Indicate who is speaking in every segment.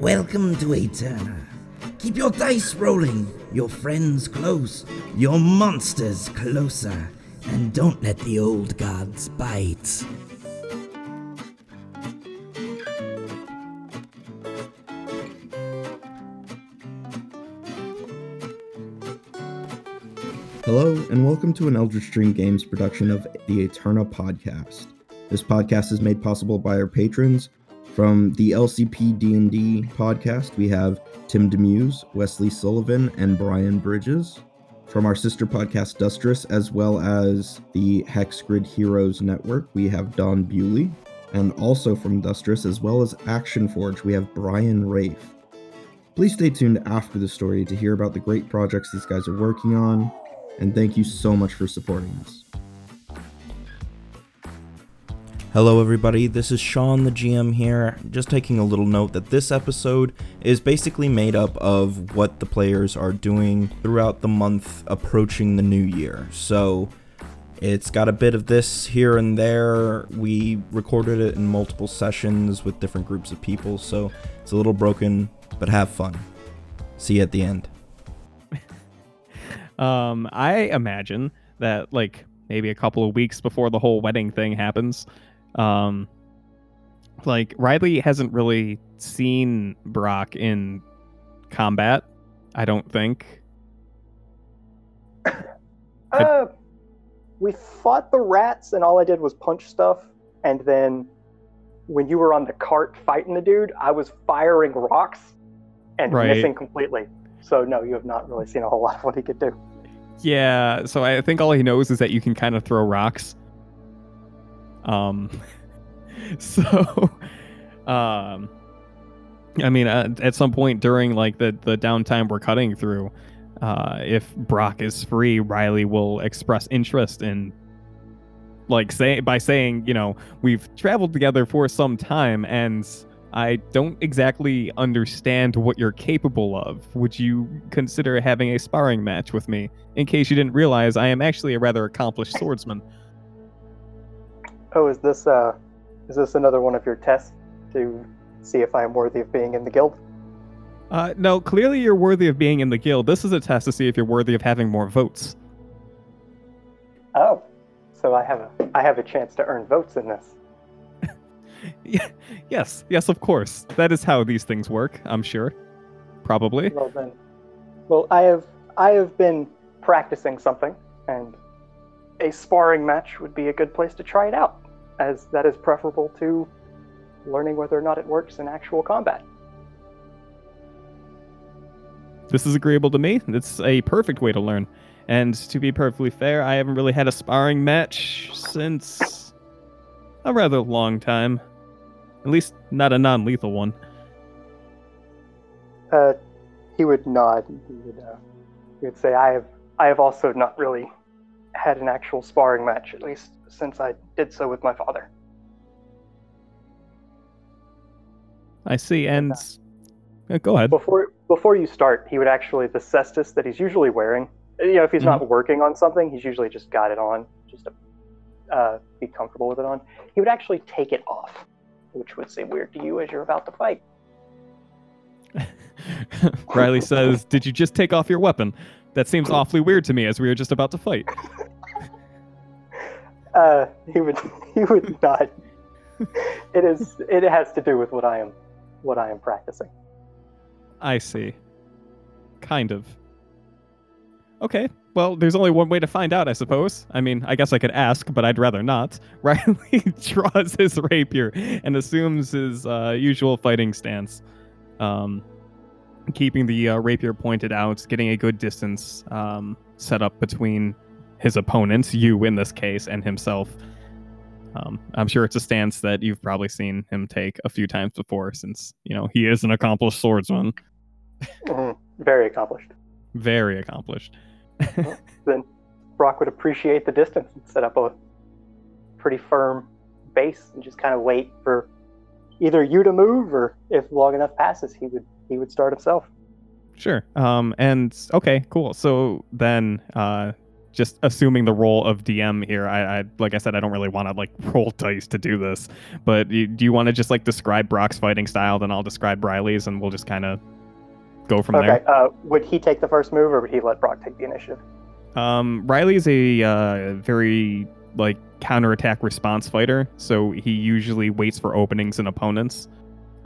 Speaker 1: Welcome to Eterna. Keep your dice rolling, your friends close, your monsters closer, and don't let the old gods bite.
Speaker 2: Hello, and welcome to an Eldritch Dream Games production of the Eterna podcast. This podcast is made possible by our patrons. From the LCP D&D podcast, we have Tim Demuse, Wesley Sullivan, and Brian Bridges. From our sister podcast, Dustress, as well as the Hexgrid Heroes Network, we have Don Bewley. And also from Dustress, as well as Action Forge, we have Brian Rafe. Please stay tuned after the story to hear about the great projects these guys are working on, and thank you so much for supporting us.
Speaker 3: Hello, everybody. This is Sean, the GM here. Just taking a little note that this episode is basically made up of what the players are doing throughout the month approaching the new year. So it's got a bit of this here and there. We recorded it in multiple sessions with different groups of people, so it's a little broken, but have fun. See you at the end.
Speaker 4: Um, I imagine that like maybe a couple of weeks before the whole wedding thing happens, um, like Riley hasn't really seen Brock in combat. I don't think.
Speaker 5: Uh, we fought the rats, and all I did was punch stuff. And then, when you were on the cart fighting the dude, I was firing rocks and
Speaker 4: Right.
Speaker 5: missing completely. So no, you have not really seen a whole lot of what he could do.
Speaker 4: Yeah, so I think all he knows is that you can kind of throw rocks. Um, so, um, I mean, uh, at some point during like the the downtime we're cutting through, uh, if Brock is free, Riley will express interest in, like, say by saying, you know, we've traveled together for some time and. I don't exactly understand what you're capable of. Would you consider having a sparring match with me? In case you didn't realize, I am actually a rather accomplished swordsman.
Speaker 5: Oh, is this uh, is this another one of your tests to see if I am worthy of being in the guild?
Speaker 4: Uh, no, clearly you're worthy of being in the guild. This is a test to see if you're worthy of having more votes.
Speaker 5: Oh, so I have a I have a chance to earn votes in this.
Speaker 4: Yeah, yes, yes, of course. That is how these things work. I'm sure. Probably.
Speaker 5: Well then, well I have I have been practicing something, and a sparring match would be a good place to try it out, as that is preferable to learning whether or not it works in actual combat.
Speaker 4: This is agreeable to me. It's a perfect way to learn. And to be perfectly fair, I haven't really had a sparring match since a rather long time. At least not a non-lethal one.
Speaker 5: Uh, he would nod. He would uh, he would say, "I have I have also not really had an actual sparring match, at least since I did so with my father."
Speaker 4: I see. And Uh, go ahead.
Speaker 5: Before before you start, he would actually the cestus that he's usually wearing. You know, if he's not working on something, he's usually just got it on, just to uh, be comfortable with it on. He would actually take it off, which would seem weird to you as you're about to fight.
Speaker 4: Riley says, "Did you just take off your weapon? That seems awfully weird to me, as we were just about to fight."
Speaker 5: Uh, he would he would not. it is it has to do with what I am what I am practicing.
Speaker 4: I see. Kind of. Okay. Well, there's only one way to find out, I suppose. I mean, I guess I could ask, but I'd rather not. Riley draws his rapier and assumes his uh, usual fighting stance, um, keeping the uh, rapier pointed out, getting a good distance um, set up between his opponents, you in this case, and himself. Um, I'm sure it's a stance that you've probably seen him take a few times before, since you know he is an accomplished swordsman,
Speaker 5: Mhm. Very accomplished.
Speaker 4: very accomplished.
Speaker 5: Then Brock would appreciate the distance and set up a pretty firm base and just kind of wait for either you to move or if long enough passes, he would he would start himself.
Speaker 4: Sure. Um, and okay, cool. So then, uh, just assuming the role of DM here. I, I like I said, I don't really want to like roll dice to do this. But you, do you want to just like describe Brock's fighting style? Then I'll describe Riley's, and we'll just kind of go from
Speaker 5: Okay.
Speaker 4: there.
Speaker 5: Uh, would he take the first move, or would he let Brock take the initiative?
Speaker 4: Um, Riley's a uh, very like counterattack response fighter, so he usually waits for openings in opponents.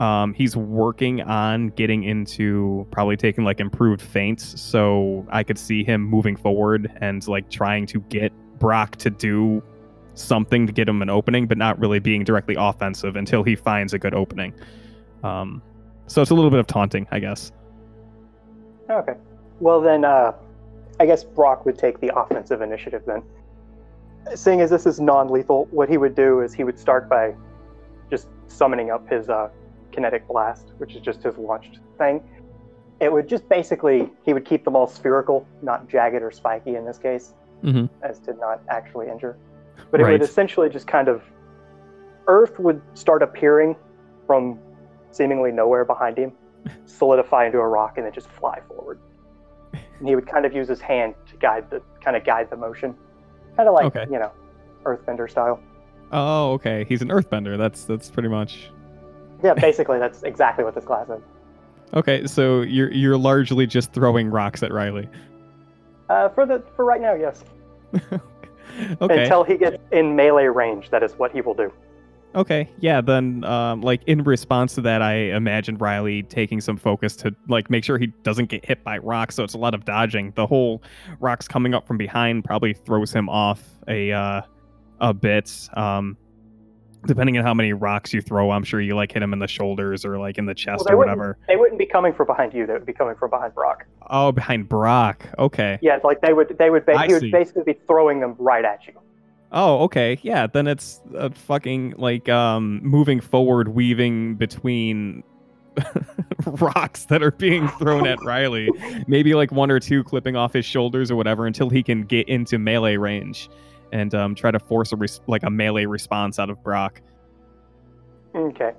Speaker 4: Um, he's working on getting into probably taking like improved feints, so I could see him moving forward and like trying to get Brock to do something to get him an opening, but not really being directly offensive until he finds a good opening. Um, so it's a little bit of taunting, I guess.
Speaker 5: Okay. Well, then, uh, I guess Brock would take the offensive initiative then. Seeing as this is non lethal, what he would do is he would start by just summoning up his uh, kinetic blast, which is just his launched thing. It would just basically, he would keep them all spherical, not jagged or spiky in this case,
Speaker 4: Mhm.
Speaker 5: as to not actually injure. But it
Speaker 4: Right.
Speaker 5: would essentially just kind of, Earth would start appearing from seemingly nowhere behind him, solidify into a rock, and then just fly forward. And he would kind of use his hand to guide the kind of guide the motion, kind of like
Speaker 4: Okay.
Speaker 5: you know, Earthbender style.
Speaker 4: Oh, okay. He's an earthbender. That's that's pretty much
Speaker 5: Yeah, basically that's exactly what this class is.
Speaker 4: Okay, so you're you're largely just throwing rocks at Riley.
Speaker 5: Uh, for the for right now, yes.
Speaker 4: okay.
Speaker 5: Until he gets in melee range, that is what he will do.
Speaker 4: okay. Yeah. Then, um, like in response to that, I imagine Riley taking some focus to like make sure he doesn't get hit by rocks. So it's a lot of dodging. The whole rocks coming up from behind probably throws him off a uh, a bit. Um, depending on how many rocks you throw, I'm sure you like hit him in the shoulders or like in the chest
Speaker 5: they
Speaker 4: or whatever.
Speaker 5: They wouldn't be coming from behind you; they would be coming from behind Brock.
Speaker 4: Oh, behind Brock. Okay.
Speaker 5: Yeah, like they would they would ba- he would
Speaker 4: see.
Speaker 5: basically be throwing them right at you.
Speaker 4: Oh, okay. Yeah, then it's a fucking like um moving forward, weaving between rocks that are being thrown at Riley. Maybe like one or two clipping off his shoulders or whatever until he can get into melee range and um try to force a res- like a melee response out of Brock.
Speaker 5: Okay.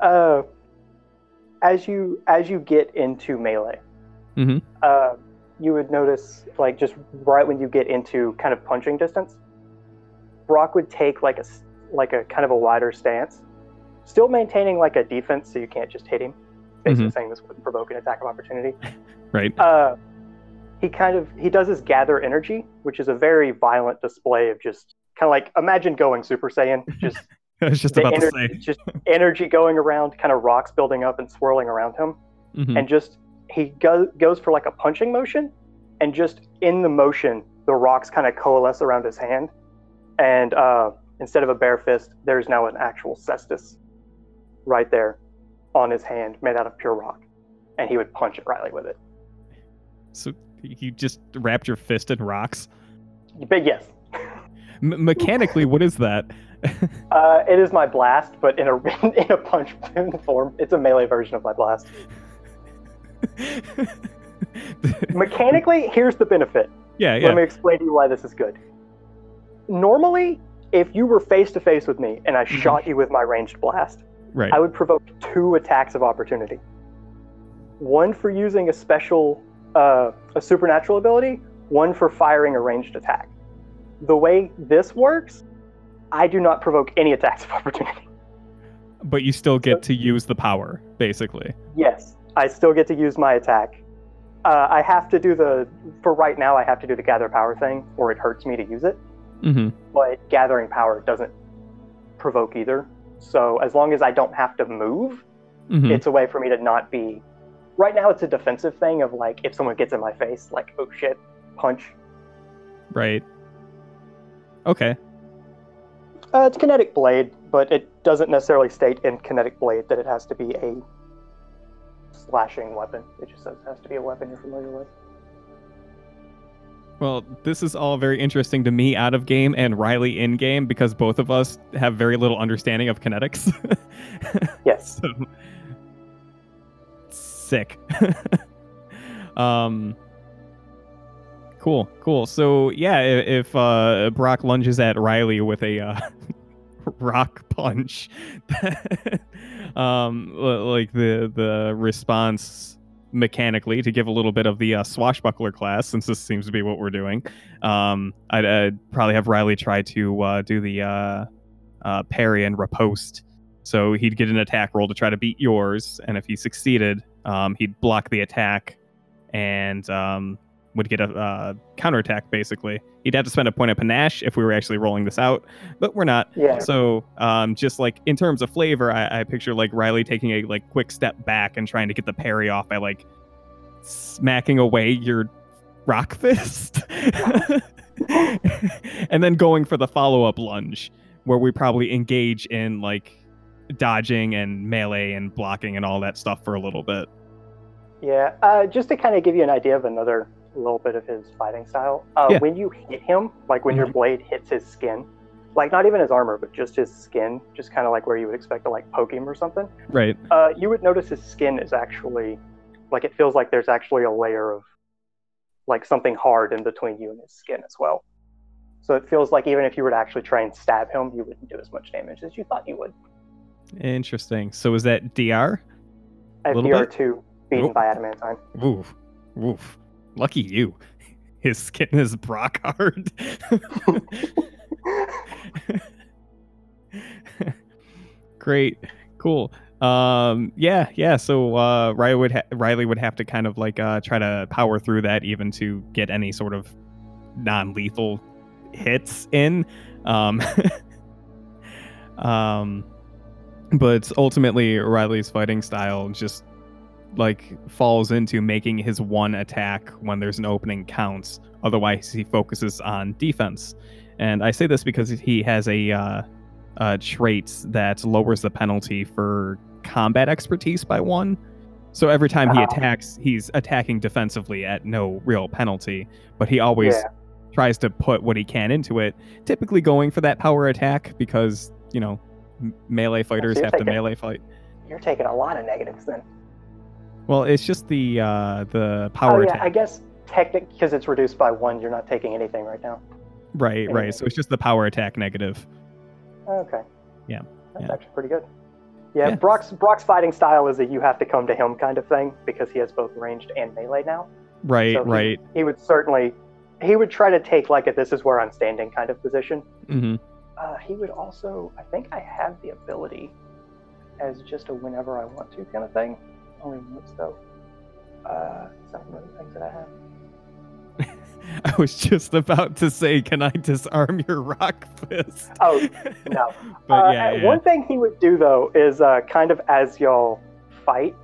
Speaker 5: Uh, as you as you get into melee,
Speaker 4: Mhm.
Speaker 5: uh, you would notice like just right when you get into kind of punching distance, Brock would take like a like a kind of a wider stance, still maintaining like a defense, so you can't just hit him. Basically saying this would provoke an attack of opportunity.
Speaker 4: Right?
Speaker 5: Uh, he kind of he does his gather energy, which is a very violent display of just kind of like imagine going Super Saiyan, just
Speaker 4: I was just about to say.
Speaker 5: just energy going around, kind of rocks building up and swirling around him,
Speaker 4: Mhm.
Speaker 5: and just he go- goes for like a punching motion, and just in the motion, the rocks kind of coalesce around his hand, and uh, instead of a bare fist, there's now an actual cestus right there on his hand, made out of pure rock, and he would punch at Riley with it.
Speaker 4: So you just wrapped your fist in rocks.
Speaker 5: But yes,
Speaker 4: M- mechanically, what is that?
Speaker 5: uh, it is my blast, but in a in a punch form. It's a melee version of my blast. Mechanically, here's the benefit.
Speaker 4: yeah, yeah.
Speaker 5: Let me explain to you why this is good. Normally, if you were face to face with me and I
Speaker 4: Mm-hmm.
Speaker 5: shot you with my ranged blast,
Speaker 4: right.
Speaker 5: I would provoke two attacks of opportunity. One for using a special, uh, a supernatural ability, one for firing a ranged attack. The way this works, I do not provoke any attacks of opportunity.
Speaker 4: but you still get to use the power, basically.
Speaker 5: Yes, I still get to use my attack. Uh, I have to do the, for right now, I have to do the gather power thing, or it hurts me to use it.
Speaker 4: Mm-hmm.
Speaker 5: but gathering power doesn't provoke either. So as long as I don't have to move,
Speaker 4: Mm-hmm.
Speaker 5: it's a way for me to not be. Right now, it's a defensive thing of like if someone gets in my face, like oh shit, punch.
Speaker 4: Right. Okay.
Speaker 5: Uh, it's kinetic blade, but it doesn't necessarily state in kinetic blade that it has to be a slashing weapon. It just says it has to be a weapon you're familiar with.
Speaker 4: Well, this is all very interesting to me out of game and Riley in game because both of us have very little understanding of kinetics.
Speaker 5: Yes.
Speaker 4: so sick. um cool, cool. So yeah, i- if uh Brock lunges at Riley with a uh rock punch um like the the response mechanically to give a little bit of the uh, swashbuckler class, since this seems to be what we're doing. Um, I'd, I'd probably have Riley try to uh, do the uh, uh, parry and riposte. So he'd get an attack roll to try to beat yours, and if he succeeded, um, he'd block the attack and um, would get a uh, counterattack basically. He'd have to spend a point of panache if we were actually rolling this out, but we're not.
Speaker 5: Yeah.
Speaker 4: So um, just like in terms of flavor, I, I picture like Riley taking a like quick step back and trying to get the parry off by like smacking away your rock fist, and then going for the follow up lunge where we probably engage in like dodging and melee and blocking and all that stuff for a little bit.
Speaker 5: Yeah, uh, just to kind of give you an idea of another little bit of his fighting style. Uh,
Speaker 4: Yeah.
Speaker 5: When you hit him, like when your
Speaker 4: Mhm.
Speaker 5: blade hits his skin, like not even his armor, but just his skin, just kind of like where you would expect to like poke him or something,
Speaker 4: Right.
Speaker 5: uh, you would notice his skin is actually, like it feels like there's actually a layer of, like something hard in between you and his skin as well. So it feels like even if you were to actually try and stab him, you wouldn't do as much damage as you thought you would.
Speaker 4: Interesting. So is that DR?
Speaker 5: I have
Speaker 4: bit?
Speaker 5: DR2 beaten
Speaker 4: Oh.
Speaker 5: by adamantine.
Speaker 4: Oof. Oof. Lucky you. His skin is Brock hard. Great. Cool. Um yeah, yeah, so uh Riley would ha- Riley would have to kind of like uh try to power through that even to get any sort of non-lethal hits in. Um um but ultimately Riley's fighting style just like falls into making his one attack when there's an opening counts. Otherwise, he focuses on defense. And I say this because he has a uh, uh, trait that lowers the penalty for combat expertise by one. So every time he
Speaker 5: Ah.
Speaker 4: attacks, he's attacking defensively at no real penalty. But he always
Speaker 5: Yeah.
Speaker 4: tries to put what he can into it, typically going for that power attack because, you know, melee fighters have to melee fight.
Speaker 5: You're taking a lot of negatives then.
Speaker 4: Well, it's just the uh, the power
Speaker 5: oh yeah,
Speaker 4: attack.
Speaker 5: I guess technic because it's reduced by one, you're not taking anything right now.
Speaker 4: Right,
Speaker 5: Yeah.
Speaker 4: right. So it's just the power attack negative.
Speaker 5: Okay.
Speaker 4: Yeah,
Speaker 5: That's
Speaker 4: yeah.
Speaker 5: actually pretty good. Yeah,
Speaker 4: Yeah.
Speaker 5: Brock's Brock's fighting style is that you have to come to him kind of thing because he has both ranged and melee now.
Speaker 4: Right,
Speaker 5: So he-
Speaker 4: right.
Speaker 5: He would certainly he would try to take like a this is where I'm standing kind of position.
Speaker 4: hmm
Speaker 5: Uh, he would also I think I have the ability as just a whenever I want to kind of thing. Only once though. Uh, is that one of the things that I have?
Speaker 4: I was just about to say, can I disarm your rock fist?
Speaker 5: Oh, no.
Speaker 4: but
Speaker 5: Uh,
Speaker 4: yeah, yeah.
Speaker 5: One thing he would do though is uh, kind of as y'all fight,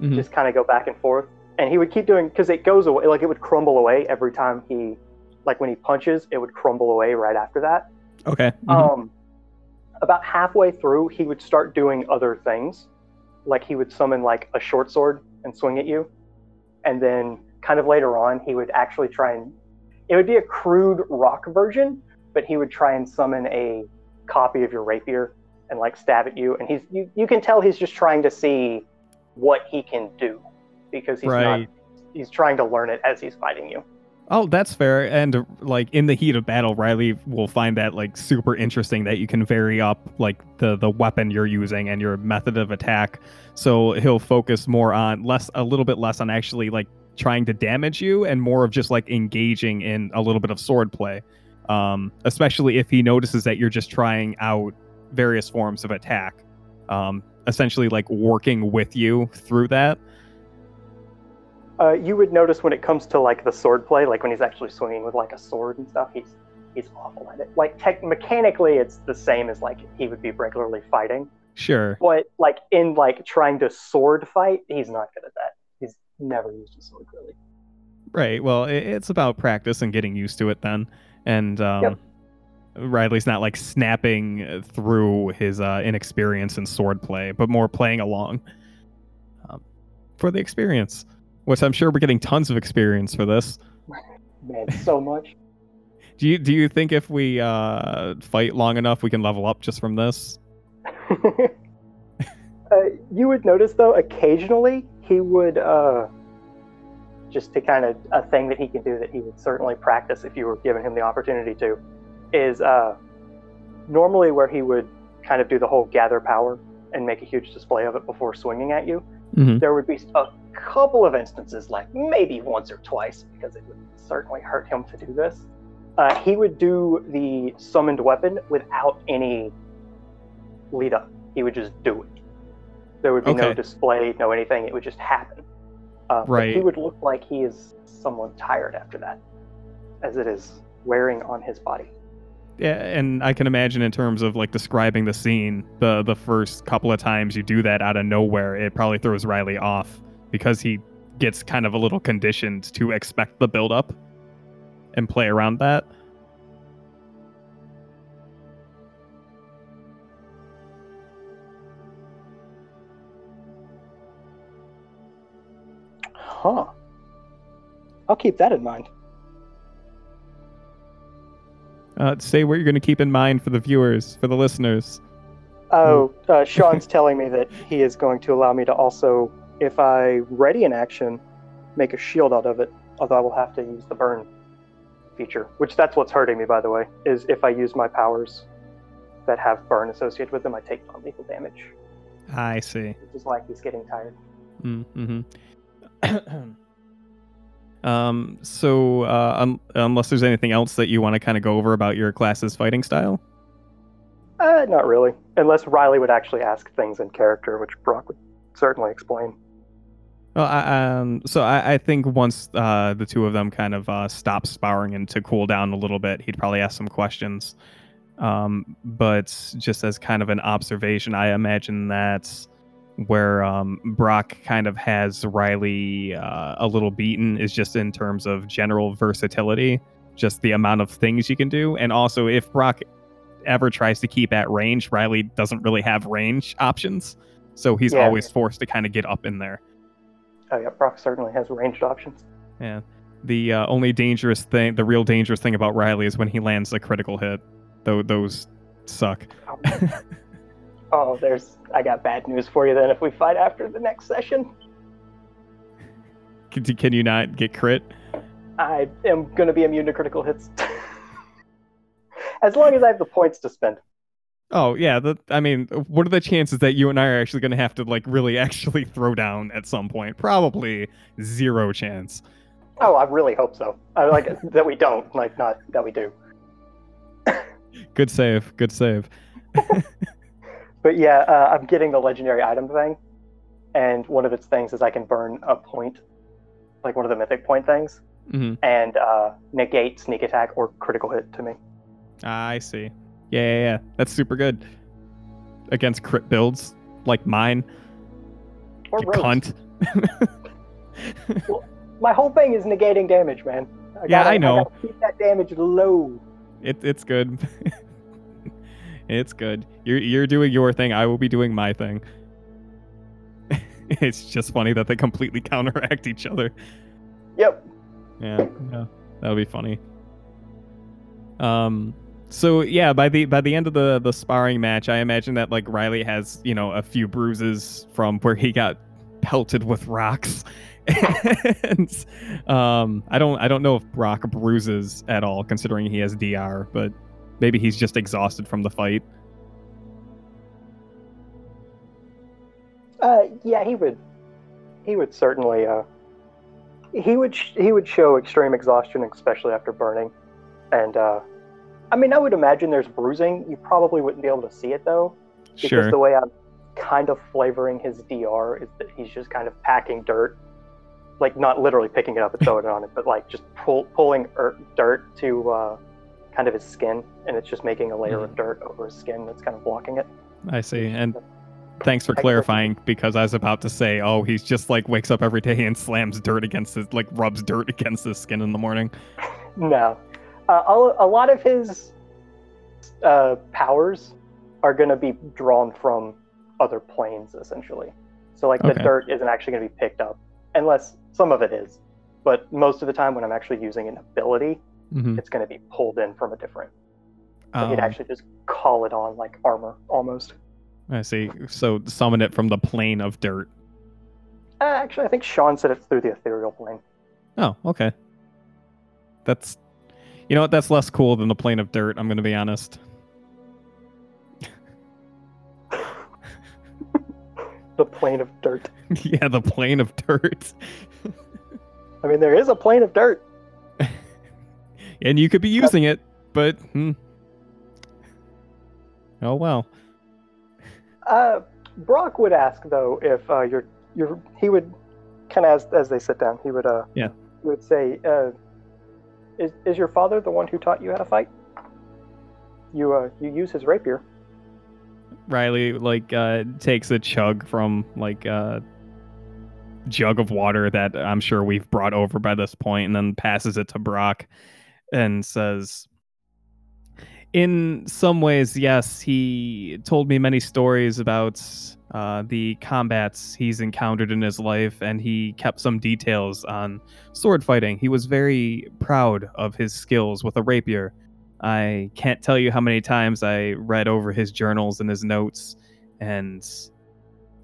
Speaker 4: Mhm.
Speaker 5: just kind of go back and forth, and he would keep doing because it goes away, like it would crumble away every time he, like when he punches, it would crumble away right after that.
Speaker 4: Okay. mhm.
Speaker 5: Um, about halfway through, he would start doing other things, like he would summon like a short sword and swing at you, and then kind of later on, he would actually try and it would be a crude rock version, but he would try and summon a copy of your rapier and like stab at you, and he's you, you can tell he's just trying to see what he can do because he's
Speaker 4: Right.
Speaker 5: not he's trying to learn it as he's fighting you.
Speaker 4: Oh, that's fair. And like in the heat of battle, Riley will find that like super interesting that you can vary up like the the weapon you're using and your method of attack. So he'll focus more on less a little bit less on actually like trying to damage you and more of just like engaging in a little bit of sword play. Um, especially if he notices that you're just trying out various forms of attack. Um, essentially like working with you through that.
Speaker 5: Uh, you would notice when it comes to like the sword play, like when he's actually swinging with like a sword and stuff, he's he's awful at it. Like tech mechanically, it's the same as like he would be regularly fighting,
Speaker 4: Sure.
Speaker 5: but like in like trying to sword fight, he's not good at that. He's never used a sword really.
Speaker 4: Right. Well, it's about practice and getting used to it then. And um,
Speaker 5: Yep.
Speaker 4: Riley's not like snapping through his uh, inexperience in swordplay, but more playing along um, for the experience. Which I'm sure we're getting tons of experience for this.
Speaker 5: Man, so much.
Speaker 4: Do you do you think if we uh, fight long enough, we can level up just from this?
Speaker 5: uh, you would notice though, occasionally he would uh, just to kind of a thing that he can do that he would certainly practice if you were giving him the opportunity to, is uh, normally where he would kind of do the whole gather power and make a huge display of it before swinging at you.
Speaker 4: Mhm.
Speaker 5: There would be a couple of instances, like maybe once or twice, because it would certainly hurt him to do this. Uh, he would do the summoned weapon without any lead up. He would just do it. There would be no display, no anything. It would just happen. Uh, but He would look like he is somewhat tired after that, as it is wearing on his body.
Speaker 4: Yeah, and I can imagine in terms of like describing the scene, the the first couple of times you do that out of nowhere, it probably throws Riley off because he gets kind of a little conditioned to expect the build up and play around that.
Speaker 5: Huh. I'll keep that in mind.
Speaker 4: Uh, say what you're going to keep in mind for the viewers, for the listeners.
Speaker 5: Oh, uh, Sean's telling me that he is going to allow me to also, if I ready an action, make a shield out of it. Although I will have to use the burn feature, which that's what's hurting me, by the way. Is if I use my powers that have burn associated with them, I take non-lethal damage,
Speaker 4: I see.
Speaker 5: which is why he's getting tired.
Speaker 4: Mm-hmm. um. So, uh, un- unless there's anything else that you want to kind of go over about your class's fighting style.
Speaker 5: Uh, not really, unless Riley would actually ask things in character, which Brock would certainly explain.
Speaker 4: Well, I, um, so I, I think once uh, the two of them kind of uh, stop sparring and to cool down a little bit, he'd probably ask some questions. Um, but just as kind of an observation, I imagine that's where um, Brock kind of has Riley uh, a little beaten is just in terms of general versatility, just the amount of things you can do, and also if Brock ever tries to keep at range, Riley doesn't really have range options, so he's
Speaker 5: Yeah.
Speaker 4: always forced to kind of get up in there.
Speaker 5: Oh yeah, Brock certainly has ranged options.
Speaker 4: Yeah. The uh, only dangerous thing, the real dangerous thing about Riley is when he lands a critical hit. Though those suck.
Speaker 5: Oh, there's. I got bad news for you then. If we fight after the next session,
Speaker 4: Can, can you not get crit?
Speaker 5: I am going to be immune to critical hits. as long as I have the points to spend.
Speaker 4: Oh yeah. The, I mean, what are the chances that you and I are actually going to have to like really actually throw down at some point? Probably zero chance.
Speaker 5: Oh, I really hope so. I like that we don't, like not that we do.
Speaker 4: Good save. Good save.
Speaker 5: But yeah, uh, I'm getting the legendary item thing, and one of its things is I can burn a point, like one of the mythic point things,
Speaker 4: hmm
Speaker 5: and uh, negate sneak attack or critical hit to me.
Speaker 4: I see. Yeah, yeah, yeah. That's super good against crit builds like mine.
Speaker 5: Or
Speaker 4: You
Speaker 5: rogues.
Speaker 4: cunt.
Speaker 5: My whole thing is negating damage, man. I
Speaker 4: Yeah,
Speaker 5: gotta-
Speaker 4: I know.
Speaker 5: gotta keep that damage low.
Speaker 4: It, it's good. it's good. You're you're doing your thing. I will be doing my thing. it's just funny that they completely counteract each other.
Speaker 5: Yep.
Speaker 4: Yeah, yeah, that'll be funny. Um. So yeah, by the by the end of the the sparring match, I imagine that like Riley has you know a few bruises from where he got pelted with rocks. and um, I don't I don't know if Brock bruises at all, considering he has DR, but maybe he's just exhausted from the fight.
Speaker 5: Uh, yeah, he would. He would certainly. Uh, he would. Sh- he would show extreme exhaustion, especially after burning. And uh, I mean, I would imagine there's bruising. You probably wouldn't be able to see it though, because
Speaker 4: Sure.
Speaker 5: the way I'm kind of flavoring his DR is that he's just kind of packing dirt, like not literally picking it up and throwing it on it, but like just pull, pulling er- dirt to uh, kind of his skin, and it's just making a layer of dirt over his skin that's kind of blocking it.
Speaker 4: I see. And thanks for clarifying because I was about to say, oh, he's just like wakes up every day and slams dirt against his like rubs dirt against his skin in the morning.
Speaker 5: No. Uh, a, a lot of his uh, powers are going to be drawn from other planes, essentially. So, like, the dirt isn't actually going to be picked up, unless some of it is. But most of the time, when I'm actually using an ability,
Speaker 4: Mm-hmm.
Speaker 5: it's going to be pulled in from a different.
Speaker 4: Um,
Speaker 5: he'd actually just call it on, like armor, almost.
Speaker 4: I see. So summon it from the plane of dirt.
Speaker 5: Uh, actually, I think Sean said it's through the ethereal plane.
Speaker 4: Oh, okay. That's, you know what? That's less cool than the plane of dirt. I'm gonna be honest.
Speaker 5: the plane of dirt.
Speaker 4: yeah, the plane of dirt.
Speaker 5: I mean, there is a plane of dirt.
Speaker 4: and you could be using it, but hmm. oh well.
Speaker 5: Uh, Brock would ask though if uh, you're you're he would kind of as as they sit down he would uh
Speaker 4: Yeah.
Speaker 5: he would say uh is is your father the one who taught you how to fight? You uh you use his rapier.
Speaker 4: Riley like uh takes a chug from like a jug of water that I'm sure we've brought over by this point and then passes it to Brock and says in some ways yes he told me many stories about uh, the combats he's encountered in his life and he kept some details on sword fighting he was very proud of his skills with a rapier I can't tell you how many times I read over his journals and his notes. And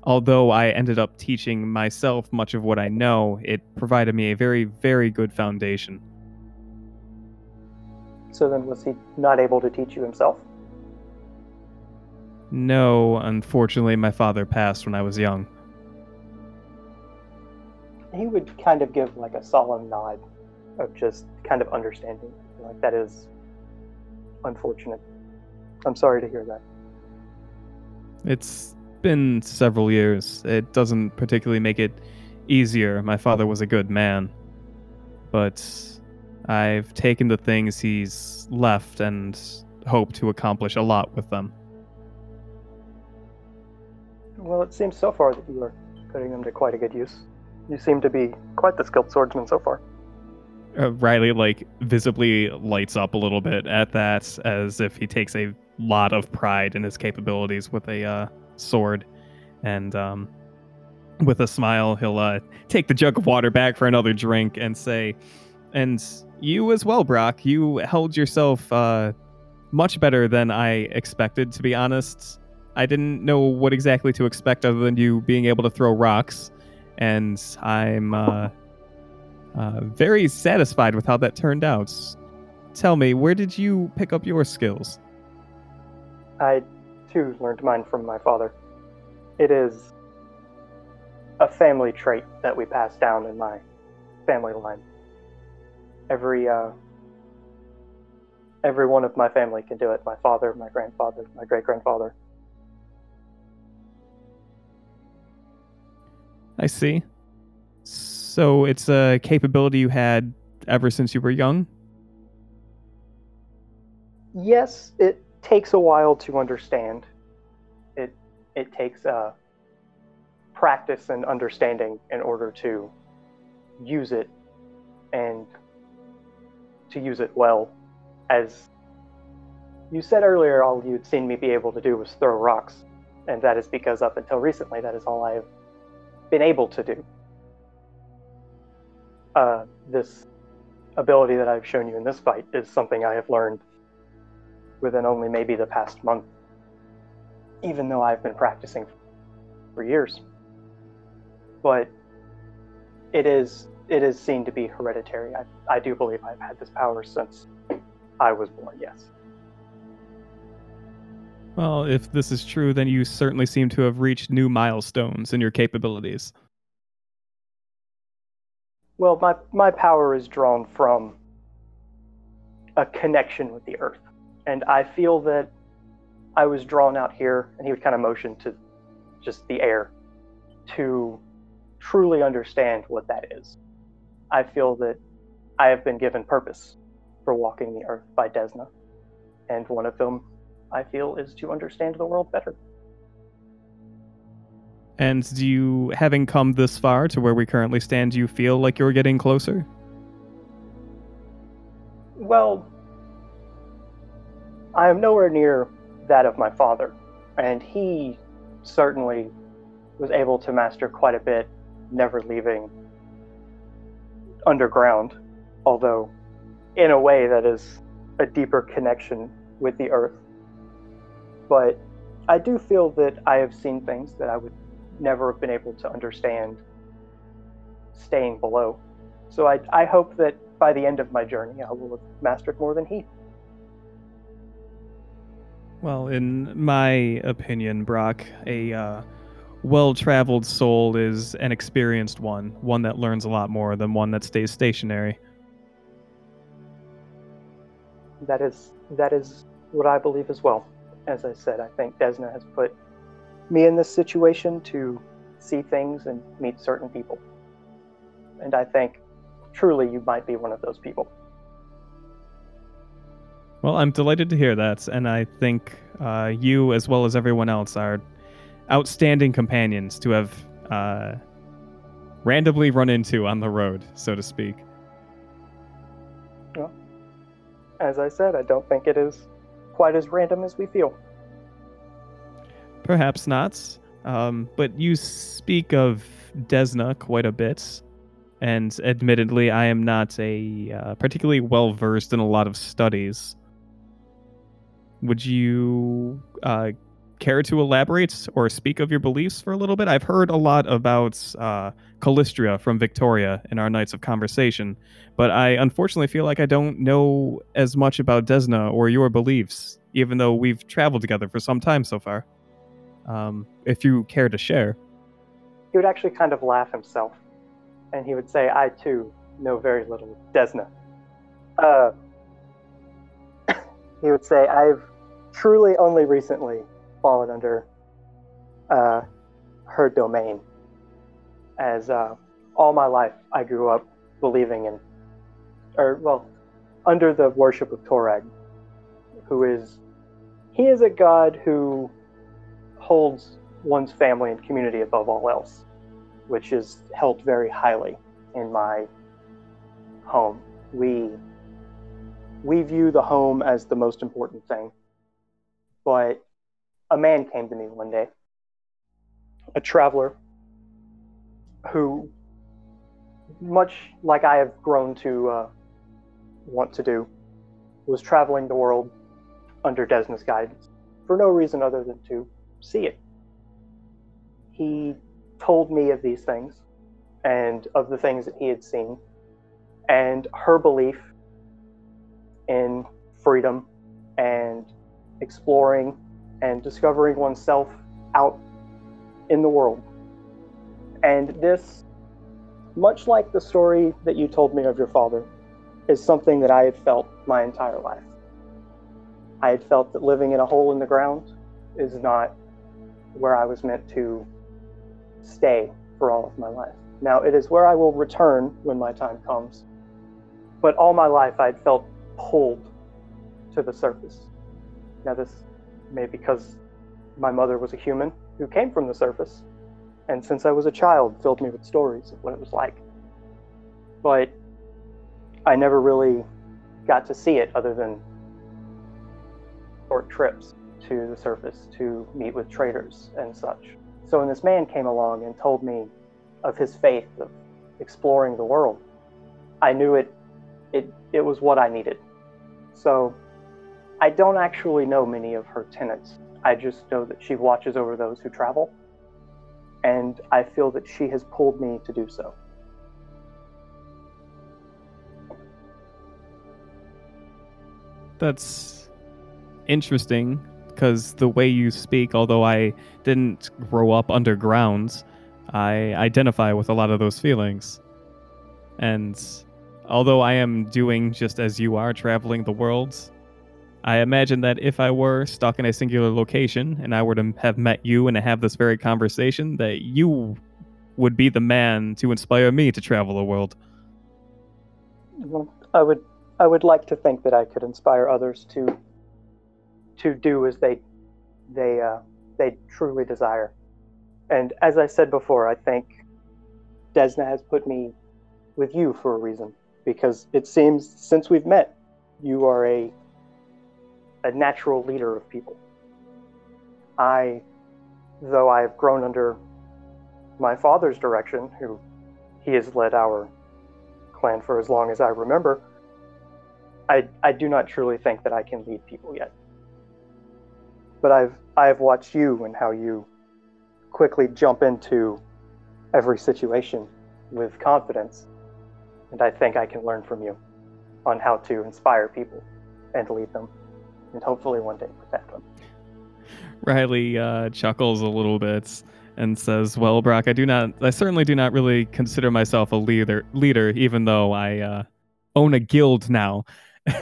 Speaker 4: although I ended up teaching myself much of what I know, it provided me a very, very good foundation.
Speaker 5: So then was he not able to teach you himself?
Speaker 4: No, unfortunately, my father passed when I was young.
Speaker 5: He would kind of give like a solemn nod of just kind of understanding. Like that is unfortunate. I'm sorry to hear that.
Speaker 4: It's been several years. It doesn't particularly make it easier. My father was a good man. But I've taken the things he's left and hope to accomplish a lot with them.
Speaker 5: Well, it seems so far that you are putting them to quite a good use. You seem to be quite the skilled swordsman so far.
Speaker 4: Uh, Riley like visibly lights up a little bit at that, as if he takes a lot of pride in his capabilities with a uh, sword, and um, with a smile, he'll uh, take the jug of water back for another drink and say, "And you as well, Brock. You held yourself uh, much better than I expected. To be honest, I didn't know what exactly to expect other than you being able to throw rocks, and I'm." Uh, uh, very satisfied with how that turned out. Tell me, where did you pick up your skills?
Speaker 5: I, too, learned mine from my father. It is a family trait that we pass down in my family line. Every, uh, every one of my family can do it. My father, my grandfather, my great grandfather.
Speaker 4: I see. So it's a capability you had ever since you were young?
Speaker 5: Yes, it takes a while to understand. It it takes uh, practice and understanding in order to use it and to use it well. As you said earlier, all you'd seen me be able to do was throw rocks, and that is because up until recently, that is all I have been able to do. Uh, this ability that I've shown you in this fight is something I have learned within only maybe the past month, even though I've been practicing for years. But it is it is seen to be hereditary. I, I do believe I've had this power since I was born, yes.
Speaker 4: Well, if this is true, then you certainly seem to have reached new milestones in your capabilities.
Speaker 5: Well, my, my power is drawn from a connection with the earth. And I feel that I was drawn out here, and he would kind of motion to just the air to truly understand what that is. I feel that I have been given purpose for walking the earth by Desna, and one of them I feel is to understand the world better.
Speaker 4: And do you, having come this far to where we currently stand, do you feel like you're getting closer?
Speaker 5: Well, I am nowhere near that of my father, and he certainly was able to master quite a bit, never leaving underground, although in a way that is a deeper connection with the earth. But I do feel that I have seen things that I would never have been able to understand staying below. So I, I hope that by the end of my journey, I will have mastered more than he.
Speaker 4: Well, in my opinion, Brock, a uh, well-traveled soul is an experienced one, one that learns a lot more than one that stays stationary.
Speaker 5: That is that is what I believe as well. As I said, I think Desna has put me in this situation to see things and meet certain people. And I think truly you might be one of those people.
Speaker 4: Well, I'm delighted to hear that, and I think uh, you, as well as everyone else, are outstanding companions to have uh, randomly run into on the road, so to speak.
Speaker 5: Well, as I said, I don't think it is quite as random as we feel.
Speaker 4: Perhaps not. Um, but you speak of Desna quite a bit, and admittedly, I am not a uh, particularly well versed in a lot of studies. Would you uh, care to elaborate or speak of your beliefs for a little bit? I've heard a lot about uh, Callistria from Victoria in our nights of conversation, but I unfortunately feel like I don't know as much about Desna or your beliefs, even though we've traveled together for some time so far um, if you care to share.
Speaker 5: He would actually kind of laugh himself, and he would say, I too know very little Desna. Uh, he would say, I've truly only recently fallen under uh, her domain. As uh, all my life I grew up believing in, or well, under the worship of Torag, who is, he is a god who holds one's family and community above all else, which is held very highly in my home. We we view the home as the most important thing. But a man came to me one day, a traveler who, much like I have grown to uh, want to do, was traveling the world under Desna's guidance for no reason other than to see it. He told me of these things and of the things that he had seen, and her belief in freedom and exploring and discovering oneself out in the world. And this, much like the story that you told me of your father, is something that I had felt my entire life. I had felt that living in a hole in the ground is not where I was meant to stay for all of my life. Now, it is where I will return when my time comes. But all my life, I'd felt pulled to the surface. Now, this may because my mother was a human who came from the surface, and since I was a child, filled me with stories of what it was like. But I never really got to see it other than short trips to the surface to meet with traders and such. So when this man came along and told me of his faith of exploring the world, I knew it it it was what I needed. So I don't actually know many of her tenants. I just know that she watches over those who travel, and I feel that she has pulled me to do so.
Speaker 4: That's interesting because the way you speak, although I didn't grow up underground, I identify with a lot of those feelings. And although I am doing just as you are, traveling the world, I imagine that if I were stuck in a singular location and I were to have met you and to have this very conversation, that you would be the man to inspire me to travel the world.
Speaker 5: Well, I would I would like to think that I could inspire others to to do as they they uh, they truly desire. And as I said before, I think Desna has put me with you for a reason because it seems since we've met, you are a a natural leader of people. I, though I have grown under my father's direction, who he has led our clan for as long as I remember, I, I do not truly think that I can lead people yet but I've I've watched you and how you quickly jump into every situation with confidence, and I think I can learn from you on how to inspire people and lead them, and hopefully one day protect them.
Speaker 4: Riley uh, chuckles a little bit and says, "Well, Brock, I do not. I certainly do not really consider myself a leader. Leader, even though I uh, own a guild now."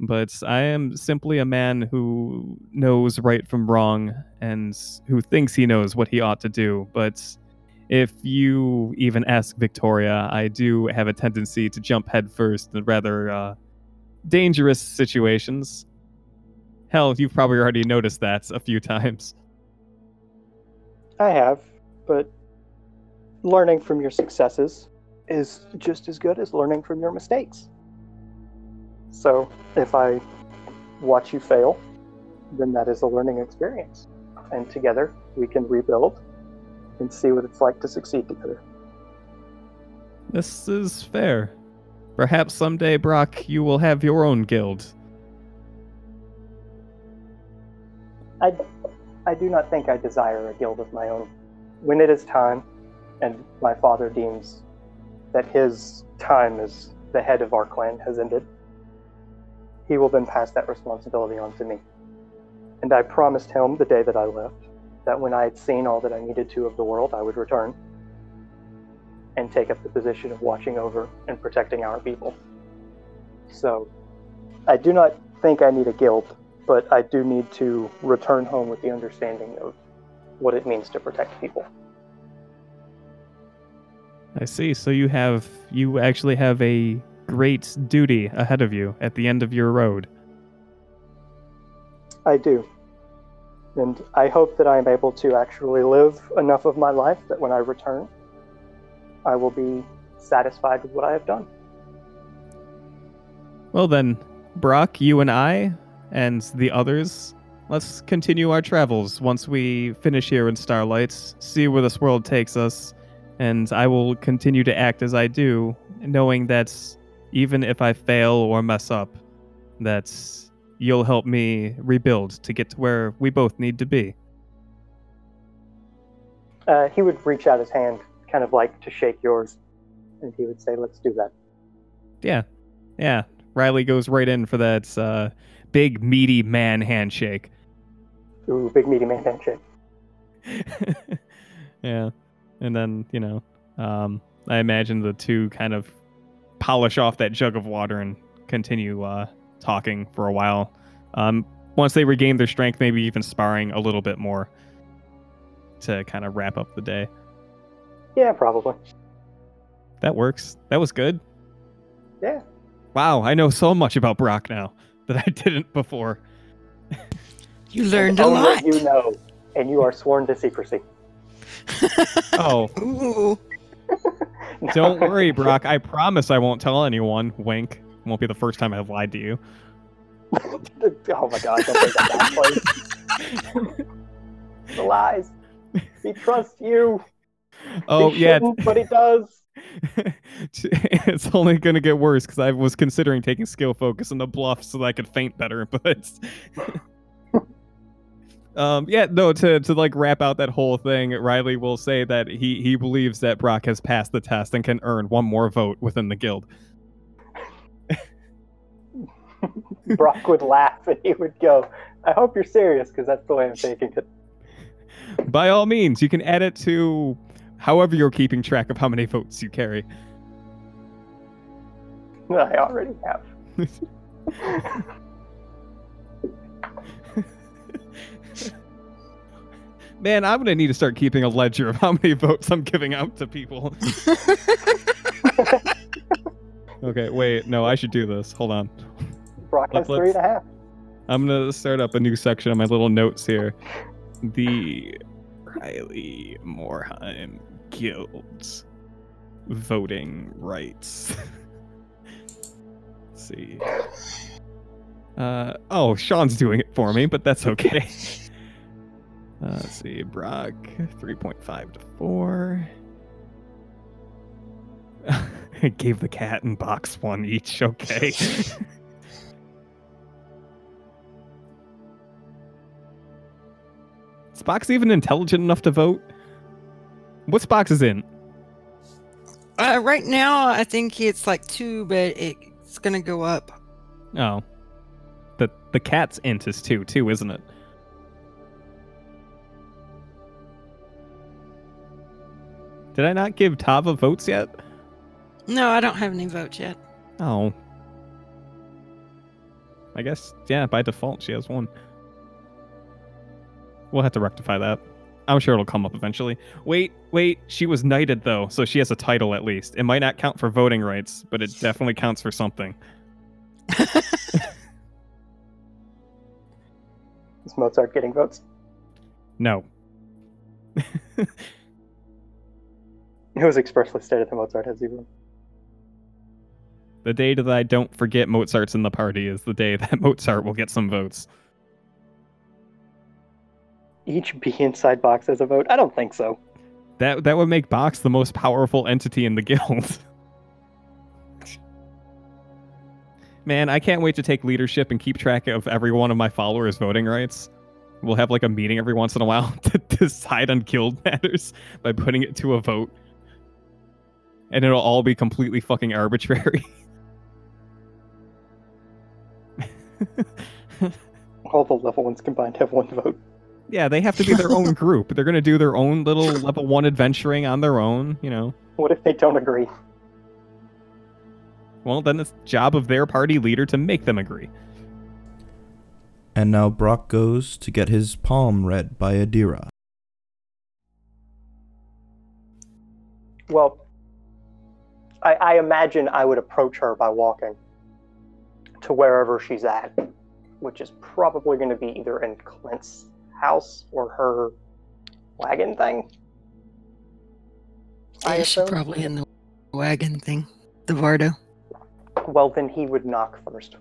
Speaker 4: but I am simply a man who knows right from wrong and who thinks he knows what he ought to do. But if you even ask Victoria, I do have a tendency to jump headfirst in rather uh, dangerous situations. Hell, you've probably already noticed that a few times.
Speaker 5: I have, but learning from your successes is just as good as learning from your mistakes. So if I watch you fail, then that is a learning experience. And together we can rebuild and see what it's like to succeed together.
Speaker 4: This is fair. Perhaps someday, Brock, you will have your own guild.
Speaker 5: I, I do not think I desire a guild of my own. When it is time, and my father deems that his time as the head of our clan has ended, he will then pass that responsibility on to me. And I promised him the day that I left that when I had seen all that I needed to of the world, I would return and take up the position of watching over and protecting our people. So I do not think I need a guild, but I do need to return home with the understanding of what it means to protect people.
Speaker 4: I see. So you have you actually have a great duty ahead of you at the end of your road.
Speaker 5: I do. And I hope that I am able to actually live enough of my life that when I return, I will be satisfied with what I have done.
Speaker 4: Well then, Brock, you and I and the others, let's continue our travels once we finish here in Starlight, see where this world takes us, and I will continue to act as I do, knowing that even if I fail or mess up, that you'll help me rebuild to get to where we both need to be.
Speaker 5: Uh, he would reach out his hand, kind of like to shake yours, and he would say, Let's do that.
Speaker 4: Yeah. Yeah. Riley goes right in for that uh, big, meaty man handshake.
Speaker 5: Ooh, big meaty man handshake.
Speaker 4: yeah. And then, you know, um, I imagine the two kind of polish off that jug of water and continue uh, talking for a while. Um, once they regain their strength, maybe even sparring a little bit more to kind of wrap up the day.
Speaker 5: Yeah, probably.
Speaker 4: That works. That was good.
Speaker 5: Yeah.
Speaker 4: Wow, I know so much about Brock now that I didn't before.
Speaker 6: You learned oh,
Speaker 5: And
Speaker 6: a
Speaker 5: only
Speaker 6: lot.
Speaker 5: You know, and you are sworn to secrecy.
Speaker 4: Oh,
Speaker 6: Ooh.
Speaker 5: No.
Speaker 4: don't worry, Brock. I promise I won't tell anyone. Wink. Won't be the first time I've lied to you.
Speaker 5: oh my god, don't bring that back, the lies. He trusts you.
Speaker 4: Oh
Speaker 5: he
Speaker 4: yeah,
Speaker 5: shouldn't, but he does.
Speaker 4: it's only gonna get worse because I was considering taking skill focus on the bluff so that I could feint better, but um, yeah, no. To to like wrap out that whole thing, Riley will say that he he believes that Brock has passed the test and can earn one more vote within the guild.
Speaker 5: Brock would laugh and he would go, I hope you're serious because that's the way I'm taking it.
Speaker 4: By all means, you can add it to however you're keeping track of how many votes you carry.
Speaker 5: I already have.
Speaker 4: Man, I'm gonna need to start keeping a ledger of how many votes I'm giving out to people. okay, wait, no, I should do this. Hold on.
Speaker 5: Brock has three and a half.
Speaker 4: I'm gonna start up a new section on my little notes here. The Riley Morheim Guild's voting rights. Let's see. Uh, oh, Sean's doing it for me, but that's okay. Uh, let's see. Brock, 3.5 to 4. Gave the cat and box one each, okay. Is Box even intelligent enough to vote? What's Box is in?
Speaker 6: Uh, right now, I think it's like two, but it's gonna go up.
Speaker 4: Oh. The the cat's int is two too, isn't it? Did I not give Tava votes yet?
Speaker 6: No, I don't have any votes yet.
Speaker 4: Oh. I guess, yeah, by default, she has one. We'll have to rectify that. I'm sure it'll come up eventually. Wait, wait, she was knighted though, so she has a title at least. It might not count for voting rights, but it definitely counts for something.
Speaker 5: Is Mozart getting votes?
Speaker 4: No.
Speaker 5: It was expressly stated that Mozart has zero.
Speaker 4: The day that I don't forget Mozart's in the party is the day that Mozart will get some votes.
Speaker 5: Each be inside box as a vote. I don't think so.
Speaker 4: That that would make Box the most powerful entity in the guild. Man, I can't wait to take leadership and keep track of every one of my followers' voting rights. We'll have like a meeting every once in a while to decide on guild matters by putting it to a vote. And it'll all be completely fucking arbitrary.
Speaker 5: All the level ones combined have one vote.
Speaker 4: Yeah, they have to be their own group. They're gonna do their own little level one adventuring on their own, you know.
Speaker 5: What if they don't agree?
Speaker 4: Well, then it's job of their party leader to make them agree.
Speaker 3: And now Brock goes to get his palm read by Adira.
Speaker 5: Well, I, I imagine I would approach her by walking to wherever she's at, which is probably going to be either in Clint's house or her wagon thing. I
Speaker 6: yeah, she's
Speaker 5: assume?
Speaker 6: probably in the wagon thing. The Vardo.
Speaker 5: Well, then he would knock first.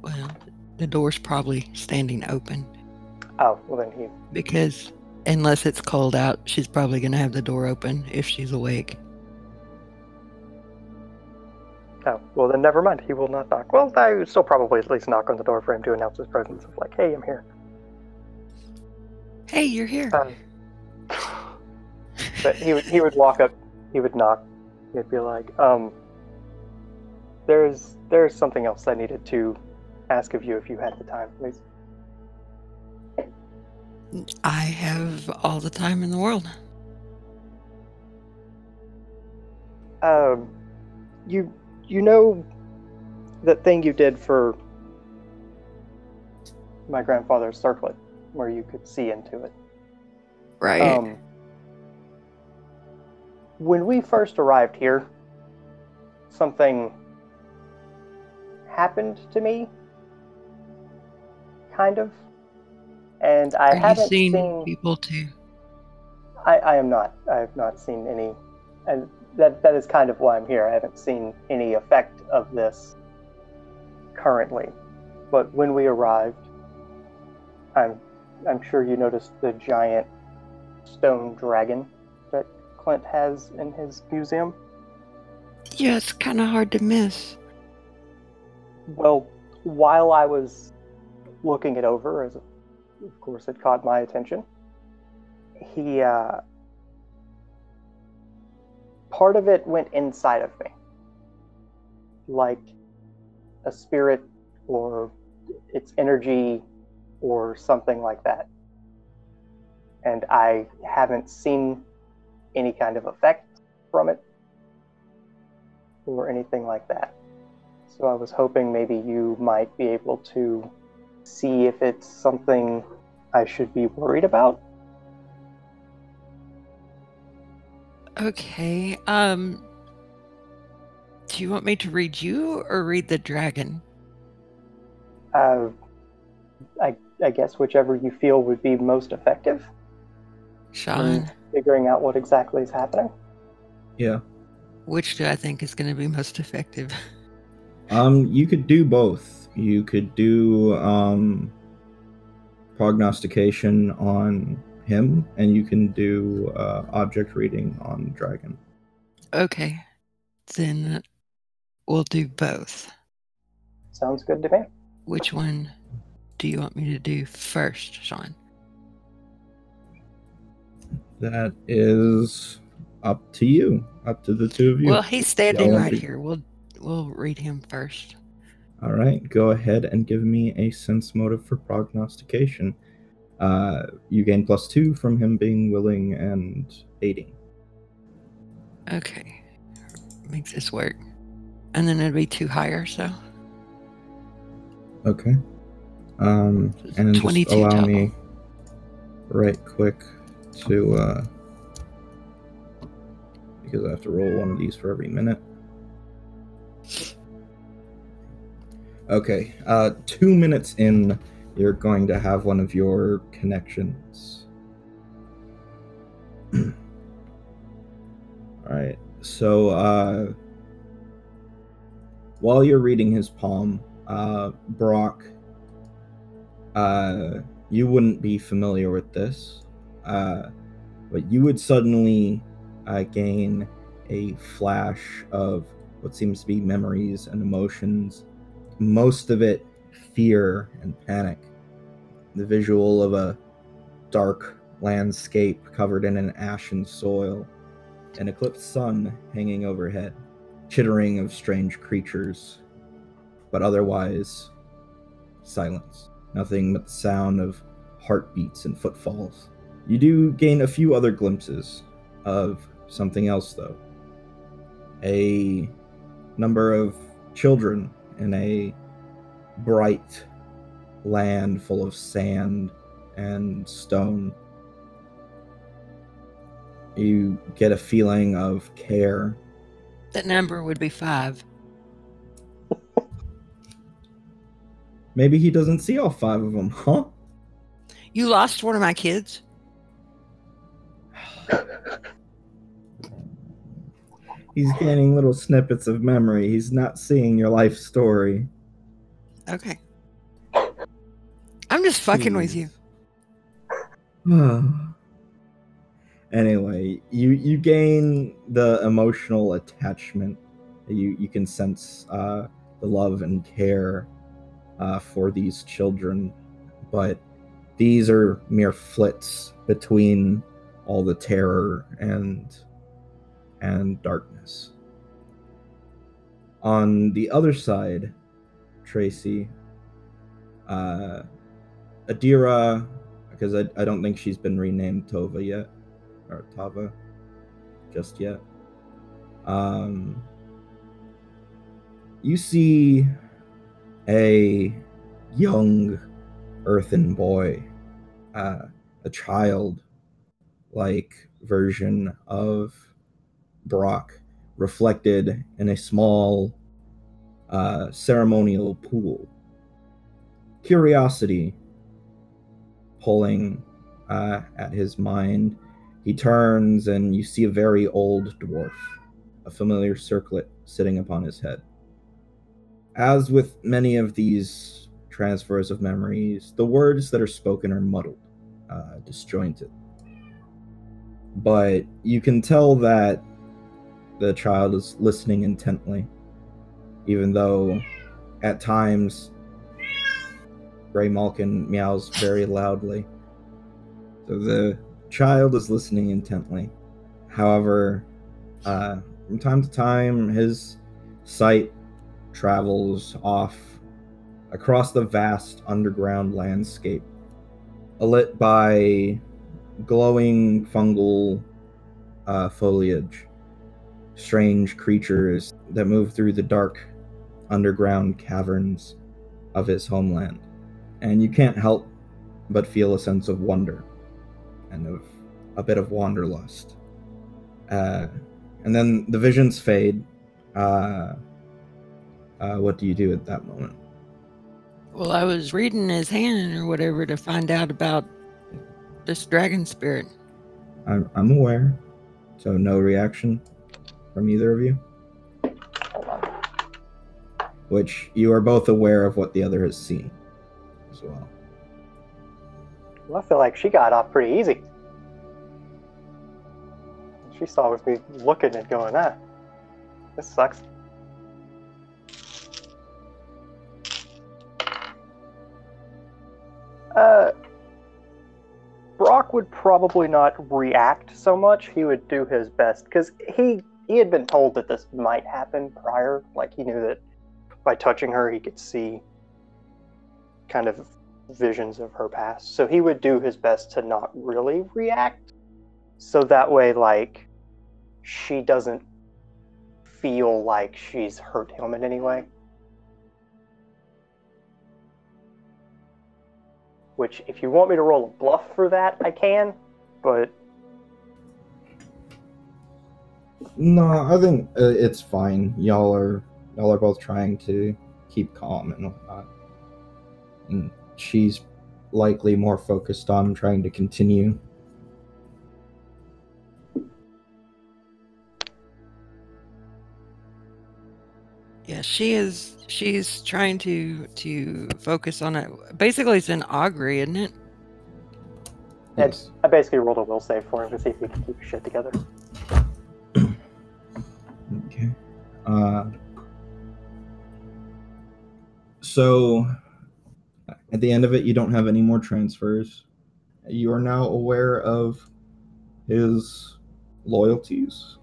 Speaker 6: Well, the door's probably standing open
Speaker 5: Oh, well, then he.
Speaker 6: because unless it's cold out, she's probably going to have the door open if she's awake.
Speaker 5: Oh, well, then never mind. He will not knock. Well, I would still probably at least knock on the door for him to announce his presence of, like, hey, I'm here.
Speaker 6: Hey, you're here.
Speaker 5: Um, but he would he would walk up, he would knock, he'd be like, um, there's there's something else I needed to ask of you if you had the time, please.
Speaker 6: I have all the time in the world.
Speaker 5: Um, you you know that thing you did for my grandfather's circlet, where you could see into it.
Speaker 6: Right.
Speaker 5: Um, when we first arrived here, something happened to me, kind of, and I
Speaker 6: Are
Speaker 5: haven't
Speaker 6: seeing
Speaker 5: seen.
Speaker 6: people too?
Speaker 5: I, I am not. I have not seen any, and that that is kind of why I'm here. I haven't seen any effect of this currently, but when we arrived, I'm I'm sure you noticed the giant stone dragon that Clint has in his museum.
Speaker 6: Yeah, it's kind of hard to miss.
Speaker 5: Well, while I was looking it over, as of course it caught my attention, he uh, part of it went inside of me, like a spirit or its energy or something like that. And I haven't seen any kind of effect from it or anything like that. So I was hoping maybe you might be able to see if it's something I should be worried about.
Speaker 6: Okay. Um. Do you want me to read you or read the dragon?
Speaker 5: Uh, I, I guess whichever you feel would be most effective
Speaker 6: Sean,
Speaker 5: figuring out what exactly is happening.
Speaker 2: Yeah.
Speaker 6: which do I think is going to be most effective?
Speaker 2: Um, you could do both. You could do um, prognostication on him, and you can do uh, object reading on dragon.
Speaker 6: Okay. Then we'll do both.
Speaker 5: Sounds good to me.
Speaker 6: Which one do you want me to do first, Sean?
Speaker 2: That is up to you. Up to the two of you.
Speaker 6: Well, he's standing
Speaker 2: Y'all
Speaker 6: right
Speaker 2: do-
Speaker 6: here. We'll we'll read him first.
Speaker 2: All right, go ahead and give me a sense motive for prognostication. Uh, you gain plus two from him being willing and aiding.
Speaker 6: Okay. Make this work. And then it'd be two higher, so
Speaker 2: Okay. Um, and then just allow
Speaker 6: total.
Speaker 2: me right quick to uh, because I have to roll one of these for every minute. Okay, uh, two minutes in, you're going to have one of your connections. All right, so uh, while you're reading his palm, uh, Brock, uh, you wouldn't be familiar with this, uh, but you would suddenly uh, gain a flash of what seems to be memories and emotions. Most of it fear and panic. The visual of a dark landscape covered in an ashen soil, an eclipsed sun hanging overhead, chittering of strange creatures, but otherwise silence. Nothing but the sound of heartbeats and footfalls. You do gain a few other glimpses of something else, though. A number of children in a bright land full of sand and stone. You get a feeling of care.
Speaker 6: that number would be five.
Speaker 2: Maybe he doesn't see all five of them, huh?
Speaker 6: You lost one of my kids?
Speaker 2: He's getting little snippets of memory. He's not seeing your life story.
Speaker 6: Okay. I'm just fucking with you.
Speaker 2: anyway, you you gain the emotional attachment. You you can sense uh, the love and care uh, for these children, but these are mere flits between all the terror and and darkness. On the other side, Tracy, uh, Adira, because I, I don't think she's been renamed Tova yet, or Tava, just yet. Um, you see a young earthen boy, uh, a child like version of Brock reflected in a small uh, ceremonial pool. Curiosity pulling uh, at his mind. He turns and you see a very old dwarf, a familiar circlet sitting upon his head. As with many of these transfers of memories, the words that are spoken are muddled, uh, disjointed. But you can tell that the child is listening intently, even though at times Gray Malkin meows very loudly. So the child is listening intently. However, uh, from time to time, his sight travels off across the vast underground landscape, lit by glowing fungal uh, foliage, strange creatures that move through the dark underground caverns of his homeland. And you can't help but feel a sense of wonder and of a bit of wanderlust. Uh, and then the visions fade. Uh, uh, what do you do at that moment?
Speaker 6: Well, I was reading his hand or whatever to find out about this dragon spirit.
Speaker 2: I'm, I'm aware. So no reaction from either of you? Which you are both aware of what the other has seen as well.
Speaker 5: Well, I feel like she got off pretty easy. She saw with me looking and going, ah, this sucks. Uh, Brock would probably not react so much. He would do his best because he he had been told that this might happen prior. Like he knew that by touching her, he could see kind of visions of her past. So he would do his best to not really react. So that way, like, she doesn't feel like she's hurt him in any way. Which, if you want me to roll a bluff for that, I can, but
Speaker 2: No, I think uh, it's fine. Y'all are y'all are both trying to keep calm and whatnot. And she's likely more focused on trying to continue.
Speaker 6: Yeah, she is. She's trying to to focus on it. Basically, it's an augury, isn't it?
Speaker 5: It's- I basically rolled a will save for him to see if he can keep his shit together.
Speaker 2: Okay. Uh, so, at the end of it, you don't have any more transfers. You are now aware of his loyalties.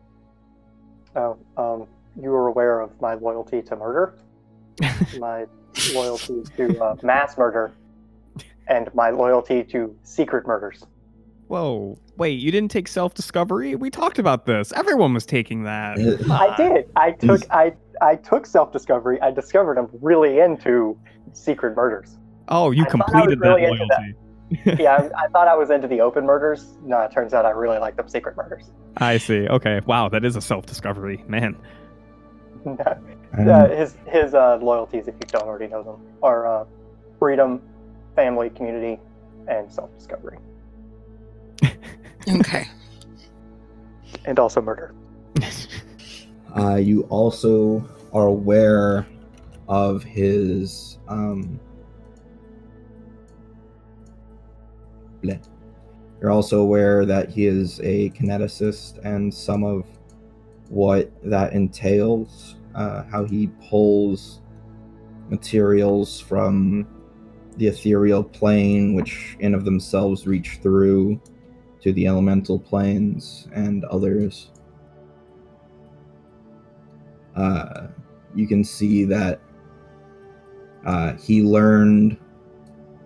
Speaker 5: Oh, um, you were aware of my loyalty to murder, my loyalty to uh, mass murder, and my loyalty to secret murders.
Speaker 4: Whoa, wait, you didn't take self discovery? We talked about this. Everyone was taking that.
Speaker 5: I did. I took. I I took self discovery. I discovered I'm really into secret murders.
Speaker 4: Oh, you
Speaker 5: I thought I
Speaker 4: completed that
Speaker 5: really into that.
Speaker 4: loyalty.
Speaker 5: Yeah, I, I thought I was into the open murders. No, it turns out I really like them secret murders.
Speaker 4: I see. Okay. Wow, that is a self discovery. Man.
Speaker 5: No,
Speaker 2: and-
Speaker 5: uh, his his uh, loyalties, if you don't already know them, are uh, freedom, family, community, and self discovery,
Speaker 6: Okay.
Speaker 5: and also murder.
Speaker 2: Uh, you also are aware of his um, bleh. You're also aware that he is a kineticist and some of what that entails, uh, how he pulls materials from the ethereal plane, which in of themselves reach through to the elemental planes and others uh, you can see that uh, he learned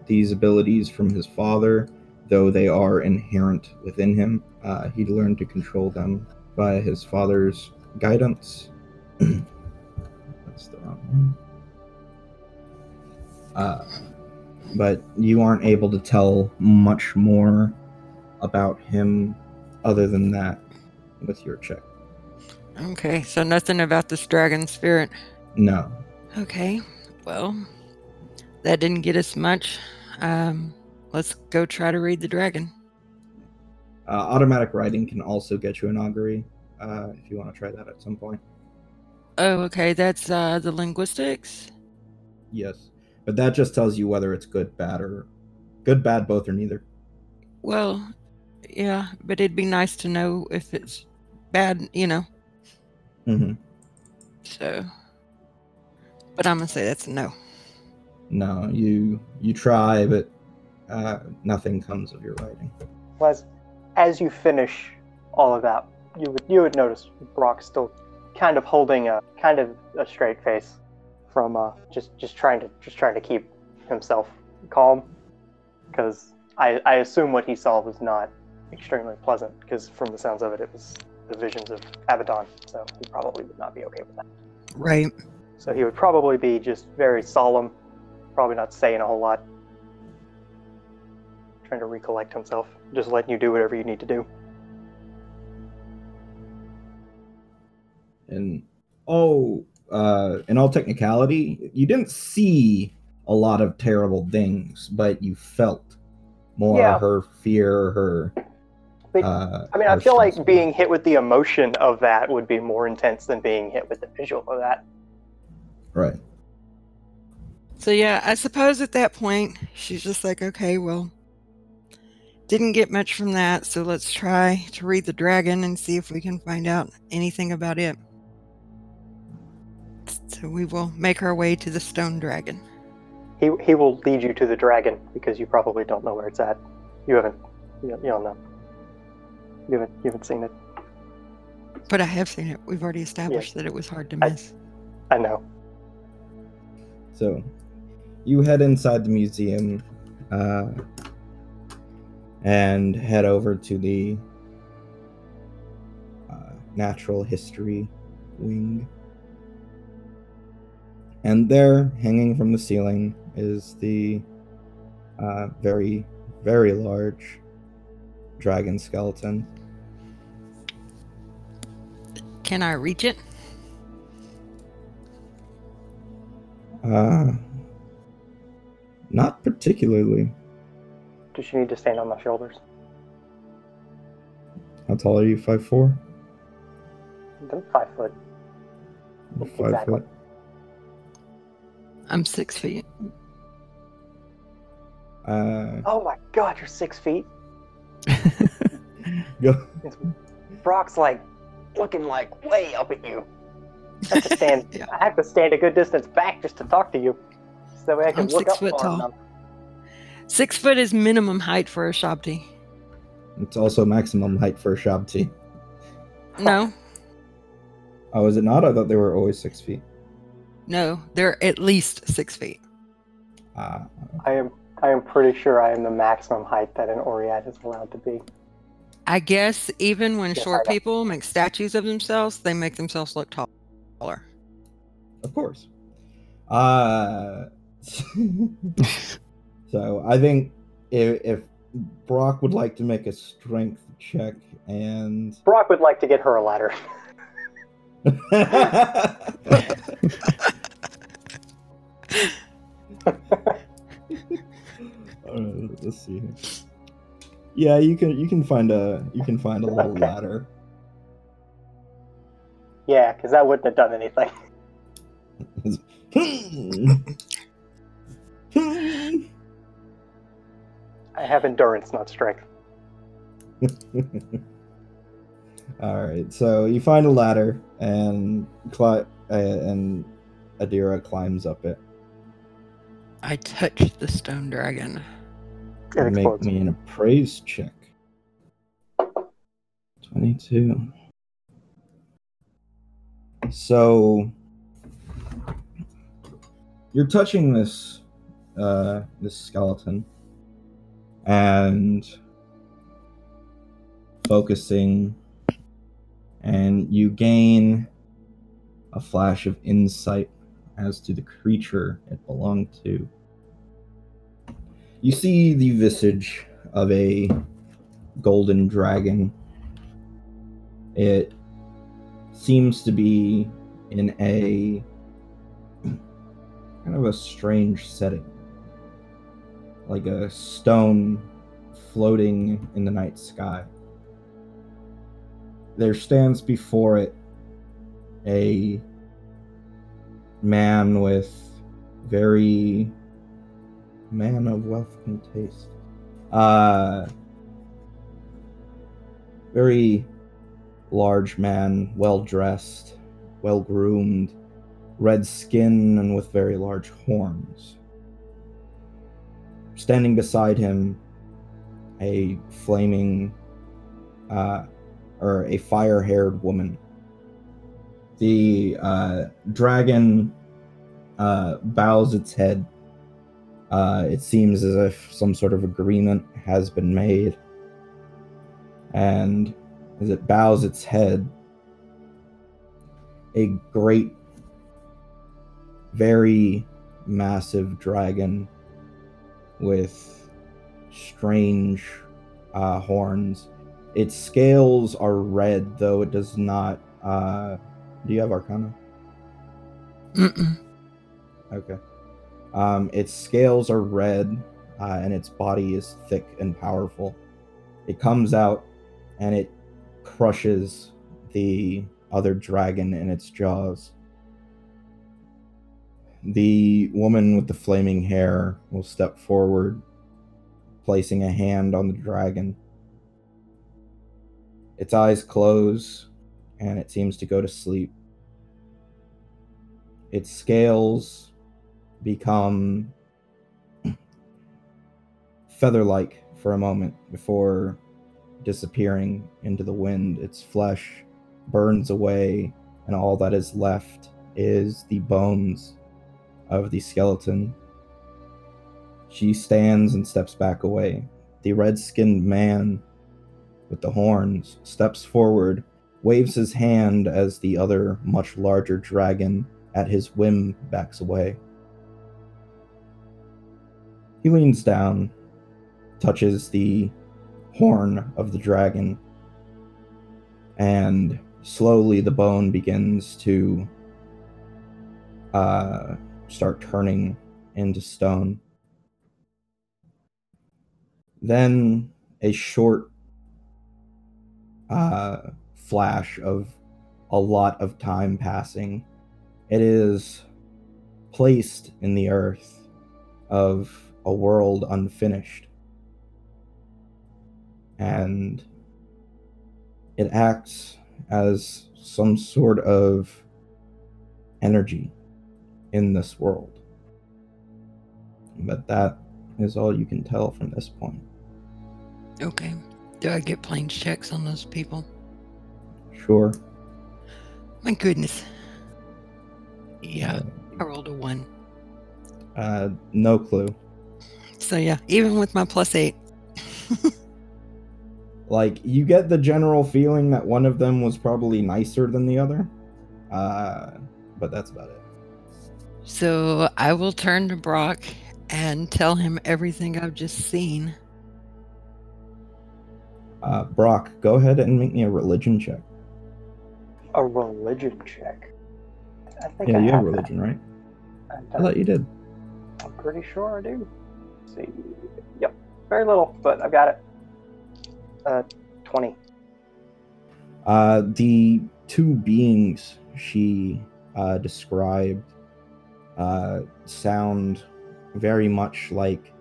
Speaker 2: these abilities from his father, though they are inherent within him. Uh, he learned to control them by his father's guidance. That's the wrong one. Uh, but you aren't able to tell much more about him other than that with your check.
Speaker 6: Okay. So nothing about this dragon spirit.
Speaker 2: No.
Speaker 6: Okay. Well, that didn't get us much. Um, let's go try to read the dragon.
Speaker 2: Uh, automatic writing can also get you an augury uh, if you want to try that at some point.
Speaker 6: Oh, okay. That's uh the linguistics.
Speaker 2: Yes, but that just tells you whether it's good, bad, or good, bad, both, or neither.
Speaker 6: Well, yeah, but it'd be nice to know if it's bad, you know.
Speaker 2: Hmm
Speaker 6: So, but I'm gonna say that's a no.
Speaker 2: No, you you try, but uh, nothing comes of your writing.
Speaker 5: Well, As, as you finish all of that, you would you would notice Brock still kind of holding a kind of a straight face from uh, just just trying to just trying to keep himself calm because I, I assume what he saw was not extremely pleasant because from the sounds of it it was the visions of Abaddon so he probably would not be okay with that
Speaker 6: Right.
Speaker 5: so he would probably be just very solemn probably not saying a whole lot trying to recollect himself just letting you do whatever you need to do
Speaker 2: And oh, uh, in all technicality, you didn't see a lot of terrible things, but you felt more
Speaker 5: Yeah.
Speaker 2: her fear, her.
Speaker 5: But,
Speaker 2: Uh,
Speaker 5: I mean, I feel like being hit with the emotion of that would be more intense than being hit with the visual of that.
Speaker 2: right.
Speaker 6: So yeah, I suppose at that point she's just like, okay, well, didn't get much from that, so let's try to read the dragon and see if we can find out anything about it. So we will make our way to the stone dragon.
Speaker 5: He he will lead you to the dragon because you probably don't know where it's at. You haven't. You don't, you don't know. You haven't. You haven't seen it.
Speaker 6: But I have seen it. We've already established that it was hard to
Speaker 5: I-
Speaker 6: miss.
Speaker 5: I know.
Speaker 2: So, you head inside the museum uh, and head over to the uh, natural history wing. And there, hanging from the ceiling, is the uh, very, very large dragon skeleton.
Speaker 6: Can I reach it?
Speaker 2: Uh, not particularly.
Speaker 5: Does she need to stand on my shoulders?
Speaker 2: How tall are you? Five four.
Speaker 5: I'm five foot.
Speaker 2: Five
Speaker 5: Exactly.
Speaker 2: foot.
Speaker 6: I'm six feet.
Speaker 2: Uh,
Speaker 5: Oh my god, you're six feet.
Speaker 2: Go.
Speaker 5: Brock's like looking like way up at you. I have to stand.
Speaker 6: Yeah.
Speaker 5: I have to stand a good distance back just to talk to you, so that way I can
Speaker 6: I'm
Speaker 5: look
Speaker 6: six
Speaker 5: up
Speaker 6: foot
Speaker 5: far
Speaker 6: tall.
Speaker 5: enough.
Speaker 6: Six foot is minimum height for a Shabti.
Speaker 2: It's also maximum height for a Shabti.
Speaker 6: No,
Speaker 2: Oh, is it not? I thought they were always six feet.
Speaker 6: no, they're at least six feet.
Speaker 2: Uh,
Speaker 5: I am. I am pretty sure I am the maximum height that an Oread is allowed to be.
Speaker 6: I guess even when
Speaker 5: Yes,
Speaker 6: short people make statues of themselves, they make themselves look taller.
Speaker 2: of course. Uh, so I think if, if Brock would like to make a strength check and
Speaker 5: Brock would like to get her a ladder.
Speaker 2: Uh, let's see. here. Yeah, you can you can find a you can find a little
Speaker 5: Okay.
Speaker 2: ladder.
Speaker 5: yeah, because that wouldn't have done anything. I have endurance, not strength.
Speaker 2: All right, so you find a ladder and cli- uh, and Adira climbs up it.
Speaker 6: I touched the stone dragon.
Speaker 5: It
Speaker 2: Make
Speaker 5: explodes.
Speaker 2: me an appraise check. Twenty-two. So you're touching this uh, this skeleton and focusing, and you gain a flash of insight as to the creature it belonged to. You see the visage of a golden dragon. It seems to be in a kind of a strange setting. Like a stone floating in the night sky. There stands before it a man with very man of wealth and taste. Uh, very large man, well dressed, well groomed, red skin, and with very large horns. Standing beside him, a flaming, uh, or a fire haired woman. The uh, dragon uh, bows its head uh, it seems as if some sort of agreement has been made. And as it bows its head, a great, very massive dragon with strange uh, horns. Its scales are red, though it does not. Uh, do you have Arcana?
Speaker 6: Mm-mm.
Speaker 2: Okay. Um, its scales are red, uh, and its body is thick and powerful. It comes out, and it crushes the other dragon in its jaws. The woman with the flaming hair will step forward, placing a hand on the dragon. Its eyes close, and it seems to go to sleep. Its scales become feather like for a moment before disappearing into the wind. Its flesh burns away, and all that is left is the bones of the skeleton. She stands and steps back away. The red skinned man with the horns steps forward, waves his hand as the other, much larger dragon at his whim backs away. He leans down, touches the horn of the dragon, and slowly the bone begins to uh, start turning into stone. Then a short uh, flash of a lot of time passing. It is placed in the earth of a world unfinished. And it acts as some sort of energy in this world. But that is all you can tell from this point.
Speaker 6: Okay. Do I get planes checks on those people?
Speaker 2: Sure.
Speaker 6: My goodness. Yeah, I rolled a one.
Speaker 2: Uh, no clue.
Speaker 6: So yeah, even with my plus eight.
Speaker 2: Like you get the general feeling that one of them was probably nicer than the other. Uh, but that's about it.
Speaker 6: So I will turn to Brock and tell him everything I've just seen.
Speaker 2: Uh, Brock, go ahead and make me a religion check.
Speaker 5: A religion check. I think
Speaker 2: Yeah,
Speaker 5: I
Speaker 2: you have
Speaker 5: that.
Speaker 2: religion, right?
Speaker 5: I
Speaker 2: I thought you did.
Speaker 5: I'm pretty sure I do. See. Yep. Very little, but I've got it. Uh, 20.
Speaker 2: Uh, the two beings she uh, described uh, sound very much like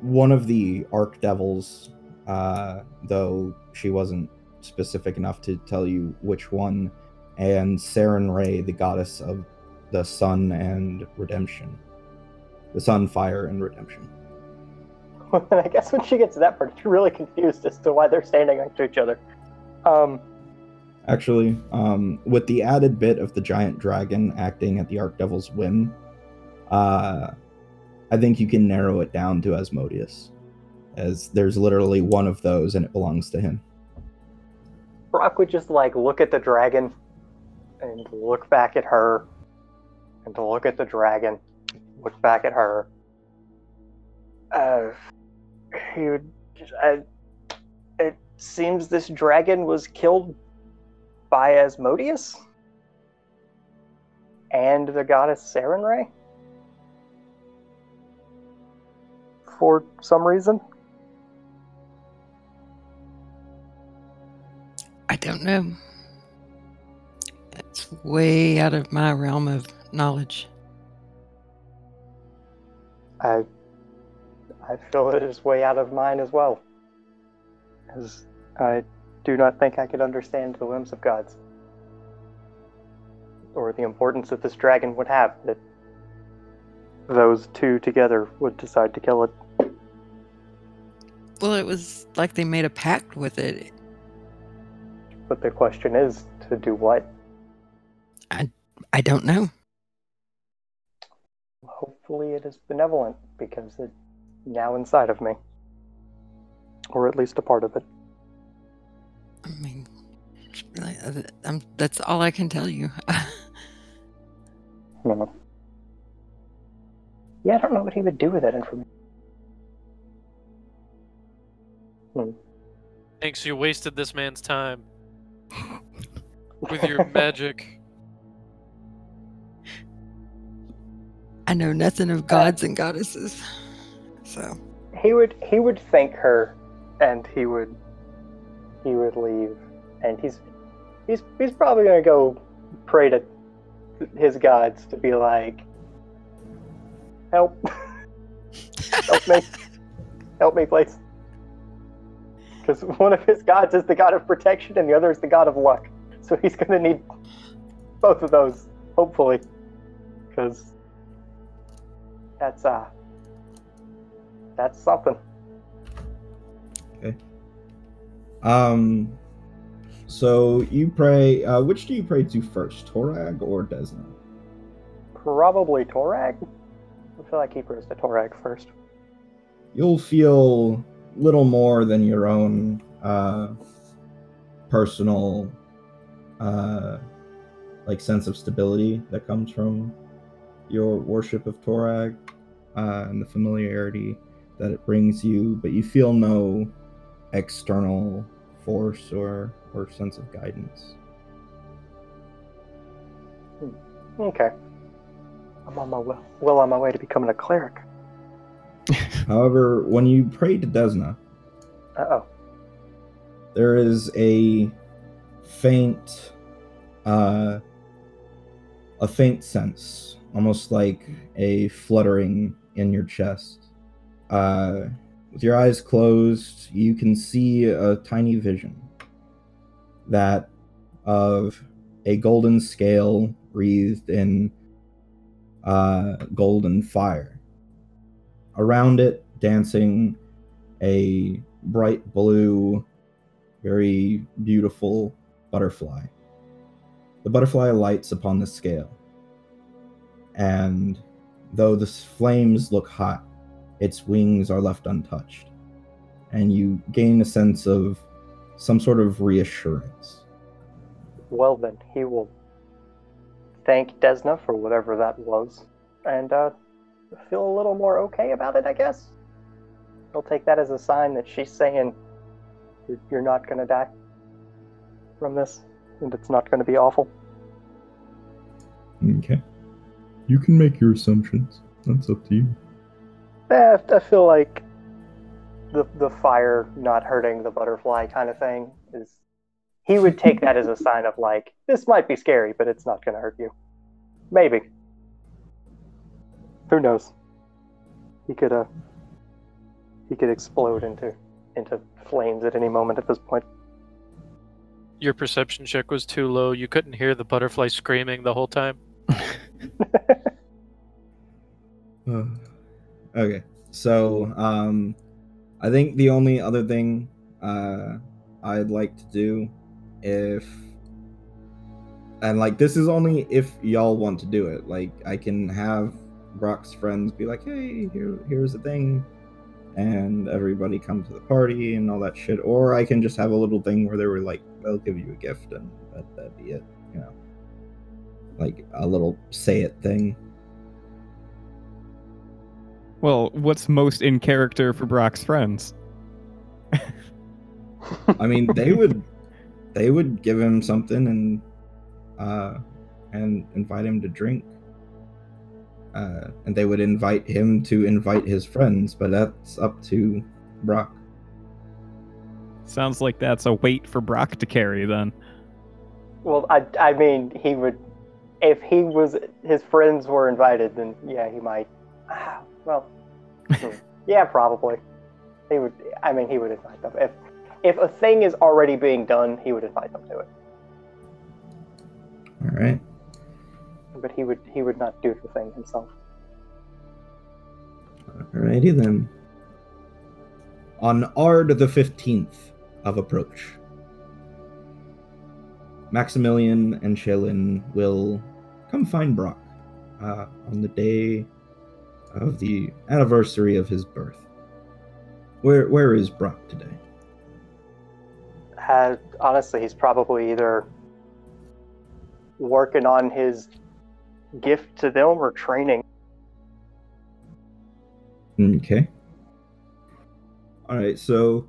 Speaker 2: one of the archdevils, uh, though she wasn't specific enough to tell you which one, and Sarenrae, the goddess of the sun and redemption. The sun, fire, and redemption.
Speaker 5: and I guess when she gets to that part, you're really confused as to why they're standing next to each other. Um,
Speaker 2: Actually, um, with the added bit of the giant dragon acting at the Archdevil's whim, uh, I think you can narrow it down to Asmodeus, as there's literally one of those and it belongs to him.
Speaker 5: Brock would just like look at the dragon and look back at her and look at the dragon, look back at her. Uh, he would. Uh, it seems this dragon was killed by Asmodeus and the goddess Sarenrae for some reason.
Speaker 6: I don't know. It's way out of my realm of knowledge.
Speaker 5: I I feel it is way out of mine as well. As I do not think I could understand the whims of gods. Or the importance that this dragon would have that those two together would decide to kill it.
Speaker 6: Well, it was like they made a pact with it.
Speaker 5: But the question is to do what?
Speaker 6: I I don't know.
Speaker 5: Hopefully it is benevolent because it's now inside of me. Or at least a part of it.
Speaker 6: I mean, just be like, uh, I'm, that's all I can tell you.
Speaker 5: No. Yeah, I don't know what he would do with that information.
Speaker 7: Thanks, you wasted this man's time with your magic.
Speaker 6: I know nothing of gods and goddesses. So,
Speaker 5: he would he would thank her and he would he would leave. And he's he's he's probably gonna go pray to his gods to be like help. Help me. Help me please. Because one of his gods is the god of protection and the other is the god of luck. So he's gonna need both of those hopefully. Because that's uh that's something Okay.
Speaker 2: Um, so you pray. Uh, which do you pray to first, Torag or Desna?
Speaker 5: Probably Torag. I feel like he prays to Torag first.
Speaker 2: you'll feel little more than your own uh, personal uh, like sense of stability that comes from your worship of Torag uh, and the familiarity that it brings you, but you feel no external force or or sense of guidance.
Speaker 5: Okay. I'm on my well, well on my way to becoming a cleric.
Speaker 2: However, when you pray to Desna,
Speaker 5: Uh oh.
Speaker 2: there is a faint uh a faint sense almost like a fluttering in your chest uh with your eyes closed you can see a tiny vision. That of a golden scale wreathed in uh golden fire. Around it dancing a bright blue very beautiful butterfly. The butterfly lights upon the scale, and though the flames look hot, its wings are left untouched, and you gain a sense of some sort of reassurance.
Speaker 5: Well then, he will thank Desna for whatever that was, and uh, feel a little more okay about it. I guess. He'll take that as a sign that she's saying you're, you're not gonna die from this, and it's not gonna be awful.
Speaker 2: Okay. You can make your assumptions. That's up to you.
Speaker 5: Eh, I feel like the the fire not hurting the butterfly kind of thing is. He would take that as a sign of like this might be scary, but it's not going to hurt you. Maybe. Who knows? He could uh. He could explode into into flames at any moment at this point.
Speaker 7: Your perception check was too low. You couldn't hear the butterfly screaming the whole time.
Speaker 2: Uh, okay. So, um, I think the only other thing uh, I'd like to do, if and like this is only if y'all want to do it. Like I can have Brock's friends be like, "Hey, here, here's the thing," and everybody come to the party and all that shit. Or I can just have a little thing where they were like, "They'll give you a gift," and that that'd be it. You know, like a little say it thing.
Speaker 4: Well, what's most in character for Brock's friends?
Speaker 2: I mean, they would they would give him something and uh and invite him to drink. Uh and they would invite him to invite his friends, but that's up to Brock.
Speaker 4: Sounds like that's a weight for Brock to carry then.
Speaker 5: Well, I, I mean, he would, if he was, his friends were invited, then yeah, he might. Well, yeah, probably. He would. I mean, he would invite them. If if a thing is already being done, he would invite them to it.
Speaker 2: All right.
Speaker 5: But he would he would not do the thing himself.
Speaker 2: Alrighty then. On Ard the 15th of approach, Maximilian and Shellin will come find Brock uh, on the day of the anniversary of his birth. Where where is Brock today?
Speaker 5: Uh, honestly, he's probably either working on his gift to them or training.
Speaker 2: Okay. All right, so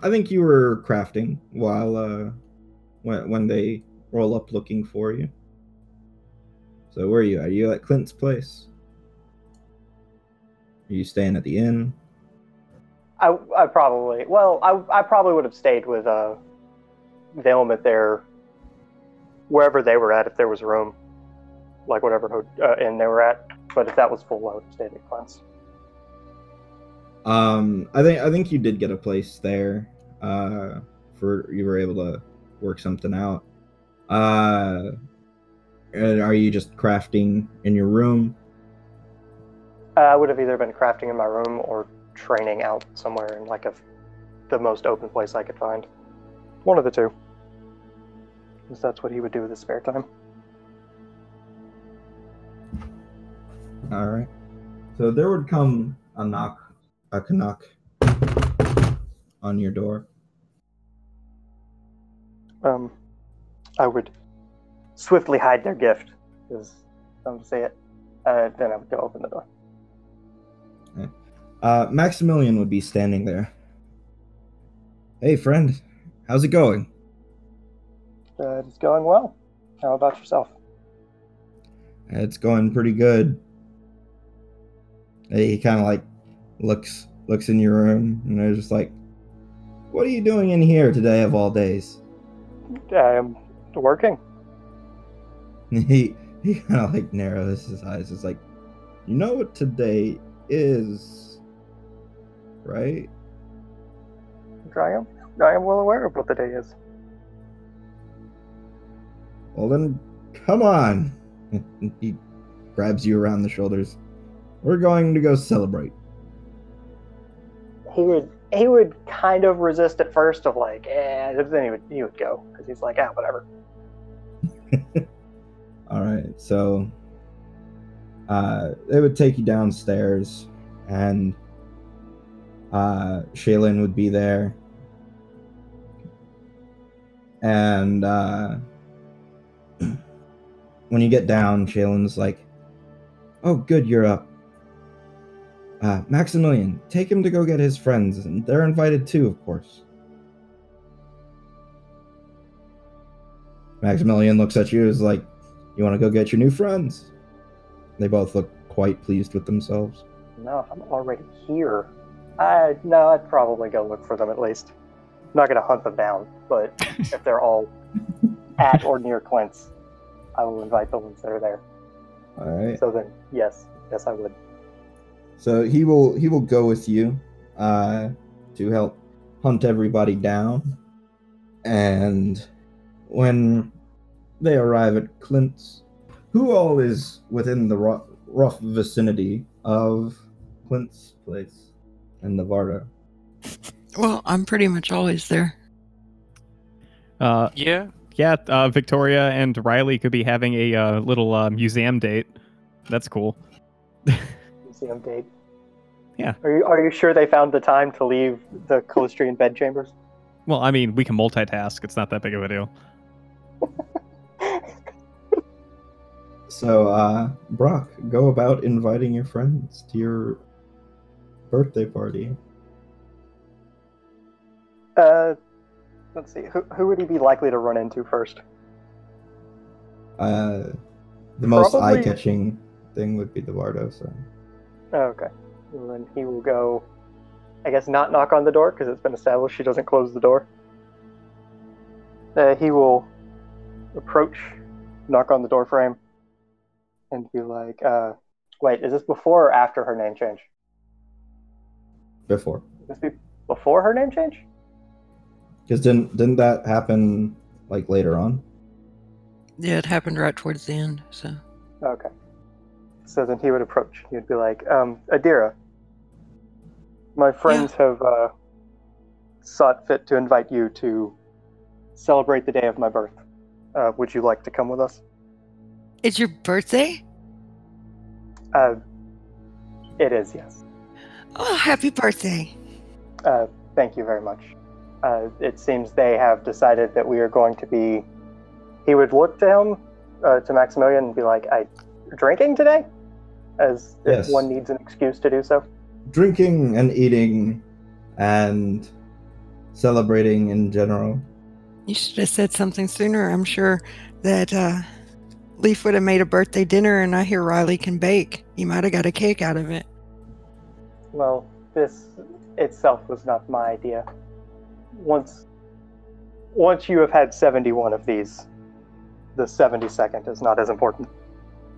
Speaker 2: I think you were crafting while uh when when they roll up looking for you. So where are you? Are you at Clint's place? Are you staying at the inn?
Speaker 5: I, I probably well I, I probably would have stayed with uh them at their wherever they were at if there was room like whatever ho- uh, inn they were at but if that was full I would have stayed at Clint's
Speaker 2: Um, I think I think you did get a place there. Uh, for you were able to work something out. Uh, and are you just crafting in your room?
Speaker 5: I would have either been crafting in my room or training out somewhere in like a the most open place I could find one of the two because that's what he would do with his spare time
Speaker 2: All right. So there would come a knock a knock on your door.
Speaker 5: Um, I would swiftly hide their gift, because don't say it. Uh, then I would go open the door.
Speaker 2: Uh, Maximilian would be standing there. Hey, friend, how's it going?
Speaker 5: Uh, it's going well. How about yourself?
Speaker 2: It's going pretty good. He kind of like looks looks in your room, and they're just like, "What are you doing in here today of all days?"
Speaker 5: I'm working.
Speaker 2: He he kind of like narrows his eyes. It's like, you know what today is, right?
Speaker 5: I am. I am well aware of what the day is.
Speaker 2: Well then, come on. he grabs you around the shoulders. We're going to go celebrate.
Speaker 5: He would. He would kind of resist at first, of like, eh. but Then he would. He would go because he's like, ah, whatever.
Speaker 2: All right, so uh, they would take you downstairs, and uh, Shaylin would be there, and uh, when you get down, Shaylin's like, "Oh, good, you're up." Uh, Maximilian, take him to go get his friends, and they're invited too, of course. Maximilian looks at you, is like, "You want to go get your new friends?" They both look quite pleased with themselves.
Speaker 5: No, I'm already here, I no, I'd probably go look for them at least. I'm not gonna hunt them down, but if they're all at or near Clint's, I will invite the ones that are there.
Speaker 2: All right.
Speaker 5: So then, yes, yes, I would.
Speaker 2: So he will he will go with you uh, to help hunt everybody down, and when they arrive at Clint's, who all is within the rough, rough vicinity of Clint's place and Navarro?
Speaker 6: Well, I'm pretty much always there.
Speaker 4: Uh,
Speaker 7: Yeah.
Speaker 4: yeah, uh, Victoria and Riley could be having a uh, little uh, museum date. That's cool.
Speaker 5: Museum date.
Speaker 4: Yeah.
Speaker 5: Are you are you sure they found the time to leave the Calistrian bedchambers?
Speaker 4: Well, I mean, we can multitask. It's not that big of a deal.
Speaker 2: So uh, Brock, go about inviting your friends to your birthday party.
Speaker 5: Uh, let's see. Who who would he be likely to run into first?
Speaker 2: Uh, the most
Speaker 5: Probably-
Speaker 2: eye-catching thing would be the Vardo. So
Speaker 5: Oh, okay. And then he will go. I guess not knock on the door because it's been established she doesn't close the door. Uh, he will approach, knock on the door frame, and be like, uh, "Wait, is this before or after her name change?
Speaker 2: Before.
Speaker 5: This be before her name change?
Speaker 2: Because didn't didn't that happen like later on?
Speaker 6: Yeah, it happened right towards the end. So
Speaker 5: Okay. So then he would approach. He would be like, um, Adira, my friends have uh, sought fit to invite you to celebrate the day of my birth. Uh, would you like to come with us?
Speaker 6: it's your birthday.
Speaker 5: Uh, it is, yes.
Speaker 6: Oh, happy birthday!
Speaker 5: Uh, thank you very much. Uh, it seems they have decided that we are going to be. He would look to him, uh, to Maximilian, and be like, "I drinking today," as
Speaker 2: Yes.
Speaker 5: if one needs an excuse to do so.
Speaker 2: Drinking and eating, and celebrating in general.
Speaker 6: You should have said something sooner. I'm sure that uh, Leaf would have made a birthday dinner, and I hear Riley can bake. He might have got a cake out of it.
Speaker 5: Well, this itself was not my idea. Once, once you have had seventy-one of these, the seventy-second is not as important.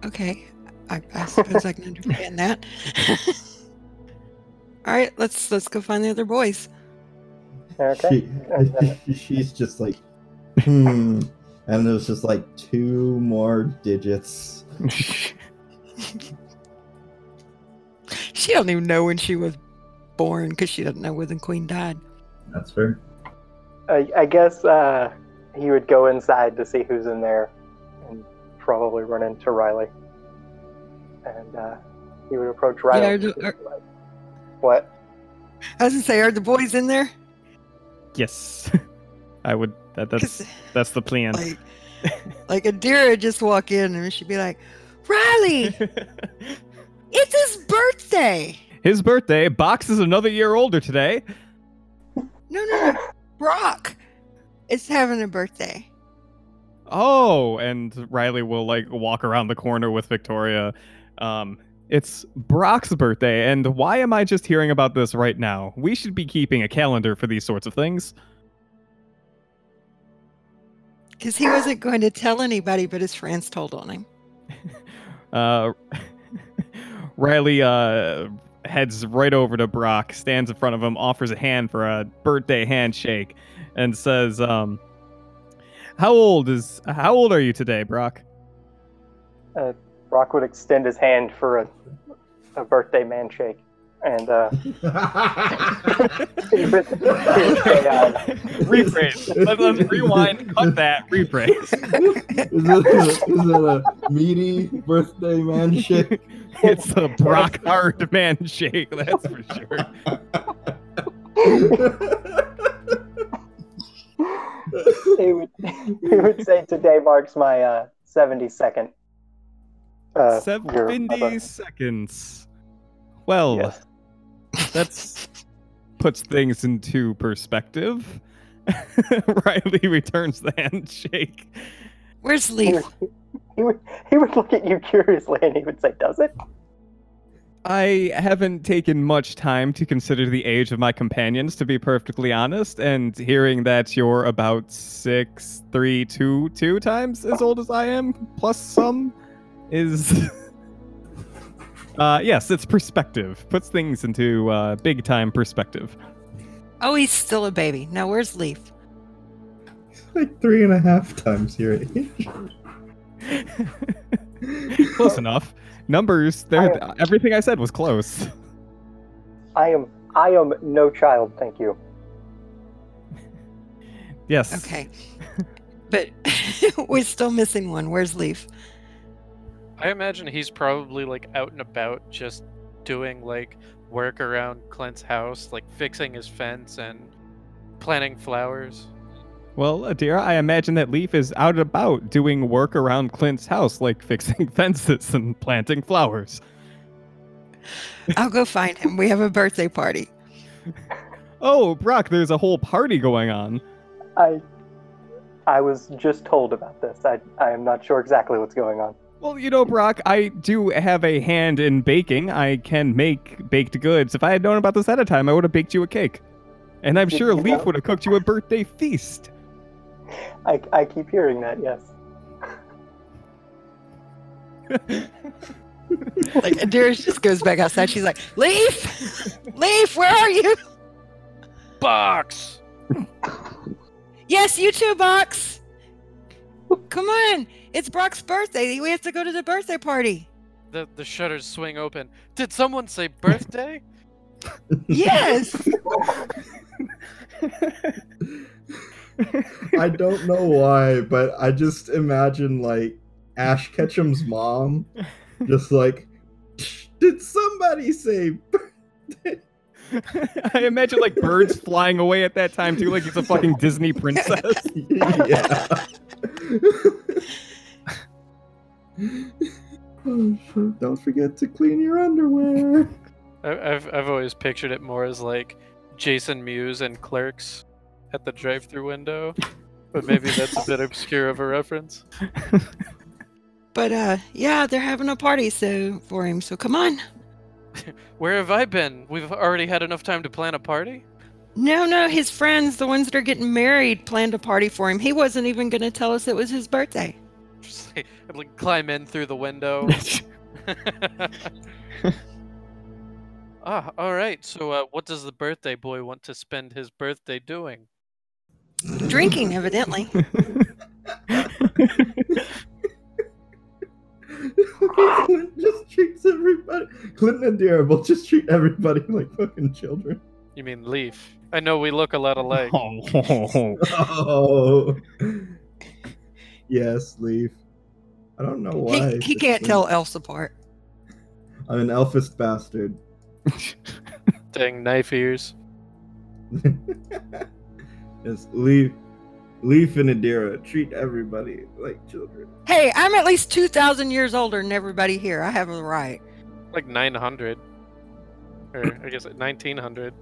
Speaker 6: Okay, I, I suppose I can understand that. All right, let's let's go find the other boys.
Speaker 5: Okay.
Speaker 2: She, she's just like, hmm. And there's just like two more digits.
Speaker 6: She don't even know when she was born because she doesn't know when the queen died.
Speaker 2: That's fair.
Speaker 5: I, I guess uh, he would go inside to see who's in there, and probably run into Riley. And uh, he would approach Riley.
Speaker 6: are
Speaker 5: and
Speaker 6: the- are-
Speaker 5: like, what?
Speaker 6: I was gonna say, are the boys in there?
Speaker 4: Yes, I would. That,
Speaker 6: 'Cause,
Speaker 4: that's that's the plan.
Speaker 6: like, like Adira would just walk in and she'd be like, Riley, it's his birthday.
Speaker 4: His birthday. Box is another year older today.
Speaker 6: No, no, no. Brock is having a birthday.
Speaker 4: Oh, and Riley will like walk around the corner with Victoria. Um, it's Brock's birthday, and why am I just hearing about this right now? We should be keeping a calendar for these sorts of things.
Speaker 6: Because he wasn't going to tell anybody, but his friends told on him.
Speaker 4: Uh, Riley uh, heads right over to Brock, stands in front of him, offers a hand for a birthday handshake, and says, um, "How old is? How old are you today, Brock?"
Speaker 5: Brock would extend his hand for a, a birthday man shake. And uh, he would, he would say,
Speaker 4: rephrase. Let, let's rewind. Cut that. Rephrase.
Speaker 2: is, it a, is it a meaty birthday man shake?
Speaker 4: it's a Brock hard man shake. That's for sure.
Speaker 5: he would he would say today marks my uh, 72nd. Uh, year of my
Speaker 4: Seventy
Speaker 5: birthday."
Speaker 4: seconds. Well,
Speaker 5: Yes.
Speaker 4: That's puts things into perspective. Riley returns the handshake.
Speaker 6: Where's
Speaker 5: He
Speaker 6: Leaf?
Speaker 5: would, he would he would look at you curiously and he would say, "Does it?"
Speaker 4: I haven't taken much time to consider the age of my companions, to be perfectly honest, and hearing that you're about six, three, two, two times as old as I am, plus some, is. uh, yes, it's perspective. Puts things into uh, big time perspective.
Speaker 6: Oh, he's still a baby. Now, where's Leaf?
Speaker 2: like three and a half times your age.
Speaker 4: close enough. Numbers, they're, everything I said was close.
Speaker 5: I am I am no child, thank you.
Speaker 4: Yes.
Speaker 6: Okay. But we're still missing one. Where's Leaf?
Speaker 7: I imagine he's probably like out and about just doing like work around Clint's house, like fixing his fence and planting flowers.
Speaker 4: Well, Adira, I imagine that Leaf is out and about doing work around Clint's house, like fixing fences and planting flowers.
Speaker 6: I'll go find him. We have a birthday party.
Speaker 4: Oh, Brock, there's a whole party going on.
Speaker 5: I I was just told about this. I I am not sure exactly what's going on.
Speaker 4: Well, you know, Brock, I do have a hand in baking. I can make baked goods. If I had known about this ahead of time, I would have baked you a cake. And I'm sure Leaf would have cooked you a birthday feast.
Speaker 5: I I keep hearing that. Yes.
Speaker 6: Like Adira just goes back outside. She's like, Leaf, Leaf, where are you?
Speaker 7: Box!
Speaker 6: Yes, you too, Box. Come on, it's Brock's birthday. We have to go to the birthday party.
Speaker 7: The the shutters swing open. Did someone say birthday?
Speaker 6: Yes.
Speaker 2: I don't know why, but I just imagine like Ash Ketchum's mom, just like, did somebody say? birthday?
Speaker 4: I imagine like birds flying away at that time too, like he's a fucking Disney princess.
Speaker 2: yeah. Oh, shit. Don't forget to clean your underwear.
Speaker 7: I, I've I've always pictured it more as like Jason Mewes and Clerks at the drive-through window, but maybe that's a bit obscure of a reference.
Speaker 6: But uh, yeah, they're having a party so for him. So come on.
Speaker 7: Where have I been? We've already had enough time to plan a party.
Speaker 6: No, no, his friends, the ones that are getting married, planned a party for him. He wasn't even going to tell us it was his birthday.
Speaker 7: Just like, I'd, like climb in through the window. ah, all right. So, uh, what does the birthday boy want to spend his birthday doing?
Speaker 6: Drinking, evidently.
Speaker 2: Clint just treats everybody. Clinton and Dara will just treat everybody like fucking children.
Speaker 7: You mean Leaf? I know we look a lot alike.
Speaker 4: Oh.
Speaker 2: Oh. Yes, leave. I don't know why.
Speaker 6: he, he can't tell else apart.
Speaker 2: I'm an elfist bastard.
Speaker 7: Dang knife ears.
Speaker 2: Yes, leave. Leaf and Adira treat everybody like children.
Speaker 6: Hey, I'm at least 2,000 years older than everybody here. I have a right.
Speaker 7: Like 900. Or I guess 1900.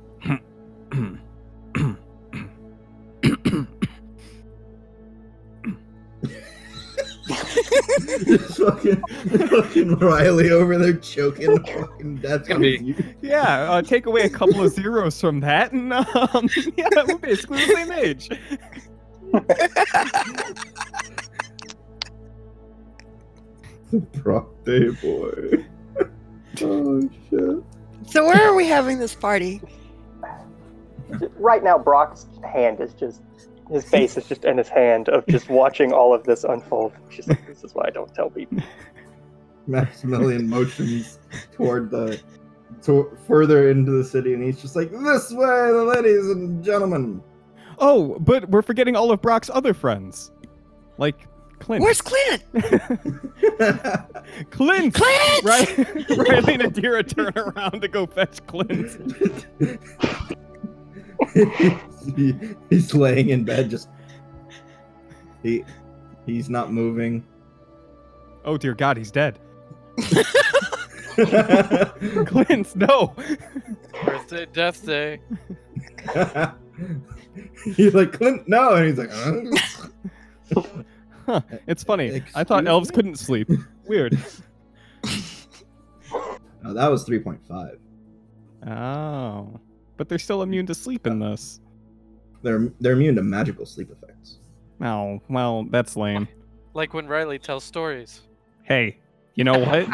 Speaker 2: Just fucking, fucking Riley over there choking the fucking death.
Speaker 7: gonna be-
Speaker 4: Yeah, uh, take away a couple of zeros from that, and um, yeah, we're basically the same age.
Speaker 2: The Brock Day boy. oh shit.
Speaker 6: So, where are we having this party?
Speaker 5: Right now, Brock's hand is just his face is just in his hand of just watching all of this unfold. He's just like, this is why I don't tell people.
Speaker 2: Maximilian motions toward the to, further into the city, and he's just like, "This way, the ladies and gentlemen."
Speaker 4: Oh, but we're forgetting all of Brock's other friends, like Clint.
Speaker 6: Where's Clint?
Speaker 4: Clint?
Speaker 6: Clint!
Speaker 4: Right, Riley and Adira turn around to go fetch Clint.
Speaker 2: He- he's laying in bed, just he he's not moving.
Speaker 4: Oh dear God, he's dead. Clint, no.
Speaker 7: Birthday, death day.
Speaker 2: he's like Clint, no, and he's like, huh?
Speaker 4: Huh, it's funny. I thought
Speaker 2: Excuse
Speaker 4: elves
Speaker 2: me?
Speaker 4: couldn't sleep. Weird.
Speaker 2: No, that was three point five.
Speaker 4: Oh, but they're still immune to sleep in this.
Speaker 2: They're they're immune to magical sleep effects.
Speaker 4: Oh, well, that's lame.
Speaker 7: Like when Riley tells stories.
Speaker 4: Hey, you know what?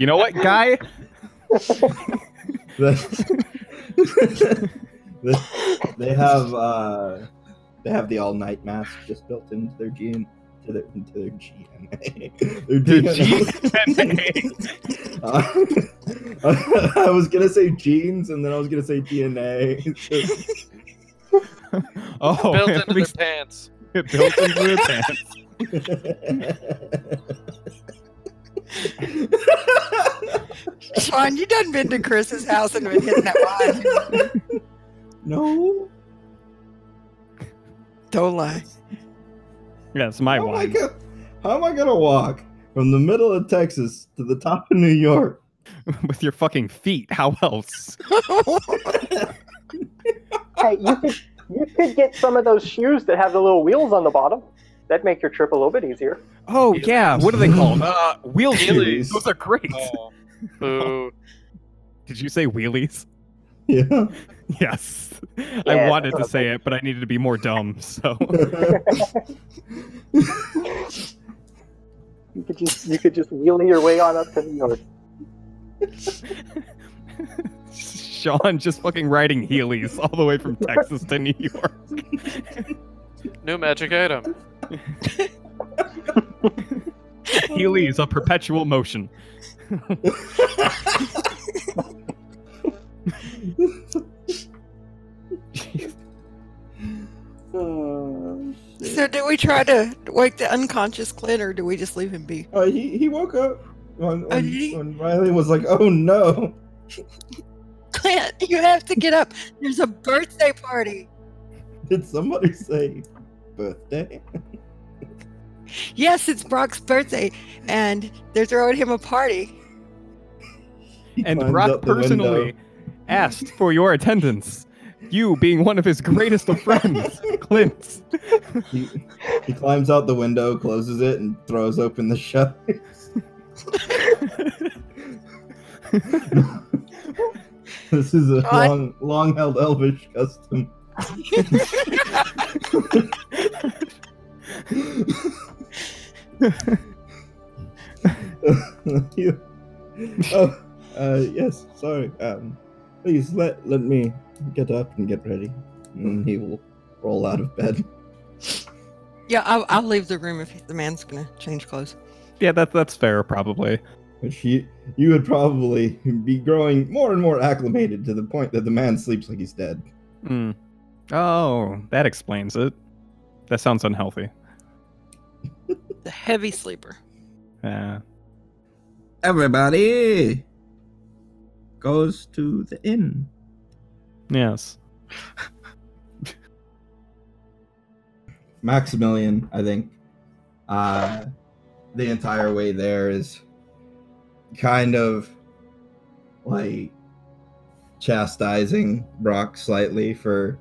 Speaker 4: You know what, guy?
Speaker 2: The- the- they have uh, they have the all night mask just built into their GN to their into their GNA. Their
Speaker 4: The
Speaker 2: Uh, I was gonna say genes, and then I was gonna say DNA.
Speaker 4: Oh,
Speaker 7: Built
Speaker 4: at
Speaker 7: into their
Speaker 4: least
Speaker 7: pants.
Speaker 4: it built into their pants.
Speaker 6: Sean, you done been to Chris's house and been hitting that wine.
Speaker 2: no.
Speaker 6: Don't lie.
Speaker 4: Yeah, it's my
Speaker 2: how Am gonna, how am I gonna walk from the middle of Texas to the top of New York?
Speaker 4: With your fucking feet. How else?
Speaker 5: Hey, you could you could get some of those shoes that have the little wheels on the bottom. That'd make your trip a little bit easier.
Speaker 4: Oh yeah, what are they called? Uh, wheel shoes.
Speaker 2: Wheelies.
Speaker 4: Those are great.
Speaker 7: Oh. Boo.
Speaker 4: Did you say wheelies?
Speaker 2: Yeah.
Speaker 4: Yes. I wanted to say it, but I needed to be more dumb. So
Speaker 5: You could just you could just wheel your way on up to New York.
Speaker 4: Sean just fucking riding Heelys all the way from Texas to New York.
Speaker 7: New magic item.
Speaker 4: Heelys, a perpetual motion.
Speaker 2: Oh, shit.
Speaker 6: So, do we try to wake the unconscious Clint, or do we just leave him be?
Speaker 2: Oh, he, he woke up when, when,
Speaker 6: did he?
Speaker 2: when Riley was like, "Oh no!"
Speaker 6: Clint, you have to get up. There's a birthday party.
Speaker 2: Did somebody say birthday?
Speaker 6: Yes, it's Brock's birthday, and they're throwing him a party.
Speaker 2: He
Speaker 4: And Brock personally
Speaker 2: window.
Speaker 4: Asked for your attendance. You being one of his greatest of friends, Clint.
Speaker 2: He, he climbs out the window, closes it, and throws open the shutters. this is a
Speaker 6: Sean?
Speaker 2: long, long held elvish custom. you, oh, uh, yes, sorry. Um, please let let me get up and get ready, and he will roll out of bed.
Speaker 6: Yeah, I'll, I'll leave the room if the man's gonna change clothes.
Speaker 4: yeah, that, that's fair, probably.
Speaker 2: Which you you would probably be growing more and more acclimated to the point that the man sleeps like he's dead.
Speaker 4: Hmm. Oh, that explains it. That sounds unhealthy.
Speaker 6: The heavy sleeper.
Speaker 4: Yeah.
Speaker 2: Everybody goes to the inn.
Speaker 4: Yes.
Speaker 2: Maximilian, I think, uh, the entire way there is kind of like chastising Brock slightly for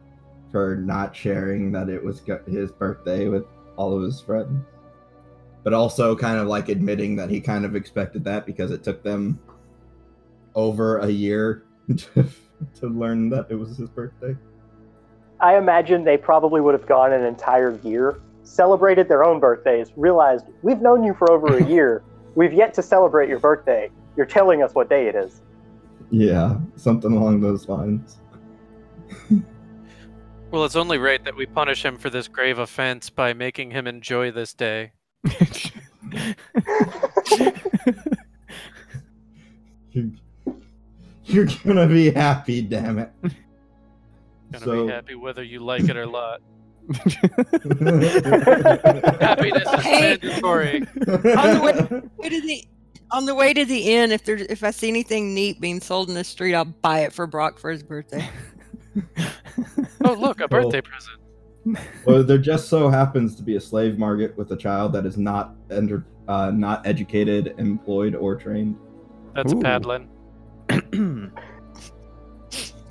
Speaker 2: for not sharing that it was his birthday with all of his friends, but also kind of like admitting that he kind of expected that because it took them over a year to, to learn that it was his birthday.
Speaker 5: I imagine they probably would have gone an entire year, celebrated their own birthdays, realized we've known you for over a year. We've yet to celebrate your birthday. You're telling us what day it is.
Speaker 2: Yeah, something along those lines.
Speaker 7: Well, it's only right that we punish him for this grave offense by making him enjoy this day.
Speaker 2: You're, you're gonna be happy, damn it.
Speaker 7: Gonna
Speaker 2: So-
Speaker 7: be happy whether you like it or not. Happiness is
Speaker 6: Hey.
Speaker 7: mandatory.
Speaker 6: Way to the on the way to the inn, if there's if I see anything neat being sold in the street, I'll buy it for Brock for his birthday.
Speaker 7: Oh, look, a
Speaker 2: Cool.
Speaker 7: birthday present.
Speaker 2: well, there just so happens to be a slave market with a child that is not under, uh, not educated, employed, or trained.
Speaker 7: That's
Speaker 4: Ooh.
Speaker 7: Padlin.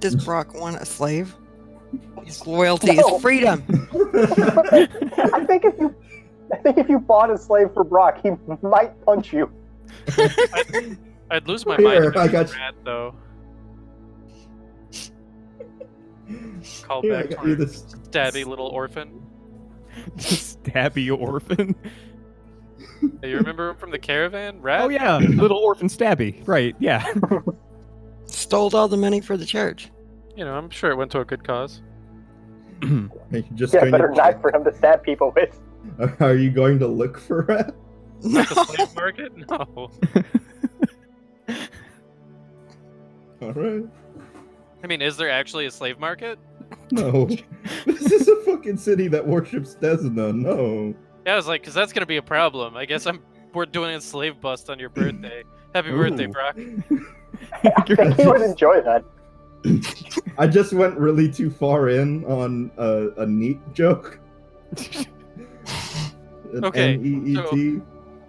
Speaker 6: Does Brock want a slave? His loyalty
Speaker 5: No.
Speaker 6: is freedom.
Speaker 5: I think if you, I think if you bought a slave for Brock, he might punch you.
Speaker 7: I'd, I'd lose my
Speaker 2: Here,
Speaker 7: mind if
Speaker 2: I got
Speaker 7: was
Speaker 2: you.
Speaker 7: rat, though. Call
Speaker 2: Here,
Speaker 7: back to
Speaker 2: you
Speaker 7: our
Speaker 2: this-
Speaker 7: stabby little orphan.
Speaker 4: Stabby orphan.
Speaker 7: Hey, you remember him from the caravan? Rat?
Speaker 4: Oh yeah, little orphan Stabby. Right. Yeah.
Speaker 6: Stole all the money for the church.
Speaker 7: You know, I'm sure it went to a good cause.
Speaker 2: Are you just
Speaker 5: Yeah,
Speaker 2: going
Speaker 5: better
Speaker 2: to,
Speaker 5: knife for him to stab people with.
Speaker 2: Are you going to look for rat?
Speaker 6: No.
Speaker 7: The slave market? No.
Speaker 2: All right.
Speaker 7: I mean, is there actually a slave market?
Speaker 2: No, this is a fucking city that worships Desna. No.
Speaker 7: Yeah, I was like, because that's gonna be a problem. I guess I'm. We're doing a slave bust on your birthday. Happy birthday, Brock.
Speaker 5: I think he would enjoy that.
Speaker 2: I just went really too far in on a, a neat joke. An
Speaker 7: Okay,
Speaker 2: N-E-E-T,
Speaker 7: so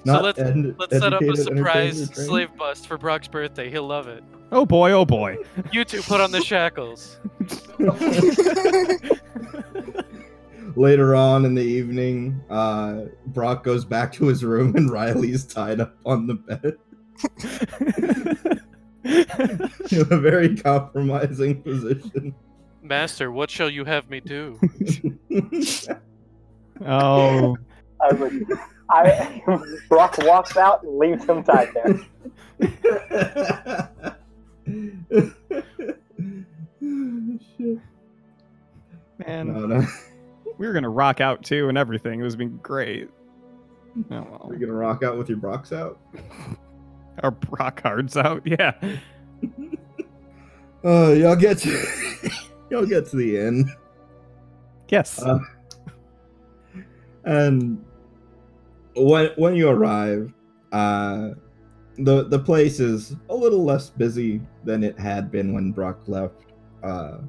Speaker 2: not
Speaker 7: let's-
Speaker 2: ed-
Speaker 7: Let's set up a
Speaker 2: educated,
Speaker 7: surprise
Speaker 2: entertained,
Speaker 7: slave bust for Brock's birthday. He'll love it.
Speaker 4: oh boy. Oh boy.
Speaker 7: You two put on the shackles.
Speaker 2: Later on in the evening, uh, Brock goes back to his room and Riley's tied up on the bed in a very compromising position.
Speaker 7: Master, what shall you have me do?
Speaker 4: oh.
Speaker 5: I was like, I, Brock walks out and leaves him tied there.
Speaker 2: Shit.
Speaker 4: Man,
Speaker 2: No, no.
Speaker 4: we were gonna rock out too and everything. It was been great. Oh well.
Speaker 2: Are you gonna rock out with your Brocks out?
Speaker 4: Our rock cards out. Yeah.
Speaker 2: Uh, y'all get to y'all get to the end,
Speaker 4: Yes.
Speaker 2: Uh, and when when you arrive, uh, the the place is a little less busy than it had been when Brock left, uh,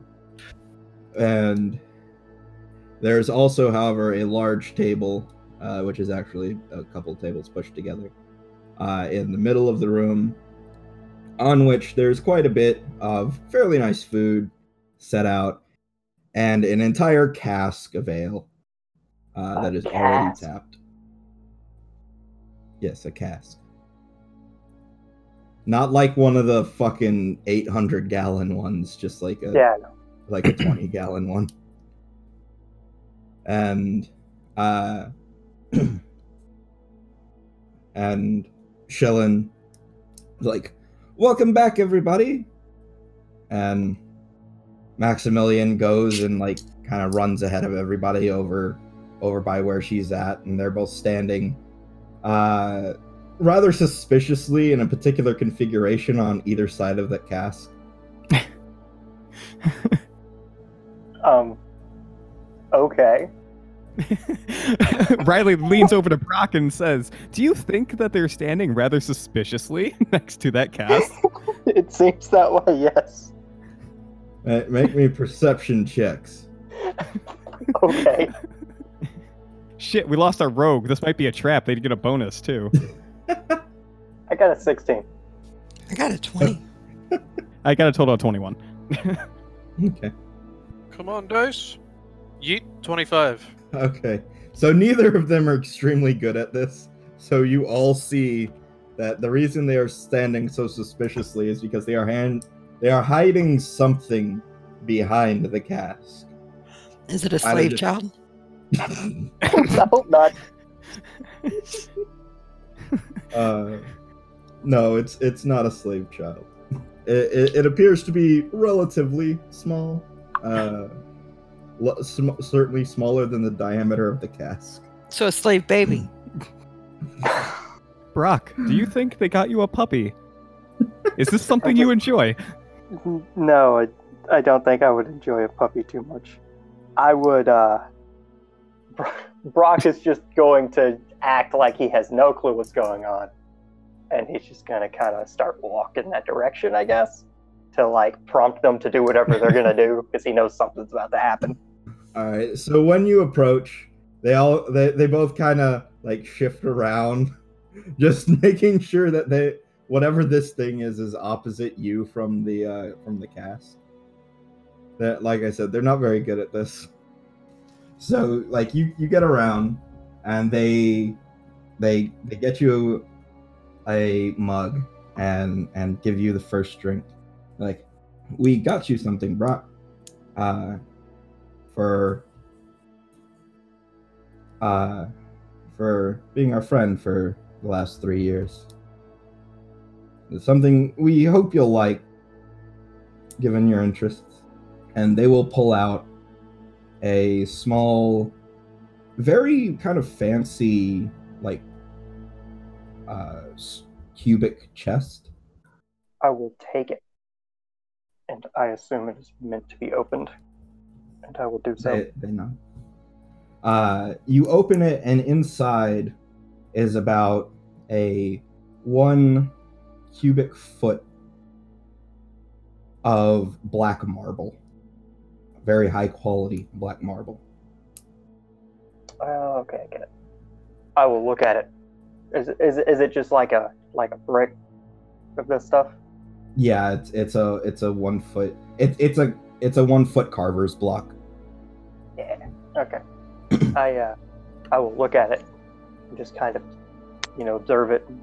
Speaker 2: and there's also, however, a large table, uh, which is actually a couple tables pushed together, uh, in the middle of the room, on which there's quite a bit of fairly nice food set out, and an entire cask of ale uh, that is already tapped. Yes, a cask. Not like one of the fucking 800 gallon ones, just like a
Speaker 5: Yeah, no.
Speaker 2: like a 20 gallon one. And uh and Shellen like welcome back everybody. And Maximilian goes and like kind of runs ahead of everybody over over by where she's at and they're both standing uh rather suspiciously in a particular configuration on either side of that cask.
Speaker 5: Um. Okay.
Speaker 4: Riley leans over to Brock and says, "Do you think that they're standing rather suspiciously next to that cast?"
Speaker 5: It seems that way. Yes.
Speaker 2: Uh, Make me perception checks.
Speaker 5: Okay.
Speaker 4: Shit, we lost our rogue. This might be a trap. They'd get a bonus too.
Speaker 5: I got a 16.
Speaker 6: I got a 20.
Speaker 4: I got a total of 21.
Speaker 2: Okay.
Speaker 7: Come on, dice. Yeet, 25.
Speaker 2: Okay. So neither of them are extremely good at this. So you all see that the reason they are standing so suspiciously is because they are hand they are hiding something behind the cask.
Speaker 6: Is it a slave
Speaker 2: just-
Speaker 6: child?
Speaker 5: I hope not.
Speaker 2: Uh, no, it's it's not a slave child. It, it, it appears to be relatively small, uh, lo- sm- certainly smaller than the diameter of the cask.
Speaker 6: So a slave baby.
Speaker 4: Brock, do you think they got you a puppy? Is this something you enjoy?
Speaker 5: No, I, I don't think I would enjoy a puppy too much. I would, uh. Brock is just going to act like he has no clue what's going on. And he's just gonna kind of start walking that direction, I guess, to like prompt them to do whatever they're gonna do because he knows something's about to happen.
Speaker 2: All right. So when you approach, they all they, they both kind of like shift around, just making sure that they whatever this thing is is opposite you from the uh from the cast. That like I said, they're not very good at this. So like you you get around and they they they get you a mug and and give you the first drink. Like we got you something, Brock. Uh for uh for being our friend for the last three years. It's something we hope you'll like, given your interests. And they will pull out a small, very kind of fancy, like, uh, cubic chest.
Speaker 5: I will take it. And I assume it is meant to be opened. And I will do so.
Speaker 2: They, they know. Uh, you open it, and inside is about a one cubic foot of black marble. Very high quality black marble.
Speaker 5: Oh, okay, I get it. I will look at it. Is is is it just like a like a brick of this stuff?
Speaker 2: Yeah, it's it's a it's a one foot. It, it's a it's a one foot carver's block.
Speaker 5: Yeah. Okay. I uh, I will look at it and just kind of, you know, observe it, and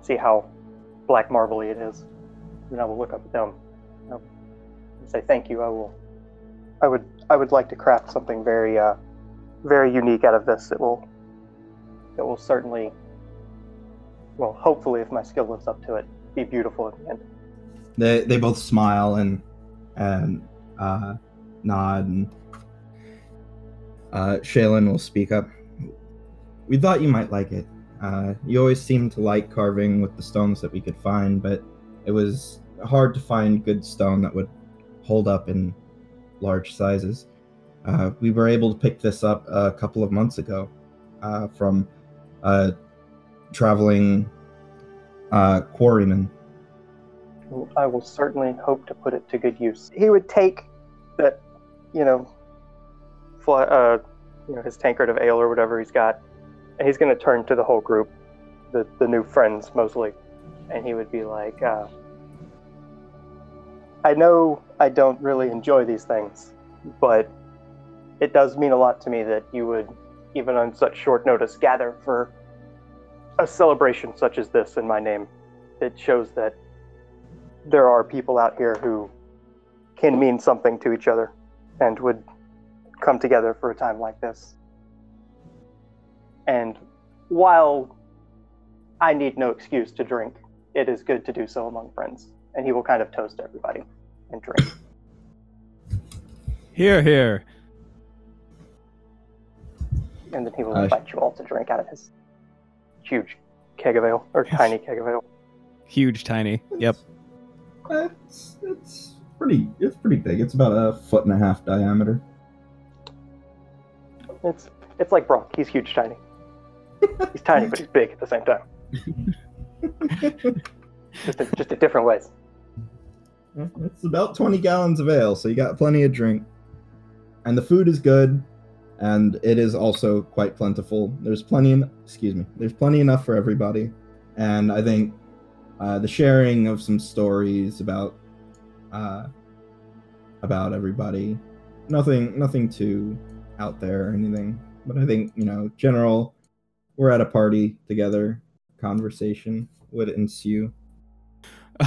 Speaker 5: see how black marbly it is. Then I will look up at them and say thank you. I will. I would I would like to craft something very uh, very unique out of this. It will. It will certainly. Well, hopefully, if my skill lives up to it, be beautiful at the end.
Speaker 2: They they both smile and and uh, nod and uh, Shaylin will speak up. We thought you might like it. Uh, you always seemed to like carving with the stones that we could find, but it was hard to find good stone that would hold up in large sizes. Uh, we were able to pick this up a couple of months ago uh, from a traveling uh, quarryman.
Speaker 5: I will certainly hope to put it to good use. He would take that, you know, fly, uh, you know, his tankard of ale or whatever he's got, and he's going to turn to the whole group, the the new friends mostly, and he would be like, uh, "I know I don't really enjoy these things, but it does mean a lot to me that you would, even on such short notice, gather for a celebration such as this in my name. It shows that." There are people out here who can mean something to each other and would come together for a time like this. And while I need no excuse to drink, it is good to do so among friends. And he will kind of toast everybody and drink.
Speaker 4: Here, here.
Speaker 5: And then he will
Speaker 2: Uh,
Speaker 5: invite you all to drink out of his huge keg of ale, or tiny keg of ale.
Speaker 4: Huge, tiny. Yep.
Speaker 2: It's it's pretty it's pretty big. It's about a foot and a half diameter.
Speaker 5: It's it's like Brock. He's huge tiny. He's tiny, but he's big at the same time. Just, a, just in different ways.
Speaker 2: It's about 20 gallons of ale, so you got plenty of drink. And the food is good, and it is also quite plentiful. There's plenty, en- excuse me, there's plenty enough for everybody. And I think uh, the sharing of some stories about uh, about everybody, nothing, nothing too out there or anything. But I think you know, general, we're at a party together. Conversation would ensue.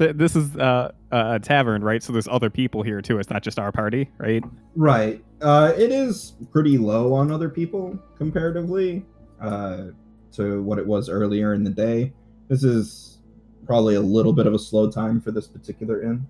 Speaker 4: This is uh, a tavern, right? So there's other people here too. It's not just our party, right?
Speaker 2: Right. Uh, it is pretty low on other people comparatively uh, to what it was earlier in the day. This is probably a little bit of a slow time for this particular inn.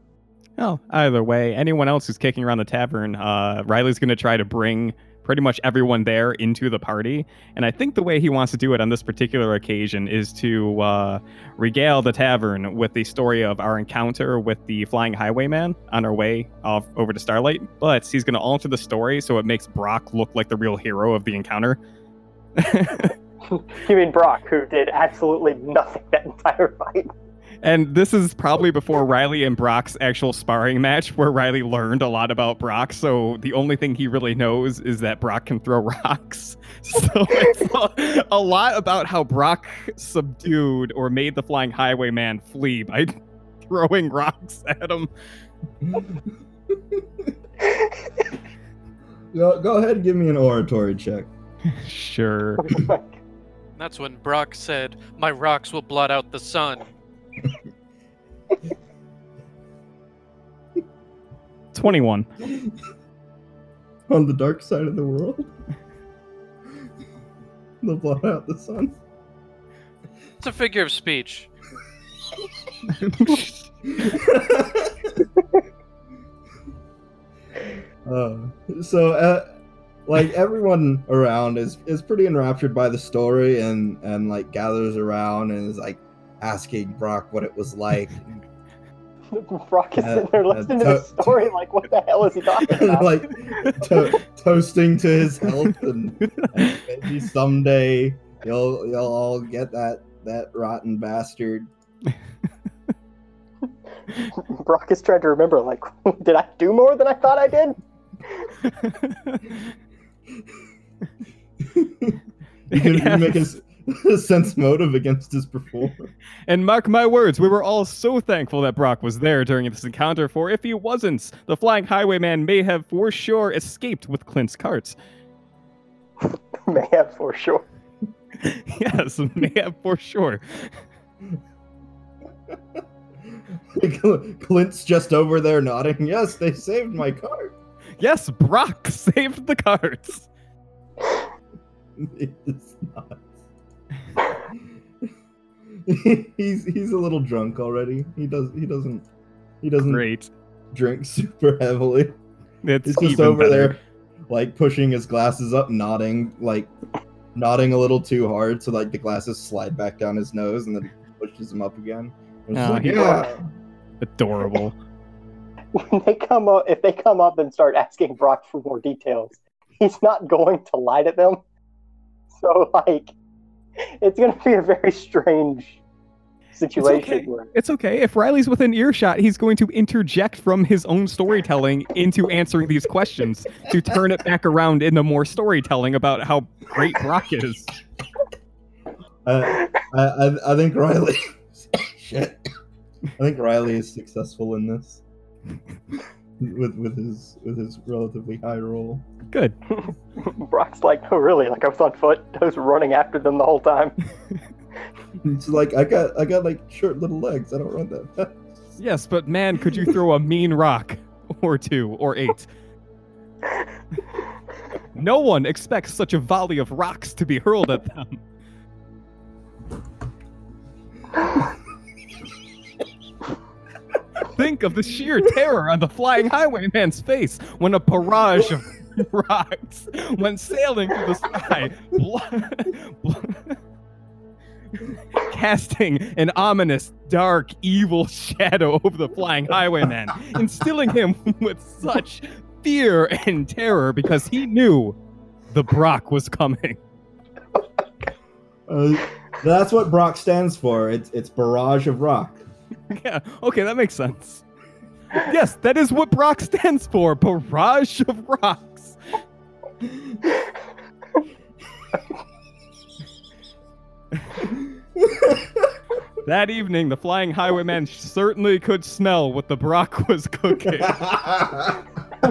Speaker 4: Oh, either way, anyone else who's kicking around the tavern, uh, Riley's going to try to bring pretty much everyone there into the party. And I think the way he wants to do it on this particular occasion is to uh, regale the tavern with the story of our encounter with the flying highwayman on our way off over to Starlight. But he's going to alter the story so it makes Brock look like the real hero of the encounter.
Speaker 5: You mean Brock, who did absolutely nothing that entire fight?
Speaker 4: And this is probably before Riley and Brock's actual sparring match, where Riley learned a lot about Brock. So the only thing he really knows is that Brock can throw rocks. So it's a, a lot about how Brock subdued or made the flying highwayman flee by throwing rocks at him.
Speaker 2: Go, go ahead and give me an oratory check.
Speaker 4: Sure.
Speaker 7: That's when Brock said, My rocks will blot out the sun.
Speaker 4: 21.
Speaker 2: On the dark side of the world. They'll blot out the sun.
Speaker 7: It's a figure of speech.
Speaker 2: Uh, so, uh, like everyone around is is pretty enraptured by the story, and and like gathers around and is like asking Brock what it was like,
Speaker 5: Brock is
Speaker 2: Uh,
Speaker 5: sitting there
Speaker 2: uh,
Speaker 5: listening to
Speaker 2: to-
Speaker 5: the story, like, what the hell is he talking about?
Speaker 2: like to- toasting to his health, and, and maybe someday you'll you'll all get that that rotten bastard.
Speaker 5: Brock is trying to remember, like, did I do more than I thought I did?
Speaker 2: You can
Speaker 4: Yes.
Speaker 2: make his, his sense motive against his performer.
Speaker 4: And mark my words, we were all so thankful that Brock was there during this encounter, for if he wasn't, the flying highwayman may have for sure escaped with Clint's cart.
Speaker 5: May have for sure.
Speaker 4: yes, may have for sure.
Speaker 2: Clint's just over there nodding. Yes, they saved my cart.
Speaker 4: Yes, Brock saved the cards.
Speaker 2: It's not. he's he's a little drunk already. He does he doesn't he doesn't
Speaker 4: Great.
Speaker 2: drink super heavily.
Speaker 4: It's
Speaker 2: He's just over
Speaker 4: better.
Speaker 2: there, like pushing his glasses up, nodding, like nodding a little too hard, so like the glasses slide back down his nose, and then he pushes them up again.
Speaker 4: Oh,
Speaker 2: like, yeah.
Speaker 4: Adorable.
Speaker 5: When they come up, if they come up and start asking Brock for more details, he's not going to lie to them. So, like, it's going to be a very strange situation.
Speaker 4: okay.
Speaker 5: Where,
Speaker 4: It's okay. If Riley's within earshot, he's going to interject from his own storytelling into answering these questions to turn it back around into more storytelling about how great Brock is.
Speaker 2: I, I, I- I think Riley. Shit. I think Riley is successful in this. With with his with his relatively high roll.
Speaker 4: Good.
Speaker 5: Brock's like, oh, really? Like, I was on foot. I was running after them the whole time.
Speaker 2: It's like I got I got like short little legs. I don't run that fast.
Speaker 4: Yes, but man, could you throw a mean rock or two or eight? No one expects such a volley of rocks to be hurled at them. Think of the sheer terror on the flying highwayman's face when a barrage of rocks went sailing through the sky, casting an ominous, dark, evil shadow over the flying highwayman, instilling him with such fear and terror because he knew the Brock was coming.
Speaker 2: Uh, that's what Brock stands for. It's it's barrage of rock.
Speaker 4: yeah, okay, that makes sense. Yes, that is what Brock stands for. Barrage of rocks. That evening, the flying highwayman certainly could smell what the Brock was cooking.
Speaker 5: I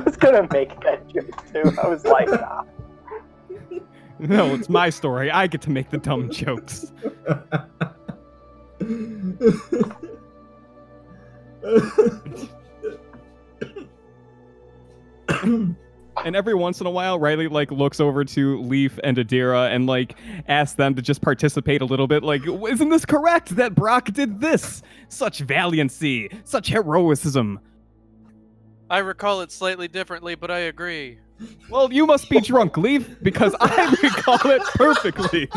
Speaker 5: was gonna make that joke too. I was like, nah.
Speaker 4: no, it's my story. I get to make the dumb jokes. And every once in a while, Riley like looks over to Leaf and Adira and like asks them to just participate a little bit. Like, isn't this correct that Brock did this? Such valiancy, such heroism.
Speaker 7: I recall it slightly differently, but I agree.
Speaker 4: Well, you must be drunk, Leaf, because I recall it perfectly.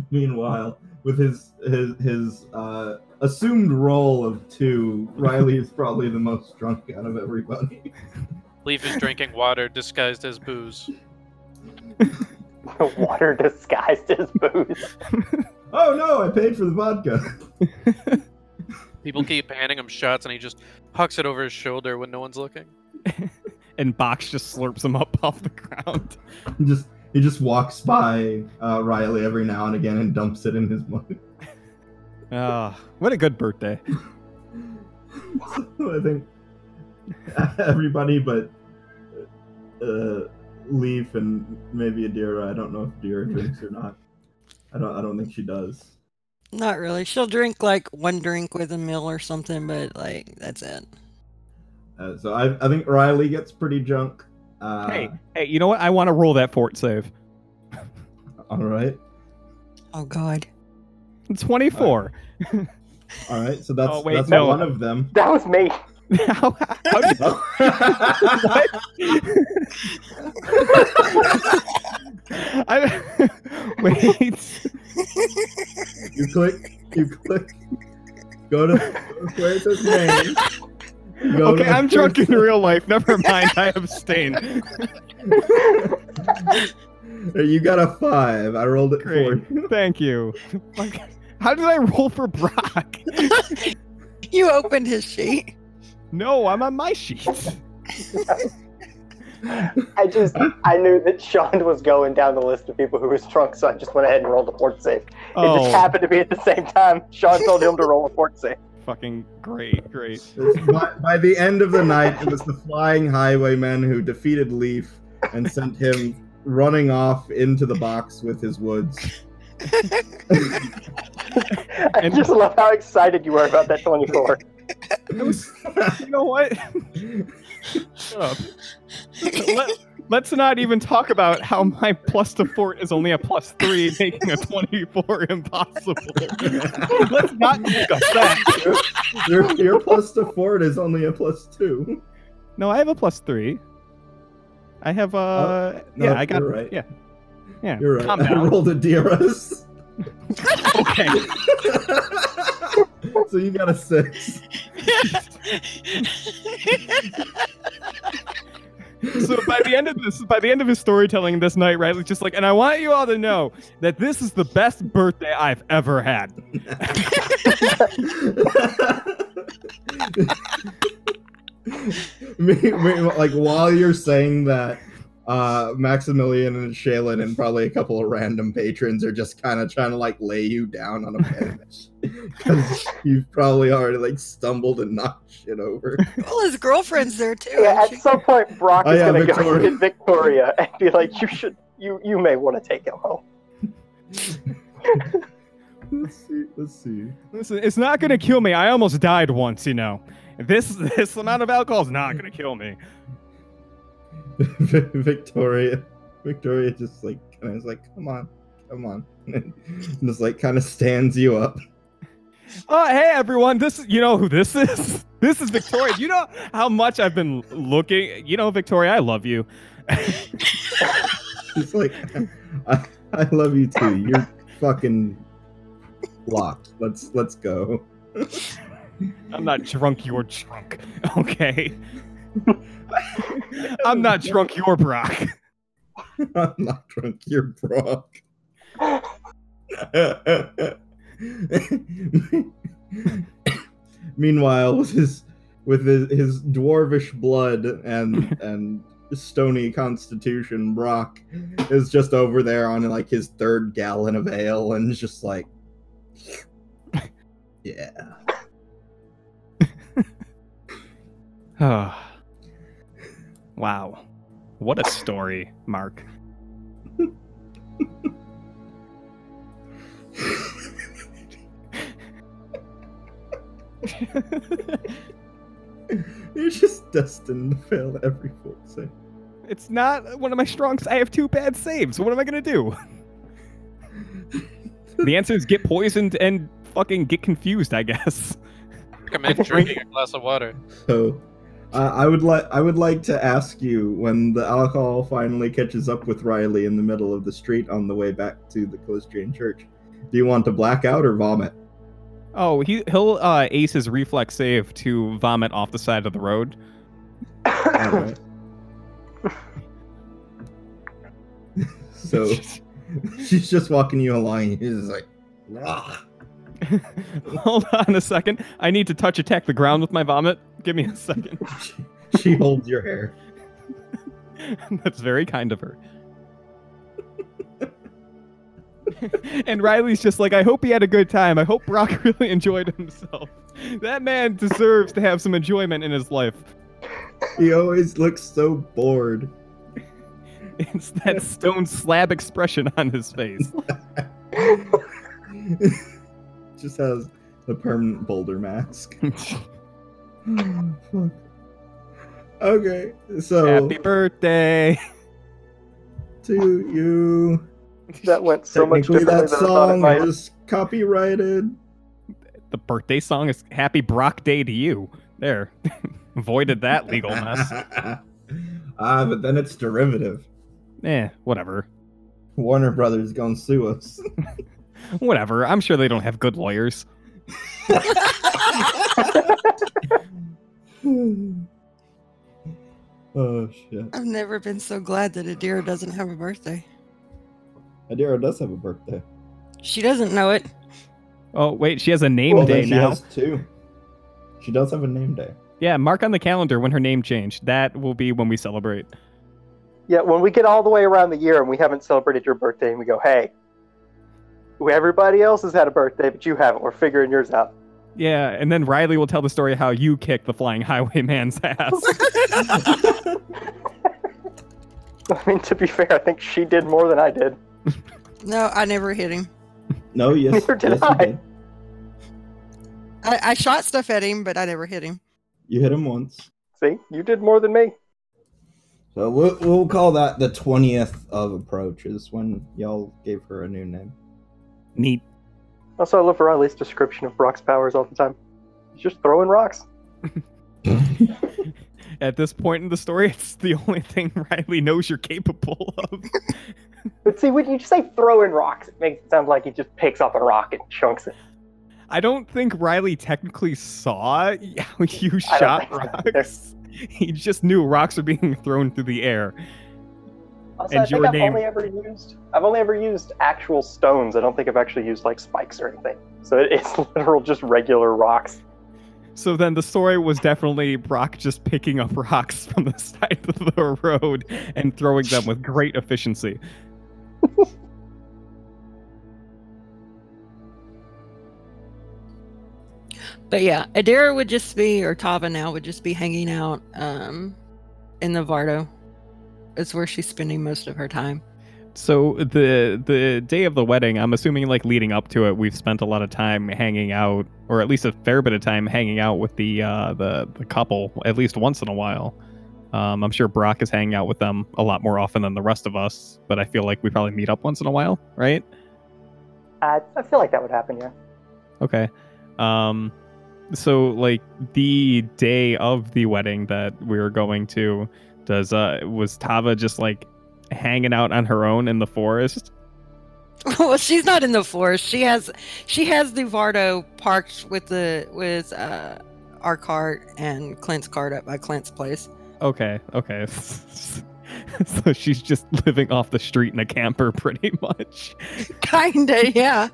Speaker 2: Meanwhile, with his his his uh, assumed role of two, Riley is probably the most drunk out of everybody.
Speaker 7: Leaf is drinking water disguised as booze.
Speaker 5: Water disguised as booze.
Speaker 2: Oh no, I paid for the vodka.
Speaker 7: People keep handing him shots, and he just hucks it over his shoulder when no one's looking.
Speaker 4: and Box just slurps him up off the ground.
Speaker 2: Just he just walks by uh, Riley every now and again and dumps it in his mug.
Speaker 4: Ah, what a good birthday.
Speaker 2: I think everybody but uh, Leaf and maybe Adira. I don't know if Adira drinks or not. I don't. I don't think she does.
Speaker 6: Not really. She'll drink like one drink with a meal or something, but like that's it.
Speaker 2: Uh, so I, I think Riley gets pretty drunk. Uh,
Speaker 4: Hey, hey, you know what? I want to roll that fort save.
Speaker 2: All right.
Speaker 6: Oh God.
Speaker 4: 24.
Speaker 2: All right. So that's
Speaker 4: Oh, wait,
Speaker 2: that's
Speaker 4: no.
Speaker 2: one of them.
Speaker 5: That was me.
Speaker 4: how, how did, I, wait.
Speaker 2: you click. You click. Go to where it says name. Go
Speaker 4: Okay, I'm drunk in real life. Never mind. I abstain.
Speaker 2: You got a five. I rolled it for
Speaker 4: Great.
Speaker 2: you.
Speaker 4: Thank you. Fuck. How did I roll for Brock?
Speaker 6: You opened his sheet.
Speaker 4: No, I'm on my sheet.
Speaker 5: I just I knew that Sean was going down the list of people who was drunk, so I just went ahead and rolled a fort save. It just
Speaker 4: Oh,
Speaker 5: happened to be at the same time. Sean told him to roll a fort save.
Speaker 4: Fucking great, great.
Speaker 2: by, by the end of the night, it was the flying highwaymen who defeated Leaf and sent him running off into the box with his woods.
Speaker 5: I
Speaker 4: And-
Speaker 5: just love how excited you were about that 24.
Speaker 4: It was, you know what? Shut up. Let, us not even talk about how my plus to fort is only a plus three, making a 24 impossible. Let's not discuss that.
Speaker 2: your, your plus to fort is only a plus two.
Speaker 4: No, I have a plus three. I have, uh,
Speaker 2: Oh, no,
Speaker 4: yeah, I got,
Speaker 2: you're right.
Speaker 4: yeah. Yeah,
Speaker 2: You're right.
Speaker 4: calm
Speaker 2: I
Speaker 4: down.
Speaker 2: rolled a DRS.
Speaker 4: Okay.
Speaker 2: so you got a six.
Speaker 4: So by the end of this, by the end of his storytelling this night, Riley's just like, and I want you all to know that this is the best birthday I've ever had.
Speaker 2: like while you're saying that, uh, Maximilian and Shaylin and probably a couple of random patrons are just kind of trying to like lay you down on a bench because you've probably already like stumbled and knocked shit over.
Speaker 6: well, his girlfriend's there too.
Speaker 5: Yeah,
Speaker 6: isn't
Speaker 5: at some point, Brock
Speaker 2: Oh,
Speaker 5: is
Speaker 2: yeah,
Speaker 5: going to go
Speaker 2: Victoria.
Speaker 5: get Victoria and be like, "You should, you, you may want to take him home."
Speaker 2: let's see. Let's see.
Speaker 4: Listen, it's not gonna kill me. I almost died once, you know. This this amount of alcohol is not gonna kill me.
Speaker 2: Victoria, Victoria just like kind of like, come on, come on, and just like kind of stands you up.
Speaker 4: Oh, hey everyone! This is you know who this is. This is Victoria. You know how much I've been looking. You know, Victoria, I love you.
Speaker 2: It's like, I, I love you too. You're fucking locked. Let's let's go.
Speaker 4: I'm not drunk. You're drunk. Okay. I'm not drunk. You're Brock.
Speaker 2: I'm not drunk. You're Brock. Meanwhile, with his with his, his dwarvish blood and and stony constitution, Brock is just over there on like his third gallon of ale and just like, yeah.
Speaker 4: Oh. wow. What a story, Mark.
Speaker 2: You're just destined to fail every fort save.
Speaker 4: it's not one of my strongest. I have two bad saves. What am I gonna do? the answer is get poisoned and fucking get confused, I guess.
Speaker 7: Recommend drinking a glass of water.
Speaker 2: So, oh. Uh, I would like I would like to ask you when the alcohol finally catches up with Riley in the middle of the street on the way back to the Calistrian Church. Do you want to black out or vomit?
Speaker 4: Oh, he he'll uh, ace his reflex save to vomit off the side of the road.
Speaker 2: Alright. so she's just walking you along. He's just like, "Ugh."
Speaker 4: Hold on a second. I need to touch attack the ground with my vomit. Give me a second.
Speaker 2: she holds your hair.
Speaker 4: That's very kind of her. and Riley's just like, I hope he had a good time. I hope Brock really enjoyed himself. That man deserves to have some enjoyment in his life.
Speaker 2: He always looks so bored.
Speaker 4: It's that stone slab expression on his face.
Speaker 2: just has a permanent boulder mask. Fuck. Okay, so
Speaker 4: Happy birthday.
Speaker 2: to you.
Speaker 5: that went so much
Speaker 2: Technically,
Speaker 5: differently
Speaker 2: that
Speaker 5: than I thought it
Speaker 2: song
Speaker 5: might.
Speaker 2: is copyrighted.
Speaker 4: The birthday song is Happy Brock Day to you. There. Voided that legal mess.
Speaker 2: ah, but then it's derivative.
Speaker 4: Eh, whatever.
Speaker 2: Warner Brothers gonna sue us.
Speaker 4: Whatever. I'm sure they don't have good lawyers.
Speaker 2: oh shit.
Speaker 6: I've never been so glad that Adira doesn't have a birthday.
Speaker 2: Adira does have a birthday.
Speaker 6: She doesn't know it.
Speaker 4: Oh, wait, she has a name
Speaker 2: Well,
Speaker 4: day
Speaker 2: she
Speaker 4: now.
Speaker 2: has two. She does have a name day.
Speaker 4: Yeah, mark on the calendar when her name changed. That will be when we celebrate.
Speaker 5: Yeah, when we get all the way around the year and we haven't celebrated your birthday, and we go, "Hey, everybody else has had a birthday, but you haven't. We're figuring yours out."
Speaker 4: Yeah, and then Riley will tell the story how you kicked the flying highwayman's ass.
Speaker 5: I mean, to be fair, I think she did more than I did.
Speaker 6: No, I never hit him.
Speaker 2: No, yes,
Speaker 5: Neither did
Speaker 2: yes,
Speaker 5: I.
Speaker 2: did.
Speaker 6: I, I shot stuff at him, but I never hit him.
Speaker 2: You hit him once.
Speaker 5: See, you did more than me.
Speaker 2: So we'll, we'll call that the 20th of approaches when y'all gave her a new name.
Speaker 4: Neat.
Speaker 5: Also, I love Riley's description of Brock's powers all the time. He's just throwing rocks.
Speaker 4: At this point in the story, it's the only thing Riley knows you're capable of.
Speaker 5: But see, when you just say throwing rocks, it makes it sound like he just picks up a rock and chunks it.
Speaker 4: I don't think Riley technically saw how you shot
Speaker 5: think so
Speaker 4: rocks. He just knew rocks were being thrown through the air.
Speaker 5: Also,
Speaker 4: And
Speaker 5: I think
Speaker 4: your
Speaker 5: I've
Speaker 4: name-
Speaker 5: only ever used I've only ever used actual stones. I don't think I've actually used like spikes or anything. So it- it's literal just regular rocks.
Speaker 4: So then the story was definitely Brock just picking up rocks from the side of the road and throwing them with great efficiency.
Speaker 6: But yeah, Adira would just be, or Tava now would just be hanging out um, in the Vardo. It's where she's spending most of her time.
Speaker 4: So the the day of the wedding, I'm assuming like leading up to it, we've spent a lot of time hanging out, or at least a fair bit of time hanging out with the uh, the the couple, at least once in a while. Um, I'm sure Brock is hanging out with them a lot more often than the rest of us, but I feel like we probably meet up once in a while, right?
Speaker 5: I, I feel like that would happen, yeah.
Speaker 4: Okay. Um so like the day of the wedding that we were going to does uh was Tava just like hanging out on her own in the forest?
Speaker 6: well, she's not in the forest. She has she has the Vardo parked with the with uh, our cart and Clint's cart up by Clint's place.
Speaker 4: Okay, okay. so she's just living off the street in a camper pretty much.
Speaker 6: Kinda, yeah.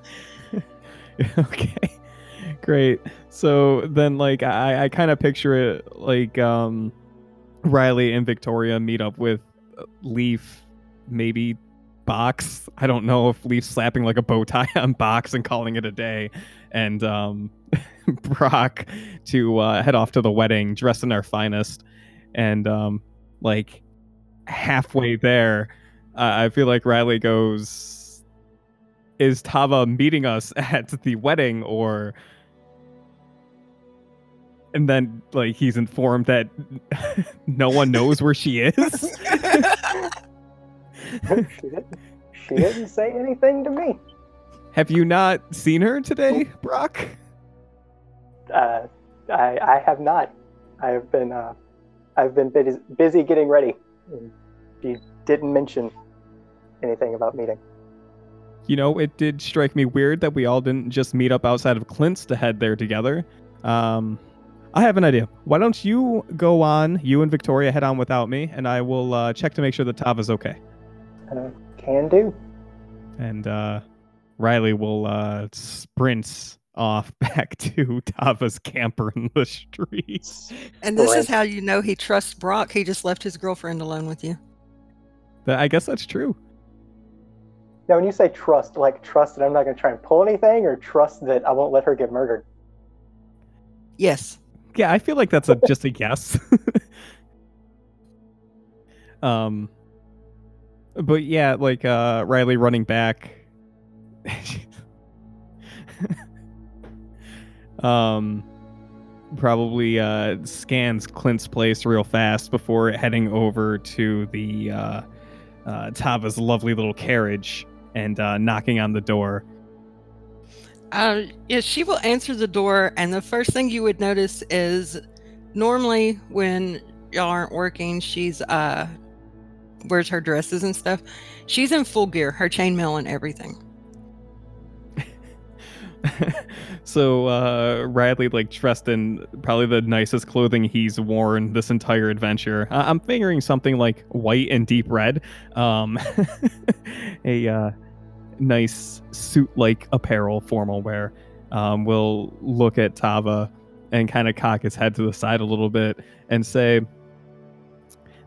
Speaker 4: okay. Great. So then like I, I kind of picture it like um Riley and Victoria meet up with Leaf, maybe Box. I don't know if Leaf's slapping like a bow tie on Box and calling it a day. And um Brock to uh, head off to the wedding dressed in our finest. And um like halfway there, uh, I feel like Riley goes, "Is Tava meeting us at the wedding, or?" And then, like, he's informed that no one knows where she is.
Speaker 5: she, didn't, she didn't say anything to me.
Speaker 4: Have you not seen her today, Brock?
Speaker 5: Uh, I, I have not. I have been uh, I've been busy, busy getting ready. She didn't mention anything about meeting.
Speaker 4: You know, it did strike me weird that we all didn't just meet up outside of Clint's to head there together. Um, I have an idea. Why don't you go on, you and Victoria head on without me, and I will uh, check to make sure that Tava's okay.
Speaker 5: Uh, can do.
Speaker 4: And uh, Riley will uh, sprint off back to Tava's camper in the streets.
Speaker 6: And this is how you know he trusts Brock. He just left his girlfriend alone with you.
Speaker 4: That- I guess that's true.
Speaker 5: Now, when you say trust, like trust that I'm not going to try and pull anything, or trust that I won't let her get murdered.
Speaker 6: Yes.
Speaker 4: Yeah, I feel like that's a just a guess. um but yeah, like uh Riley running back. um probably uh scans Clint's place real fast before heading over to the uh uh Tava's lovely little carriage and uh knocking on the door.
Speaker 6: Uh, yeah, she will answer the door, and the first thing you would notice is normally when y'all aren't working, she's uh wears her dresses and stuff. She's in full gear, her chainmail and everything.
Speaker 4: so uh Riley like dressed in probably the nicest clothing he's worn this entire adventure. I- I'm figuring something like white and deep red. Um a uh nice suit like apparel formal wear. Um will look at Tava and kind of cock his head to the side a little bit and say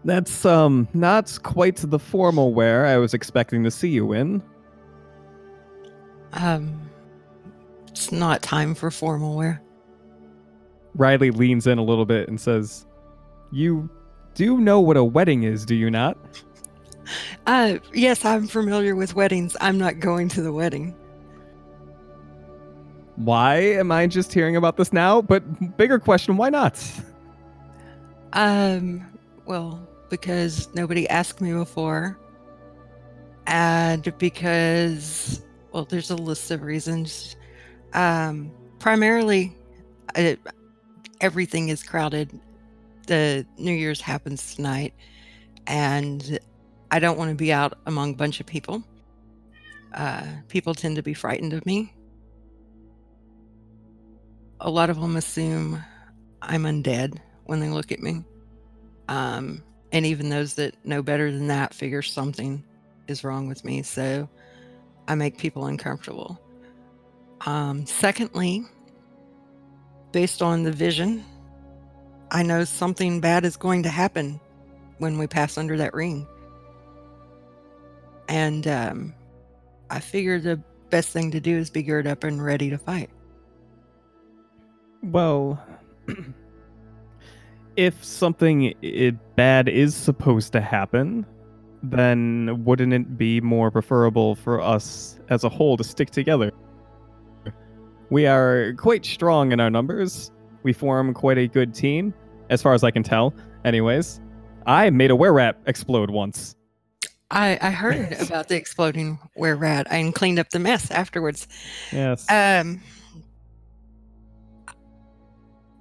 Speaker 4: that's um not quite the formal wear I was expecting to see you in.
Speaker 6: Um, it's not time for formal wear.
Speaker 4: Riley leans in a little bit and says, You do know what a wedding is, do you not?
Speaker 6: Uh, yes, I'm familiar with weddings. I'm not going to the wedding.
Speaker 4: Why am I just hearing about this now? But bigger question, why not?
Speaker 6: Um, well, because nobody asked me before, and because, well, there's a list of reasons. Um, primarily, everything is crowded. The New Year's happens tonight, and I don't want to be out among a bunch of people. Uh, people tend to be frightened of me. A lot of them assume I'm undead when they look at me. Um, and even those that know better than that figure something is wrong with me. So I make people uncomfortable. Um, secondly, based on the vision, I know something bad is going to happen when we pass under that ring. And um, I figure the best thing to do is be geared up and ready to fight.
Speaker 4: Well, if something bad is supposed to happen, then wouldn't it be more preferable for us as a whole to stick together? We are quite strong in our numbers. We form quite a good team, as far as I can tell. Anyways, I made a were explode once.
Speaker 6: I, I heard about the exploding were rat and cleaned up the mess afterwards.
Speaker 4: Yes.
Speaker 6: Um,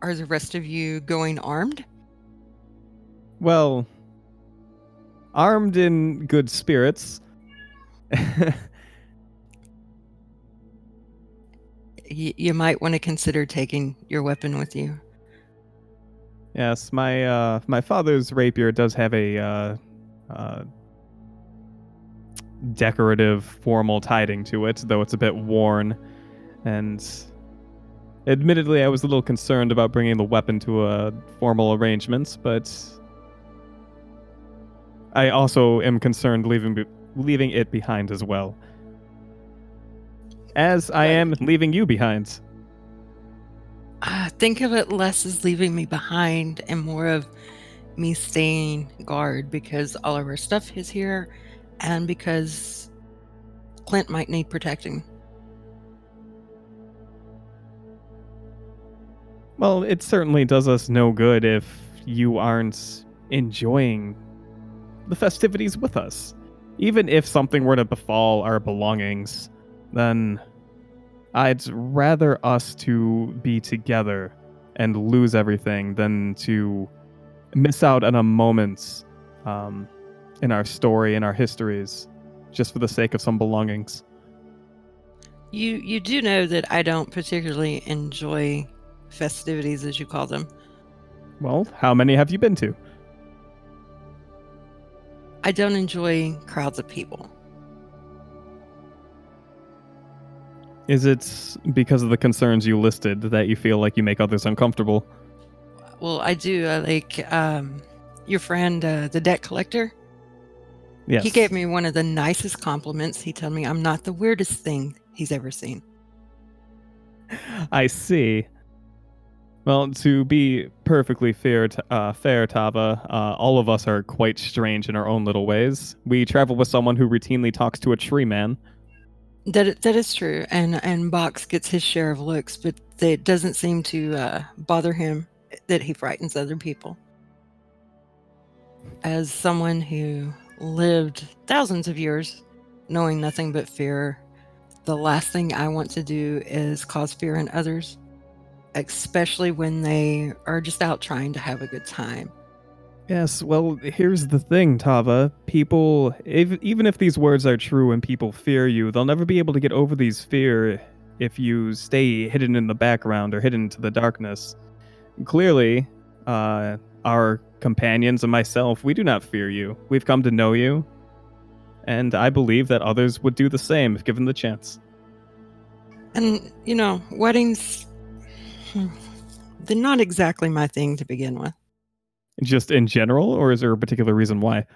Speaker 6: are the rest of you going armed?
Speaker 4: Well, armed in good spirits.
Speaker 6: Y- you might want to consider taking your weapon with you.
Speaker 4: yes, my uh, my father's rapier does have a uh, uh, decorative formal tiding to it, though it's a bit worn. And admittedly, I was a little concerned about bringing the weapon to a formal arrangements, but I also am concerned leaving be- leaving it behind as well. As I am leaving you behind.
Speaker 6: Uh, think of it less as leaving me behind and more of me staying guard because all of our stuff is here and because Clint might need protecting.
Speaker 4: Well, it certainly does us no good if you aren't enjoying the festivities with us. Even if something were to befall our belongings, then I'd rather us to be together and lose everything than to miss out on a moment um, in our story and our histories just for the sake of some belongings.
Speaker 6: You you do know that I don't particularly enjoy festivities as you call them.
Speaker 4: Well, how many have you been to?
Speaker 6: I don't enjoy crowds of people.
Speaker 4: Is it because of the concerns you listed that you feel like you make others uncomfortable?
Speaker 6: Well, I do. I like um, your friend, uh, the debt collector.
Speaker 4: Yes.
Speaker 6: He gave me one of the nicest compliments. He told me I'm not the weirdest thing he's ever seen.
Speaker 4: I see. Well, to be perfectly fair, uh, fair, Tava, uh, all of us are quite strange in our own little ways. We travel with someone who routinely talks to a tree man.
Speaker 6: That that is true, and and Box gets his share of looks, but it doesn't seem to uh, bother him that he frightens other people. As someone who lived thousands of years knowing nothing but fear, the last thing I want to do is cause fear in others, especially when they are just out trying to have a good time.
Speaker 4: Yes, well, here's the thing, Tava. People, if, even if these words are true and people fear you, they'll never be able to get over these fear if you stay hidden in the background or hidden to the darkness. Clearly, uh, our companions and myself, we do not fear you. We've come to know you, and I believe that others would do the same if given the chance.
Speaker 6: And you know, weddings, hmm, they're not exactly my thing to begin with.
Speaker 4: Just in general, or is there a particular reason why?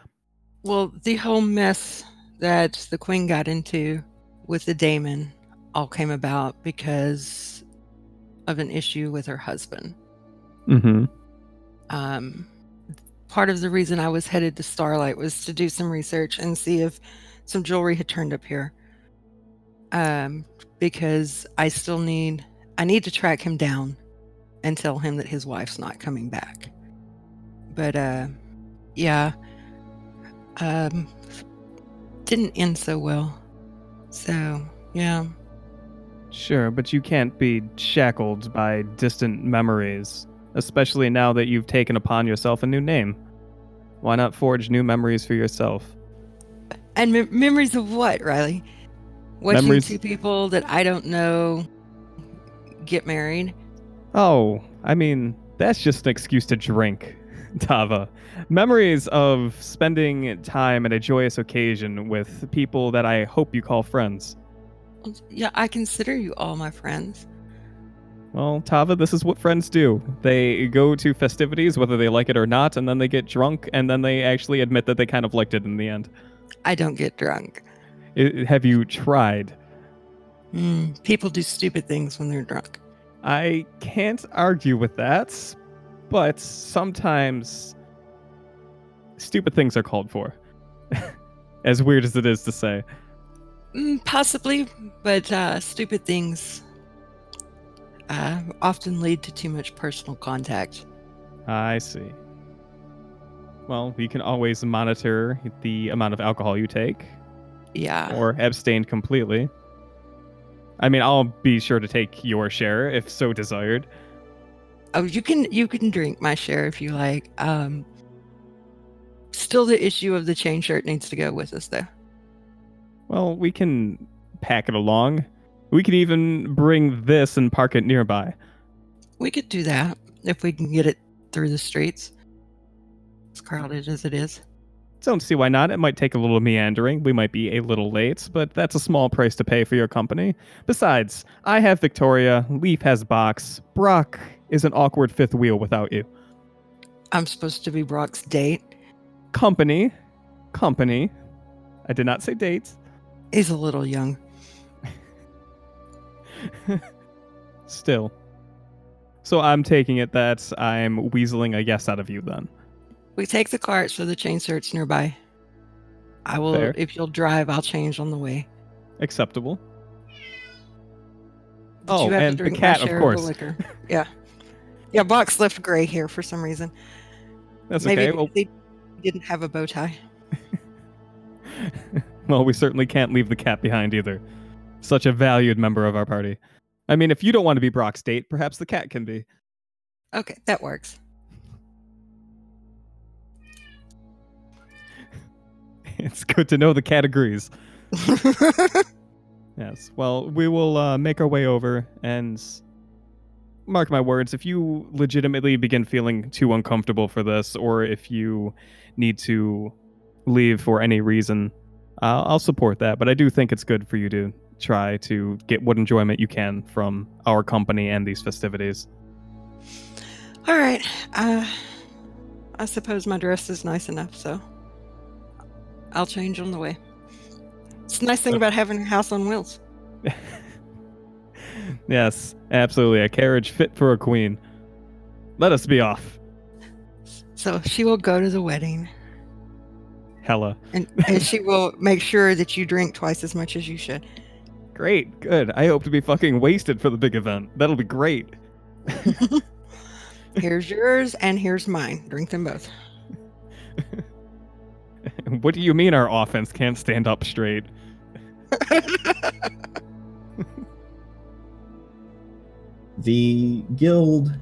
Speaker 6: Well, the whole mess that the queen got into with the daemon all came about because of an issue with her husband.
Speaker 4: Mm-hmm.
Speaker 6: Um, part of the reason I was headed to Starlight was to do some research and see if some jewelry had turned up here. Um, because I still need I need to track him down and tell him that his wife's not coming back. But uh yeah. Um didn't end so well. So, yeah.
Speaker 4: Sure, but you can't be shackled by distant memories, especially now that you've taken upon yourself a new name. Why not forge new memories for yourself?
Speaker 6: And mem memories of what, Riley? Watching
Speaker 4: Memories-
Speaker 6: two people that I don't know get married.
Speaker 4: Oh, I mean, that's just an excuse to drink, Tava. Memories of spending time at a joyous occasion with people that I hope you call friends.
Speaker 6: Yeah, I consider you all my friends.
Speaker 4: Well, Tava, this is what friends do. They go to festivities, whether they like it or not, and then they get drunk, and then they actually admit that they kind of liked it in the end.
Speaker 6: I don't get drunk.
Speaker 4: I have you tried?
Speaker 6: Mm, people do stupid things when they're drunk.
Speaker 4: I can't argue with that, but sometimes stupid things are called for. as weird as it is to say.
Speaker 6: Mm, possibly, but uh, stupid things uh, often lead to too much personal contact.
Speaker 4: I see. Well, we can always monitor the amount of alcohol you take
Speaker 6: Yeah.
Speaker 4: or abstain completely. I mean, I'll be sure to take your share if so desired.
Speaker 6: Oh, you can you can drink my share if you like. Um, still, the issue of the chain shirt needs to go with us, though.
Speaker 4: Well, we can pack it along. We could even bring this and park it nearby.
Speaker 6: We could do that if we can get it through the streets. As crowded as it is.
Speaker 4: Don't see why not. It might take a little meandering. We might be a little late, but that's a small price to pay for your company. Besides, I have Victoria, Leaf has Box, Brock is an awkward fifth wheel without you.
Speaker 6: I'm supposed to be Brock's date.
Speaker 4: Company, company. I did not say dates.
Speaker 6: He's a little young.
Speaker 4: Still. So I'm taking it that I'm weaseling a yes out of you then.
Speaker 6: We take the cart so the chain search nearby. I will,
Speaker 4: Fair.
Speaker 6: if you'll drive, I'll change on the way.
Speaker 4: Acceptable.
Speaker 6: But
Speaker 4: Oh, and the cat, of course.
Speaker 6: liquor. yeah. Yeah, Box left gray here for some reason.
Speaker 4: That's
Speaker 6: Maybe
Speaker 4: okay. Well,
Speaker 6: they didn't have a bow tie.
Speaker 4: well, we certainly can't leave the cat behind either. Such a valued member of our party. I mean, if you don't want to be Brock's date, perhaps the cat can be.
Speaker 6: Okay, that works.
Speaker 4: It's good to know the cat agrees. Yes. Well, we will uh, make our way over and mark my words. If you legitimately begin feeling too uncomfortable for this, or if you need to leave for any reason, I'll, I'll support that. But I do think it's good for you to try to get what enjoyment you can from our company and these festivities.
Speaker 6: All right. Uh, I suppose my dress is nice enough, so I'll change on the way. It's the nice thing about having a house on wheels.
Speaker 4: yes, absolutely. A carriage fit for a queen. Let us be off.
Speaker 6: So she will go to the wedding,
Speaker 4: Hella.
Speaker 6: and, and she will make sure that you drink twice as much as you should.
Speaker 4: Great. Good. I hope to be fucking wasted for the big event. That'll be great.
Speaker 6: Here's yours, and here's mine. Drink them both.
Speaker 4: What do you mean our offense can't stand up straight?
Speaker 2: the guild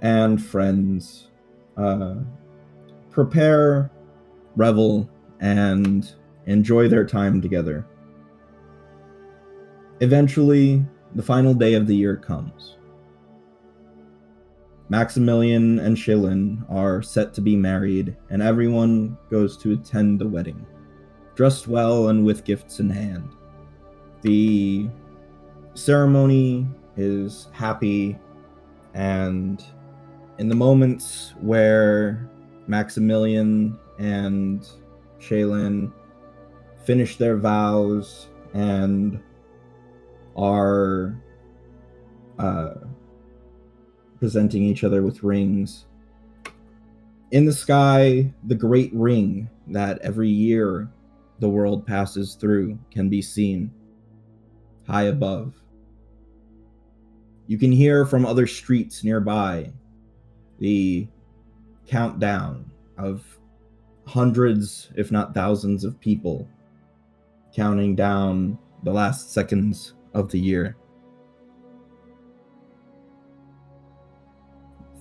Speaker 2: and friends uh, prepare, revel, and enjoy their time together. Eventually, the final day of the year comes. Maximilian and Shaylin are set to be married, and everyone goes to attend the wedding, dressed well and with gifts in hand. The ceremony is happy, and in the moments where Maximilian and Shaylin finish their vows and are uh, presenting each other with rings. In the sky, the great ring that every year the world passes through can be seen high above. You can hear from other streets nearby the countdown of hundreds, if not thousands, of people counting down the last seconds of the year.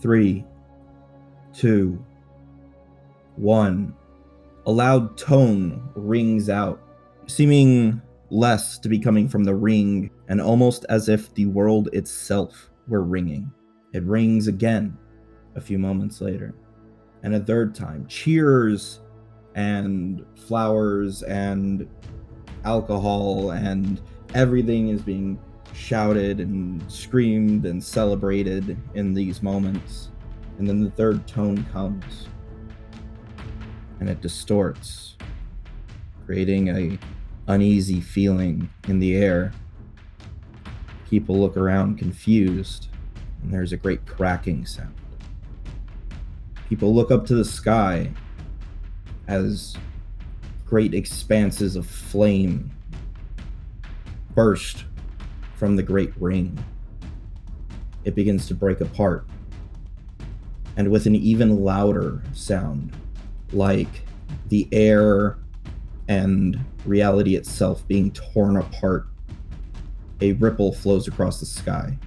Speaker 2: Three, two, one. A loud tone rings out, seeming less to be coming from the ring, and almost as if the world itself were ringing. It rings again a few moments later, and a third time. Cheers and flowers and alcohol and everything is being shouted and screamed and celebrated in these moments. And then the third tone comes and it distorts, creating a uneasy feeling in the air. People look around confused, and there's a great cracking sound. People look up to the sky as great expanses of flame burst from the great ring. It begins to break apart, and with an even louder sound, like the air and reality itself being torn apart, a ripple flows across the sky.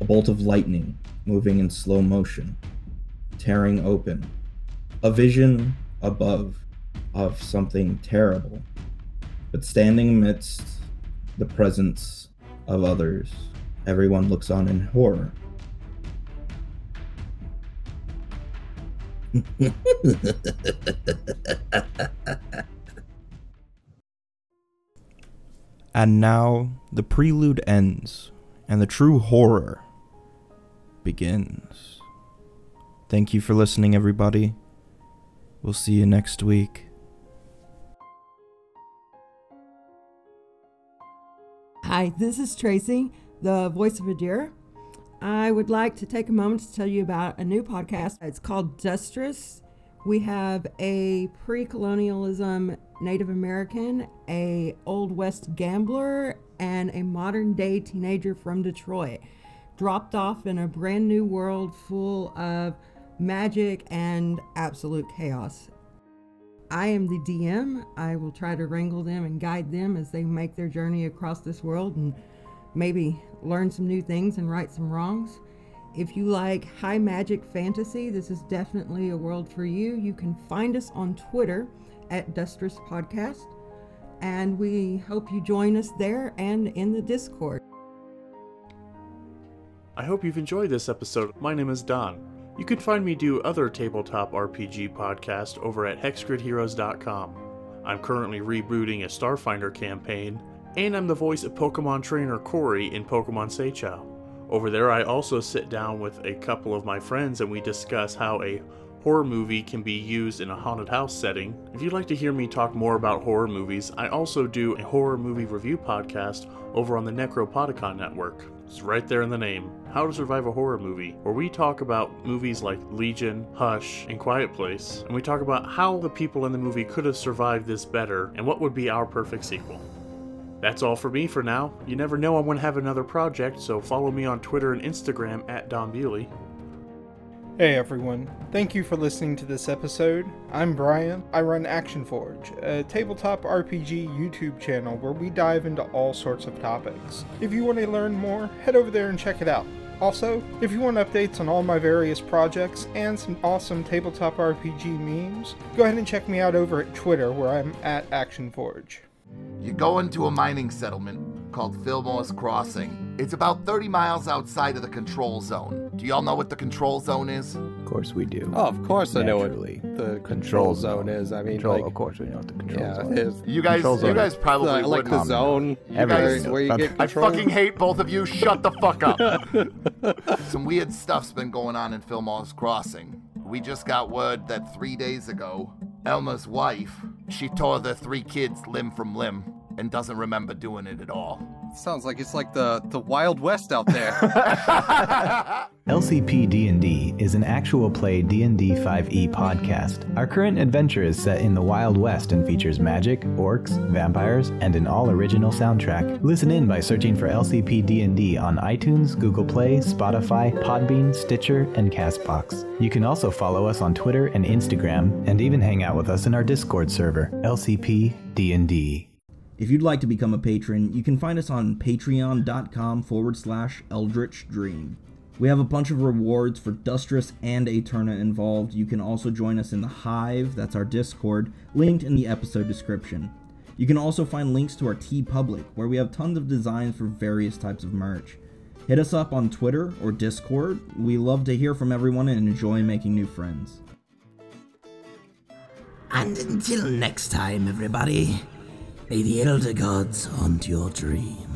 Speaker 2: A bolt of lightning moving in slow motion, tearing open. A vision above of something terrible, but standing amidst the presence of others, everyone looks on in horror.
Speaker 3: And now the prelude ends, and the true horror begins. Thank you for listening, everybody. We'll see you next week.
Speaker 8: Hi, this is Tracy, the voice of Adira. I would like to take a moment to tell you about a new podcast. It's called Dustress. We have a pre-colonialism Native American, a Old West gambler, and a modern day teenager from Detroit, dropped off in a brand new world full of magic and absolute chaos. I am the DM. I will try to wrangle them and guide them as they make their journey across this world and maybe learn some new things and right some wrongs. If you like high magic fantasy, this is definitely a world for you. You can find us on Twitter at Dustress Podcast, and we hope you join us there and in the Discord.
Speaker 9: I hope you've enjoyed this episode. My name is Don. You can find me do other tabletop RPG podcasts over at hexgridheroes.com. I'm currently rebooting a Starfinder campaign, and I'm the voice of Pokemon trainer Corey in Pokemon Seichao. Over there, I also sit down with a couple of my friends and we discuss how a horror movie can be used in a haunted house setting. If you'd like to hear me talk more about horror movies, I also do a horror movie review podcast over on the Necropodicon Network. It's right there in the name How to Survive a Horror Movie, where we talk about movies like Legion, Hush, and Quiet Place, and we talk about how the people in the movie could have survived this better and what would be our perfect sequel. That's all for me for now. You never know I'm going to have another project, so follow me on Twitter and Instagram at Don Bewley.
Speaker 10: Hey everyone, thank you for listening to this episode. I'm Brian. I run Action Forge, a tabletop RPG YouTube channel where we dive into all sorts of topics. If you want to learn more, head over there and check it out. Also, if you want updates on all my various projects and some awesome tabletop RPG memes, go ahead and check me out over at Twitter where I'm at ActionForge.
Speaker 11: You go into a mining settlement called Fillmore's Crossing. It's about 30 miles outside of the control zone. Do y'all know what the control zone is?
Speaker 12: Of course we do.
Speaker 13: Oh, of course I know what
Speaker 12: Naturally.
Speaker 13: the control zone is. I mean,
Speaker 12: Control,
Speaker 13: like,
Speaker 12: of course we know what the control
Speaker 13: yeah,
Speaker 12: zone is.
Speaker 13: is.
Speaker 11: You guys,
Speaker 12: Control
Speaker 11: you guys probably
Speaker 13: Uh, like the zone
Speaker 11: You guys,
Speaker 13: where you get
Speaker 11: I fucking hate both of you. Shut the fuck up. Some weird stuff's been going on in Fillmore's Crossing. We just got word that three days ago, Elma's wife, she tore the three kids limb from limb and doesn't remember doing it at all.
Speaker 13: Sounds like it's like the the Wild West out there.
Speaker 12: LCP D&D is an actual play D&D 5e podcast. Our current adventure is set in the Wild West and features magic, orcs, vampires, and an all-original soundtrack. Listen in by searching for LCP D&D on iTunes, Google Play, Spotify, Podbean, Stitcher, and Castbox. You can also follow us on Twitter and Instagram and even hang out with us in our Discord server, LCP D&D.
Speaker 2: If you'd like to become a patron, you can find us on patreon.com forward slash eldritch dream. We have a bunch of rewards for Dustress and Aeterna involved. You can also join us in the Hive, that's our Discord, linked in the episode description. You can also find links to our TeePublic, where we have tons of designs for various types of merch. Hit us up on Twitter or Discord. We love to hear from everyone and enjoy making new friends.
Speaker 1: And until next time, everybody, may the Elder Gods haunt your dreams.